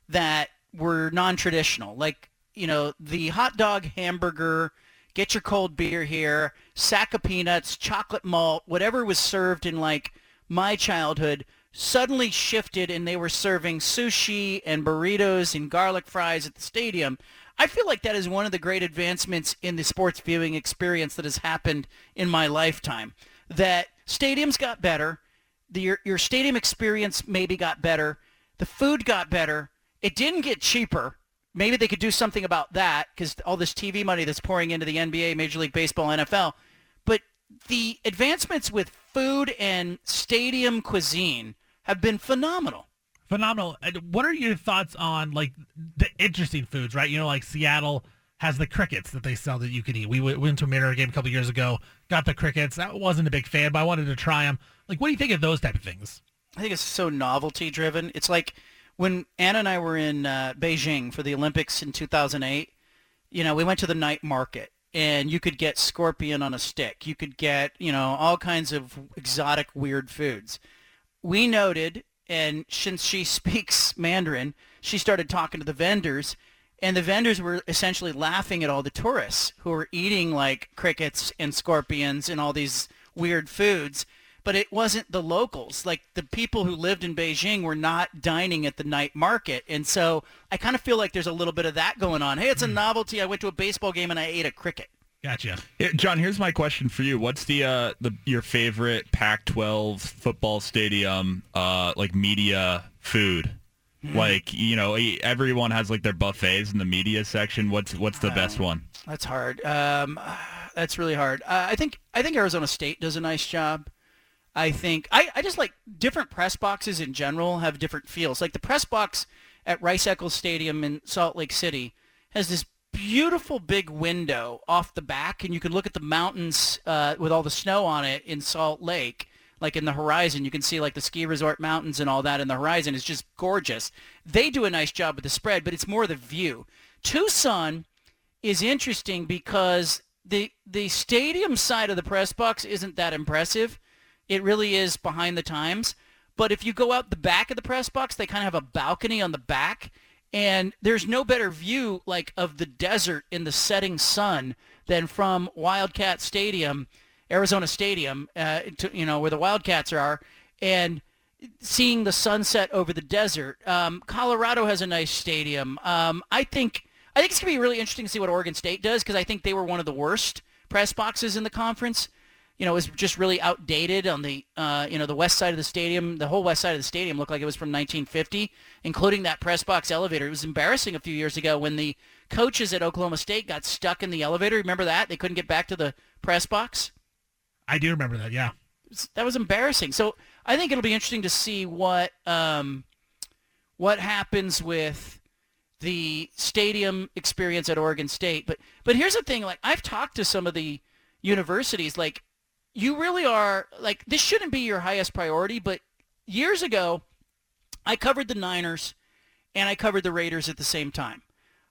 that were non-traditional, like you know the hot dog, hamburger. Get your cold beer here, sack of peanuts, chocolate malt, whatever was served in like my childhood suddenly shifted and they were serving sushi and burritos and garlic fries at the stadium. I feel like that is one of the great advancements in the sports viewing experience that has happened in my lifetime. That stadiums got better, the, your, your stadium experience maybe got better, the food got better, it didn't get cheaper. Maybe they could do something about that because all this TV money that's pouring into the NBA, Major League Baseball, NFL. But the advancements with food and stadium cuisine have been phenomenal. Phenomenal. What are your thoughts on like the interesting foods? Right, you know, like Seattle has the crickets that they sell that you can eat. We went to a Mariner game a couple years ago, got the crickets. I wasn't a big fan, but I wanted to try them. Like, what do you think of those type of things? I think it's so novelty driven. It's like when Anna and I were in uh, Beijing for the Olympics in 2008. You know, we went to the night market and you could get scorpion on a stick. You could get, you know, all kinds of exotic weird foods. We noted and since she *laughs* speaks Mandarin, she started talking to the vendors and the vendors were essentially laughing at all the tourists who were eating like crickets and scorpions and all these weird foods but it wasn't the locals. Like the people who lived in Beijing were not dining at the night market. And so I kind of feel like there's a little bit of that going on. Hey, it's a novelty. I went to a baseball game and I ate a cricket. Gotcha. John, here's my question for you. What's the uh the your favorite Pac-12 football stadium uh like media food? Hmm. Like, you know, everyone has like their buffets in the media section. What's what's the best Um, one? That's hard. Um, that's really hard. Uh, I think I think Arizona State does a nice job. I think I, I just like different press boxes in general have different feels. Like the press box at Rice Eccles Stadium in Salt Lake City has this beautiful big window off the back, and you can look at the mountains uh, with all the snow on it in Salt Lake. Like in the horizon, you can see like the ski resort mountains and all that in the horizon. It's just gorgeous. They do a nice job with the spread, but it's more the view. Tucson is interesting because the the stadium side of the press box isn't that impressive. It really is behind the times. But if you go out the back of the press box, they kind of have a balcony on the back, and there's no better view like of the desert in the setting sun than from Wildcat Stadium, Arizona Stadium, uh, to, you know where the Wildcats are, and seeing the sunset over the desert. Um, Colorado has a nice stadium. Um, I think I think it's gonna be really interesting to see what Oregon State does because I think they were one of the worst press boxes in the conference. You know, it was just really outdated on the uh, you know the west side of the stadium. The whole west side of the stadium looked like it was from 1950, including that press box elevator. It was embarrassing a few years ago when the coaches at Oklahoma State got stuck in the elevator. Remember that? They couldn't get back to the press box I do remember that. Yeah. that was embarrassing. So I think it'll be interesting to see what um, what happens with the stadium experience at Oregon State. But but here's the thing: like I've talked to some of the universities, like you really are like this shouldn't be your highest priority. But years ago, I covered the Niners and I covered the Raiders at the same time.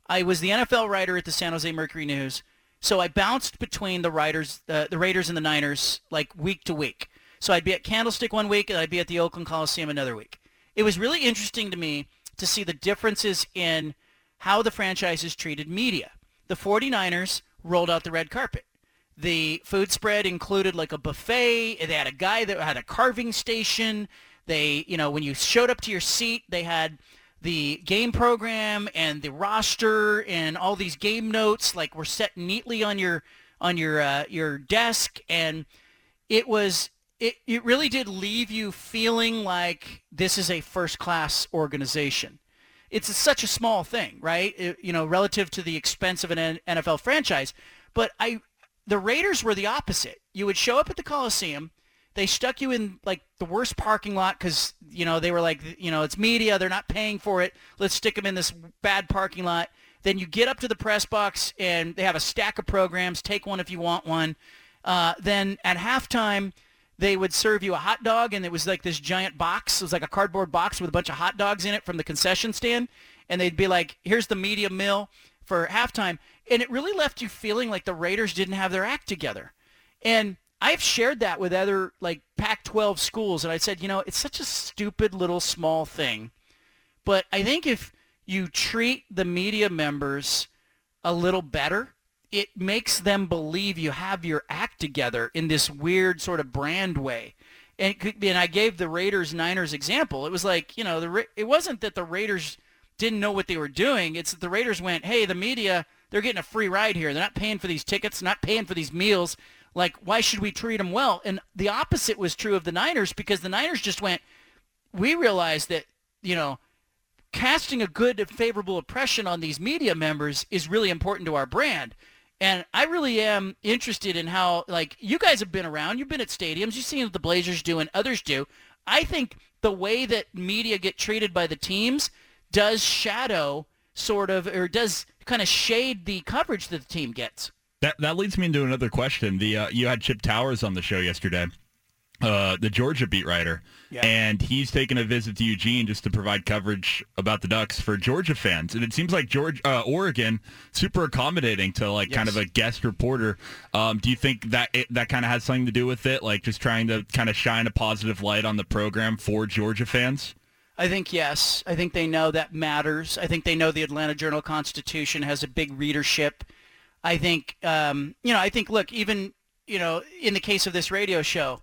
I was the NFL writer at the San Jose Mercury News, so I bounced between the writers, uh, the Raiders and the Niners, like week to week. So I'd be at Candlestick one week, and I'd be at the Oakland Coliseum another week. It was really interesting to me to see the differences in how the franchises treated media. The 49ers rolled out the red carpet. The food spread included like a buffet. They had a guy that had a carving station. They, you know, when you showed up to your seat, they had the game program and the roster and all these game notes like were set neatly on your on your uh, your desk and it was it, it really did leave you feeling like this is a first class organization it's a, such a small thing right It- you know relative to the expense of an nfl franchise but i the raiders were the opposite. You would show up at the coliseum they stuck you in like the worst parking lot because you know they were like you know it's media they're not paying for it let's stick them in this bad parking lot. Then you get up to the press box and they have a stack of programs take one if you want one. Uh, then at halftime they would serve you a hot dog and it was like this giant box it was like a cardboard box with a bunch of hot dogs in it from the concession stand. And they'd be like here's the media mill for halftime and it really left you feeling like the raiders didn't have their act together and I've shared that with other like Pac-12 schools, and I said, you know, it's such a stupid little small thing, but I think if you treat the media members a little better, it makes them believe you have your act together in this weird sort of brand way. And, be, and I gave the Raiders Niners example. It was like, you know, the it wasn't that the Raiders didn't know what they were doing. It's that the Raiders went, hey, the media, they're getting a free ride here. They're not paying for these tickets, not paying for these meals. Like, why should we treat them well? And the opposite was true of the Niners because the Niners just went, we realized that, you know, casting a good, favorable impression on these media members is really important to our brand. And I really am interested in how, like, you guys have been around. You've been at stadiums. You've seen what the Blazers do and others do. I think the way that media get treated by the teams does shadow sort of, or does kind of shade the coverage that the team gets. That that leads me into another question. The uh, you had Chip Towers on the show yesterday, uh, the Georgia beat writer, and he's taking a visit to Eugene just to provide coverage about the Ducks for Georgia fans. And it seems like Georgia, uh, Oregon, super accommodating to like kind of a guest reporter. Um, do you think that it, that kind of has something to do with it, like just trying to kind of shine a positive light on the program for Georgia fans? I think yes. I think they know that matters. I think they know the Atlanta Journal Constitution has a big readership. I think, um, you know, I think, look, even, you know, in the case of this radio show,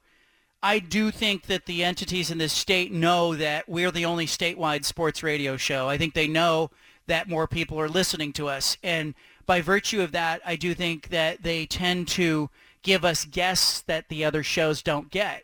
I do think that the entities in this state know that we're the only statewide sports radio show. I think they know that more people are listening to us. And by virtue of that, I do think that they tend to give us guests that the other shows don't get.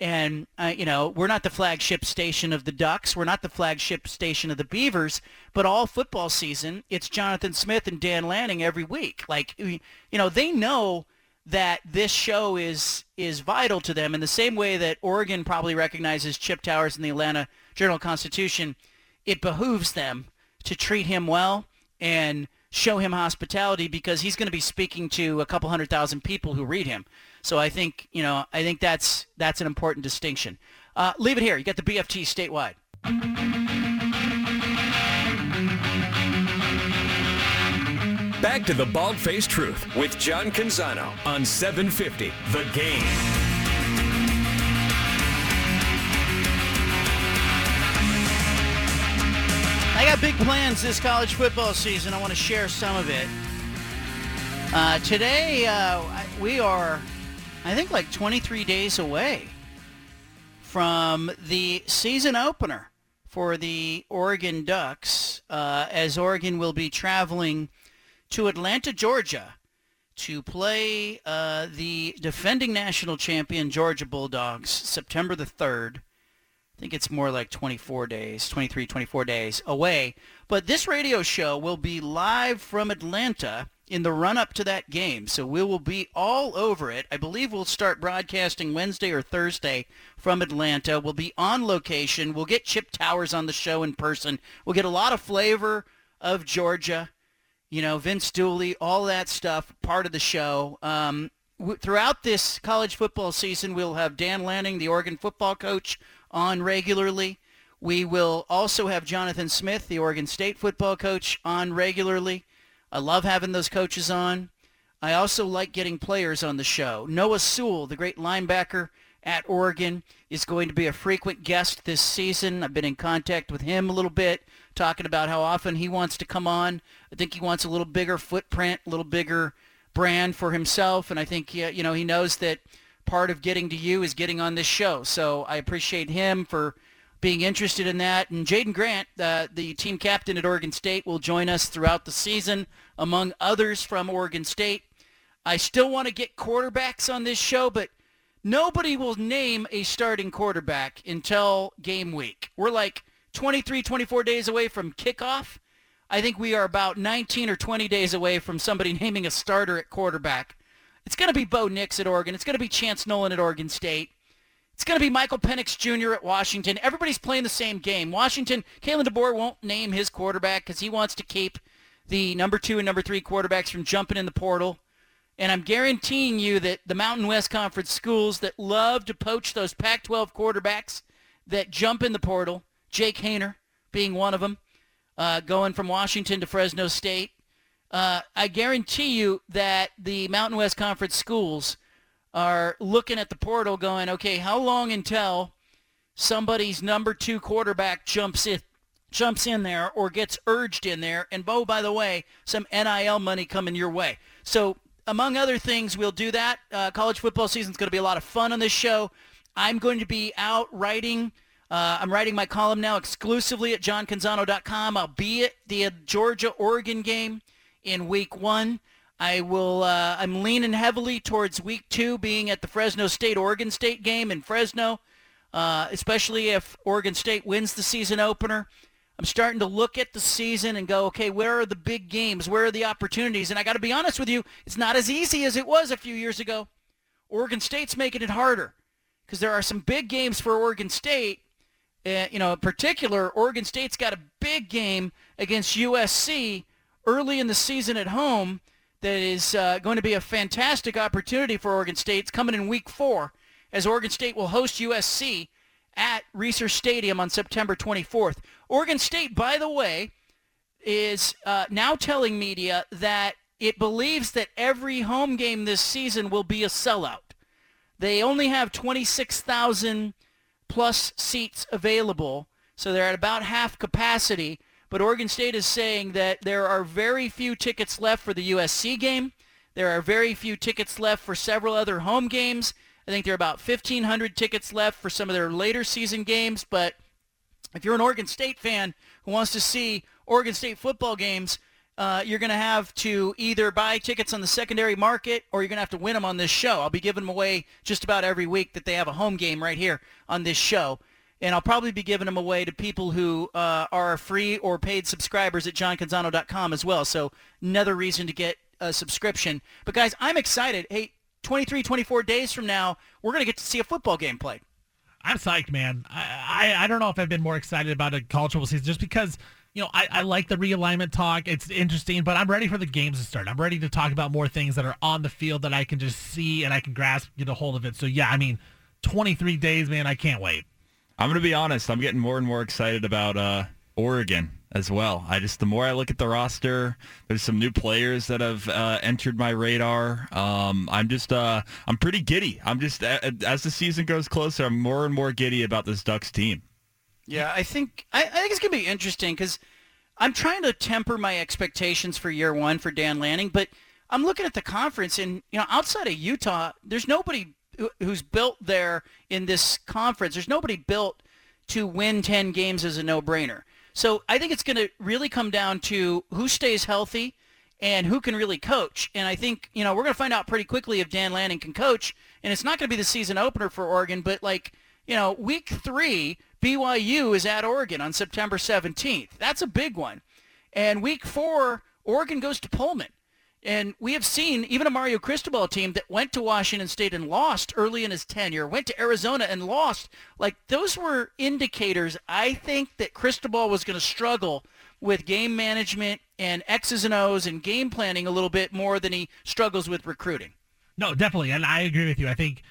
And, uh, you know, we're not the flagship station of the Ducks. We're not the flagship station of the Beavers. But all football season, it's Jonathan Smith and Dan Lanning every week. Like, you know, they know that this show is is vital to them in the same way that Oregon probably recognizes Chip Towers in the Atlanta Journal-Constitution. It behooves them to treat him well and show him hospitality because he's going to be speaking to a couple hundred thousand people who read him. So I think you know I think that's that's an important distinction. Uh, leave it here. You got the BFT statewide. Back to the Bald Faced Truth with John Canzano on 750 The Game. I got big plans this college football season. I want to share some of it. Uh, today, uh, we are, I think, like 23 days away from the season opener for the Oregon Ducks, uh, as Oregon will be traveling to Atlanta, Georgia, to play uh, the defending national champion Georgia Bulldogs September the 3rd. I think it's more like 24 days, 23, 24 days away. But this radio show will be live from Atlanta in the run-up to that game. So we will be all over it. I believe we'll start broadcasting Wednesday or Thursday from Atlanta. We'll be on location. We'll get Chip Towers on the show in person. We'll get a lot of flavor of Georgia. You know, Vince Dooley, all that stuff, part of the show. Um, w- throughout this college football season, we'll have Dan Lanning, the Oregon football coach, on regularly. We will also have Jonathan Smith, the Oregon State football coach, on regularly. I love having those coaches on. I also like getting players on the show. Noah Sewell, the great linebacker at Oregon, is going to be a frequent guest this season. I've been in contact with him a little bit, talking about how often he wants to come on. I think he wants a little bigger footprint, a little bigger brand for himself, and I think you know he knows that part of getting to you is getting on this show. So I appreciate him for being interested in that. And Jaydon Grant, uh, the team captain at Oregon State, will join us throughout the season, among others from Oregon State. I still want to get quarterbacks on this show, but nobody will name a starting quarterback until game week. We're like 23, 24 days away from kickoff. I think we are about 19 or 20 days away from somebody naming a starter at quarterback. It's going to be Bo Nix at Oregon. It's going to be Chance Nolan at Oregon State. It's going to be Michael Penix Jr. at Washington. Everybody's playing the same game. Washington, Kalen DeBoer won't name his quarterback because he wants to keep the number two and number three quarterbacks from jumping in the portal. And I'm guaranteeing you that the Mountain West Conference schools that love to poach those Pac-12 quarterbacks that jump in the portal, Jake Haener being one of them, uh, going from Washington to Fresno State, uh, I guarantee you that the Mountain West Conference schools are looking at the portal going, okay, how long until somebody's number two quarterback jumps in, jumps in there or gets urged in there? And, Bo, by the way, some NIL money coming your way. So among other things, we'll do that. Uh, college football season is going to be a lot of fun on this show. I'm going to be out writing. Uh, I'm writing my column now exclusively at johncanzano.com. I'll be at the Georgia-Oregon game in week one. I will. Uh, I'm leaning heavily towards week two being at the Fresno State Oregon State game in Fresno, uh, especially if Oregon State wins the season opener. I'm starting to look at the season and go, okay, where are the big games? Where are the opportunities? And I got to be honest with you, it's not as easy as it was a few years ago. Oregon State's making it harder because there are some big games for Oregon State. Uh, you know, in particular, Oregon State's got a big game against USC early in the season at home that is uh, going to be a fantastic opportunity for Oregon State. It's coming in week four as Oregon State will host USC at Reser Stadium on September 24th. Oregon State, by the way, is uh, now telling media that it believes that every home game this season will be a sellout. They only have 26,000 plus seats available, so they're at about half capacity. But Oregon State is saying that there are very few tickets left for the USC game. There are very few tickets left for several other home games. I think there are about 1,500 tickets left for some of their later season games. But if you're an Oregon State fan who wants to see Oregon State football games, uh, you're going to have to either buy tickets on the secondary market or you're going to have to win them on this show. I'll be giving them away just about every week that they have a home game right here on this show and I'll probably be giving them away to people who uh, are free or paid subscribers at johncanzano.com as well. So another reason to get a subscription. But guys, I'm excited. Hey, 23, 24 days from now, we're going to get to see a football game played. I'm psyched, man. I, I, I don't know if I've been more excited about a college football season just because you know, I, I like the realignment talk. It's interesting, but I'm ready for the games to start. I'm ready to talk about more things that are on the field that I can just see and I can grasp, get a hold of it. So yeah, I mean, 23 days, man, I can't wait. I'm going to be honest. I'm getting more and more excited about uh, Oregon as well. I just the more I look at the roster, there's some new players that have uh, entered my radar. Um, I'm just uh, I'm pretty giddy. I'm just as the season goes closer, I'm more and more giddy about this Ducks team. Yeah, I think I, I think it's going to be interesting because I'm trying to temper my expectations for year one for Dan Lanning, but I'm looking at the conference and you know outside of Utah, there's nobody who's built there in this conference. There's nobody built to win 10 games as a no-brainer. So I think it's going to really come down to who stays healthy and who can really coach. And I think, you know, we're going to find out pretty quickly if Dan Lanning can coach. And it's not going to be the season opener for Oregon, but like, you know, week three, BYU is at Oregon on September 17th. That's a big one. And week four, Oregon goes to Pullman. And we have seen even a Mario Cristobal team that went to Washington State and lost early in his tenure, went to Arizona and lost. Like those were indicators, I think, that Cristobal was going to struggle with game management and X's and O's and game planning a little bit more than he struggles with recruiting. No, definitely. And I agree with you. I think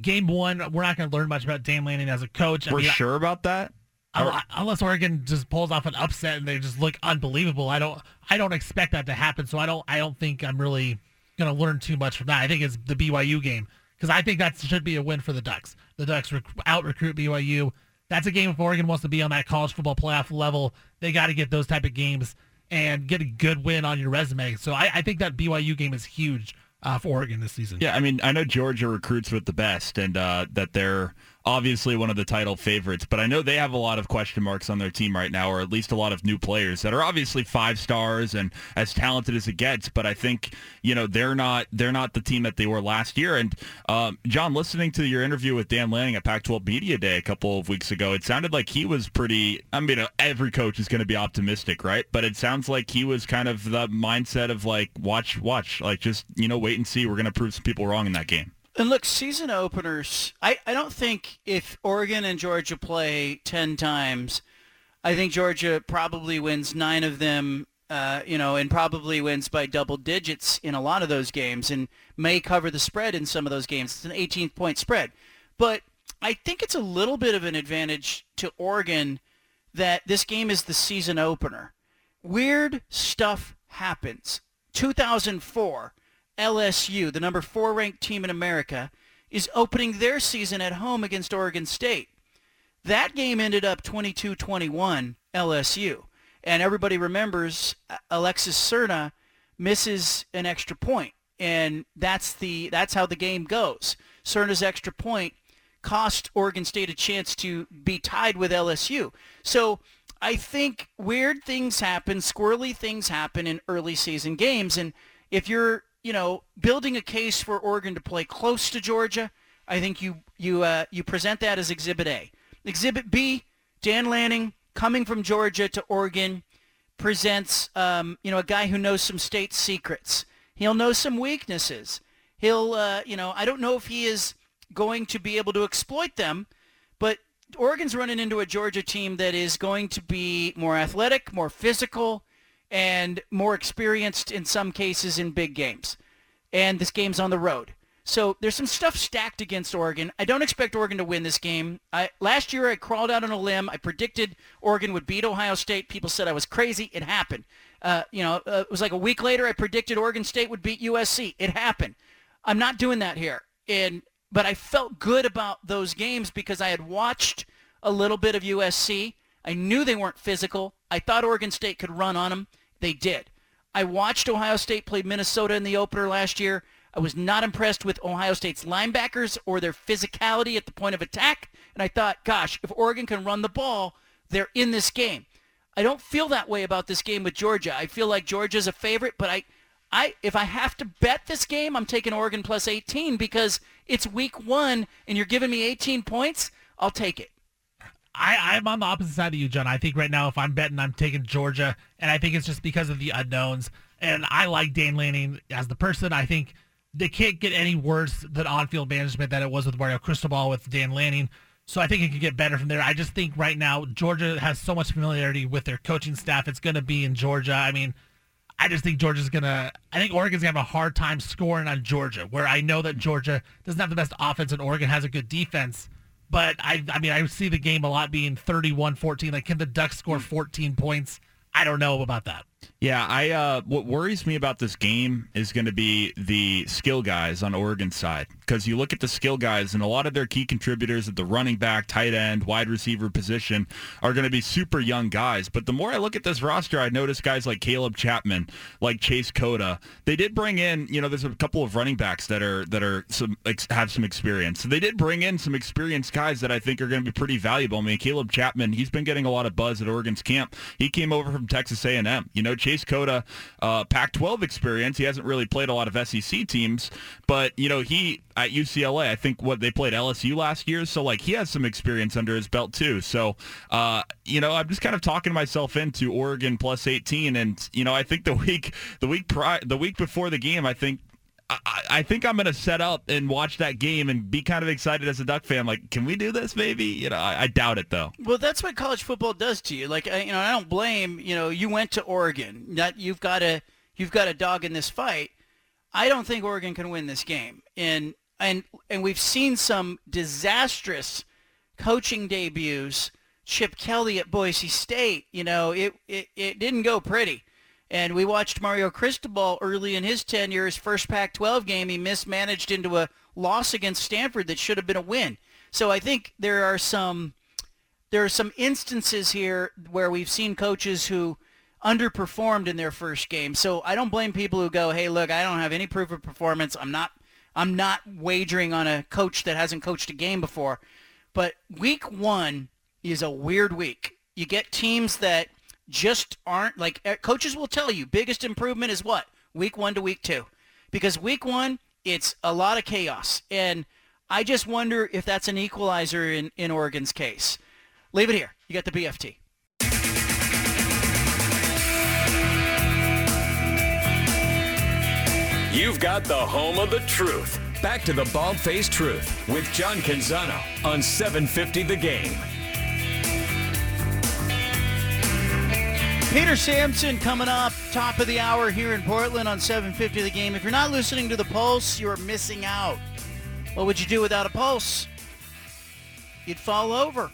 game one, we're not going to learn much about Dan Lanning as a coach. We're I mean, sure about that? Unless Oregon just pulls off an upset and they just look unbelievable, I don't I don't expect that to happen. So I don't I don't think I'm really going to learn too much from that. I think it's the BYU game because I think that should be a win for the Ducks. The Ducks rec- out recruit BYU. That's a game if Oregon wants to be on that college football playoff level. They got to get those type of games and get a good win on your resume. So I, I think that BYU game is huge uh, for Oregon this season. Yeah, I mean, I know Georgia recruits with the best, and uh, that their obviously one of the title favorites, but I know they have a lot of question marks on their team right now, or at least a lot of new players that are obviously five stars and as talented as it gets. But I think you know they're not they're not the team that they were last year. And um, John, listening to your interview with Dan Lanning at Pac-12 Media Day a couple of weeks ago, it sounded like he was pretty. I mean, every coach is going to be optimistic, right? But it sounds like he was kind of the mindset of like watch, watch, like just you know wait and see. We're going to prove some people wrong in that game. And look, season openers, I, I don't think if Oregon and Georgia play 10 times, I think Georgia probably wins nine of them, uh, you know, and probably wins by double digits in a lot of those games and may cover the spread in some of those games. It's an 18 point spread. But I think it's a little bit of an advantage to Oregon that this game is the season opener. Weird stuff happens. 2004, LSU, the number four ranked team in America, is opening their season at home against Oregon State. That game ended up 22-21 LSU. And everybody remembers uh, Alexis Serna misses an extra point. And that's the that's how the game goes. Serna's extra point cost Oregon State a chance to be tied with LSU. So I think weird things happen, squirrely things happen in early season games. And if you're you know, building a case for Oregon to play close to Georgia, I think you you uh, you present that as Exhibit A. Exhibit B, Dan Lanning coming from Georgia to Oregon presents um, you know a guy who knows some state secrets. He'll know some weaknesses. He'll uh, you know I don't know if he is going to be able to exploit them, but Oregon's running into a Georgia team that is going to be more athletic, more physical, and more experienced in some cases in big games. And this game's on the road. So there's some stuff stacked against Oregon. I don't expect Oregon to win this game. I, last year I crawled out on a limb. I predicted Oregon would beat Ohio State. People said I was crazy. It happened. Uh, you know, uh, it was like a week later I predicted Oregon State would beat USC. It happened. I'm not doing that here. And but I felt good about those games because I had watched a little bit of USC. I knew they weren't physical. I thought Oregon State could run on them. They did. I watched Ohio State play Minnesota in the opener last year. I was not impressed with Ohio State's linebackers or their physicality at the point of attack. And I thought, gosh, if Oregon can run the ball, they're in this game. I don't feel that way about this game with Georgia. I feel like Georgia's a favorite, but I, I, if I have to bet this game, I'm taking Oregon plus 18 because it's week one and you're giving me 18 points. I'll take it. I, I'm on the opposite side of you, John. I think right now, if I'm betting, I'm taking Georgia, and I think it's just because of the unknowns. And I like Dan Lanning as the person. I think they can't get any worse than on-field management that it was with Mario Cristobal with Dan Lanning. So I think it could get better from there. I just think right now Georgia has so much familiarity with their coaching staff. It's going to be in Georgia. I mean, I just think Georgia's going to. I think Oregon's going to have a hard time scoring on Georgia, where I know that Georgia doesn't have the best offense and Oregon has a good defense. But I, I mean, I see the game a lot being 31-14. Like, can the Ducks score mm. 14 points? I don't know about that. Yeah, I uh, what worries me about this game is going to be the skill guys on Oregon's side because you look at the skill guys and a lot of their key contributors at the running back, tight end, wide receiver position are going to be super young guys. But the more I look at this roster, I notice guys like Caleb Chapman, like Chase Cota. They did bring in, you know, there's a couple of running backs that are that are some have some experience. So they did bring in some experienced guys that I think are going to be pretty valuable. I mean, Caleb Chapman, he's been getting a lot of buzz at Oregon's camp. He came over from Texas A&M. You know, Chase Cota, uh, Pac-12 experience. He hasn't really played a lot of SEC teams, but you know, he at UCLA. I think what they played LSU last year, so like he has some experience under his belt too. So uh, you know, I'm just kind of talking myself into Oregon plus 18, and you know, I think the *laughs* week the week pri- the week before the game, I think I, think I'm going to set up and watch that game and be kind of excited as a Duck fan. Like, can we do this? Maybe you know, I, I doubt it though. Well, that's what college football does to you. Like, I, you know, I don't blame you know you went to Oregon. That you've got a you've got a dog in this fight. I don't think Oregon can win this game, and and and we've seen some disastrous coaching debuts. Chip Kelly at Boise State, you know, it, it, it didn't go pretty. And we watched Mario Cristobal early in his tenure, his first Pac-12 game, he mismanaged into a loss against Stanford that should have been a win. So I think there are some there are some instances here where we've seen coaches who underperformed in their first game. So I don't blame people who go, "Hey, look, I don't have any proof of performance. I'm not I'm not wagering on a coach that hasn't coached a game before. But week one is a weird week. You get teams that just aren't like eh, coaches will tell you biggest improvement is what? Week one to week two. Because week one it's a lot of chaos. And i just wonder if that's an equalizer in, in oregon's case. Leave it here. You got the bft You've got the home of the truth. Back to the bald faced truth with John Canzano on 750 The Game. Peter Sampson coming up, top of the hour here in Portland on 750 The Game. If you're not listening to The Pulse, you're missing out. What would you do without a pulse? You'd fall over.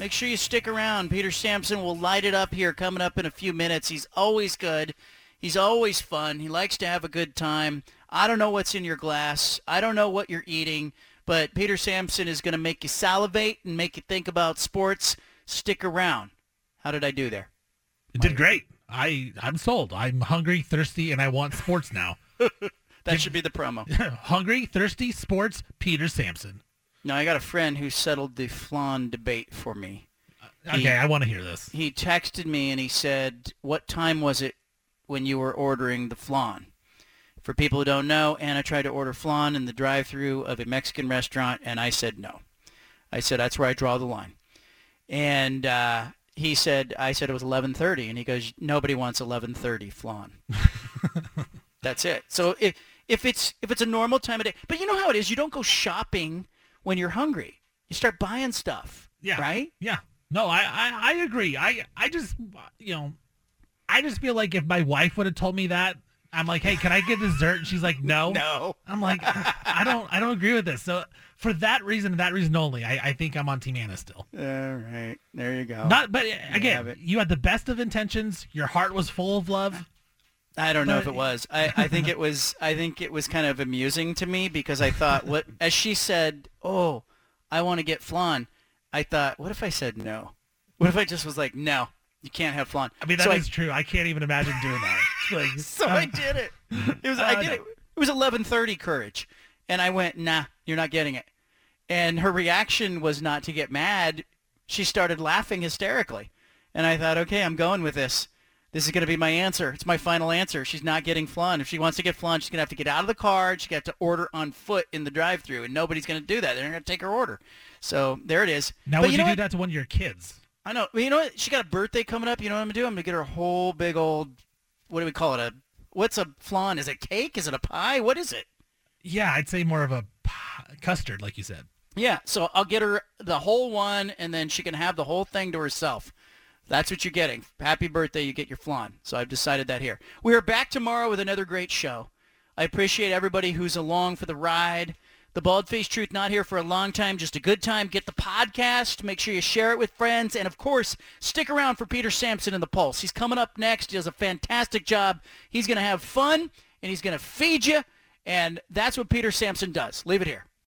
Make sure you stick around. Peter Sampson will light it up here coming up in a few minutes. He's always good. He's always fun. He likes to have a good time. I don't know what's in your glass. I don't know what you're eating, but Peter Sampson is going to make you salivate and make you think about sports. Stick around. How did I do there? It did great. I I'm sold. I'm hungry, thirsty, and I want sports now. *laughs* that should be the promo. *laughs* hungry, thirsty, sports. Peter Sampson. Now I got a friend who settled the flan debate for me. Okay, He- I want to hear this. He texted me and he said, "What time was it when you were ordering the flan?" For people who don't know, Anna tried to order flan in the drive-through of a Mexican restaurant, and I said no. I said that's where I draw the line. And uh, he said, I said it was 11:30, and he goes, nobody wants 11:30 flan. *laughs* That's it. So if if it's if it's a normal time of day, but you know how it is, you don't go shopping when you're hungry. You start buying stuff. Yeah. Right. Yeah. No, I, I I agree. I I just you know, I just feel like if my wife would have told me that, I'm like, hey, can I get dessert? And she's like, no. *laughs* No. I'm like, I don't I don't agree with this. So for that reason, that reason only, I, I think I'm on Team Anna still. All right. There you go. Not, but You again, it. you had the best of intentions. Your heart was full of love. I don't know if it was. I, I think it was. I think it was kind of amusing to me because I thought, what as she said, "Oh, I want to get flan." I thought, what if I said no? What if I just was like, "No, you can't have flan." I mean, that is so true. I can't even imagine doing that. *laughs* Like, so I did it. *laughs* It was. I Uh, did no. it. It was 11:30 courage, and I went, "Nah, you're not getting it." And her reaction was not to get mad. She started laughing hysterically, and I thought, "Okay, I'm going with this." This is going to be my answer. It's my final answer. She's not getting flan. If she wants to get flan, she's going to have to get out of the car. She's going to have to order on foot in the drive-through, and nobody's going to do that. They're not going to take her order. So there it is. Now, But would you, know do what? that to one of your kids? I know. But you know what? She got a birthday coming up. You know what I'm going to do? I'm going to get her a whole big old, what do we call it? A What's a flan? Is it cake? Is it a pie? What is it? Yeah, I'd say more of a p- custard, like you said. Yeah, so I'll get her the whole one, and then she can have the whole thing to herself. That's what you're getting. Happy birthday, you get your flan. So I've decided that here. We are back tomorrow with another great show. I appreciate everybody who's along for the ride. The Bald Faced Truth not here for a long time, just a good time. Get the podcast. Make sure you share it with friends. And of course, stick around for Peter Sampson in the Pulse. He's coming up next. He does a fantastic job. He's going to have fun, and he's going to feed you. And that's what Peter Sampson does. Leave it here.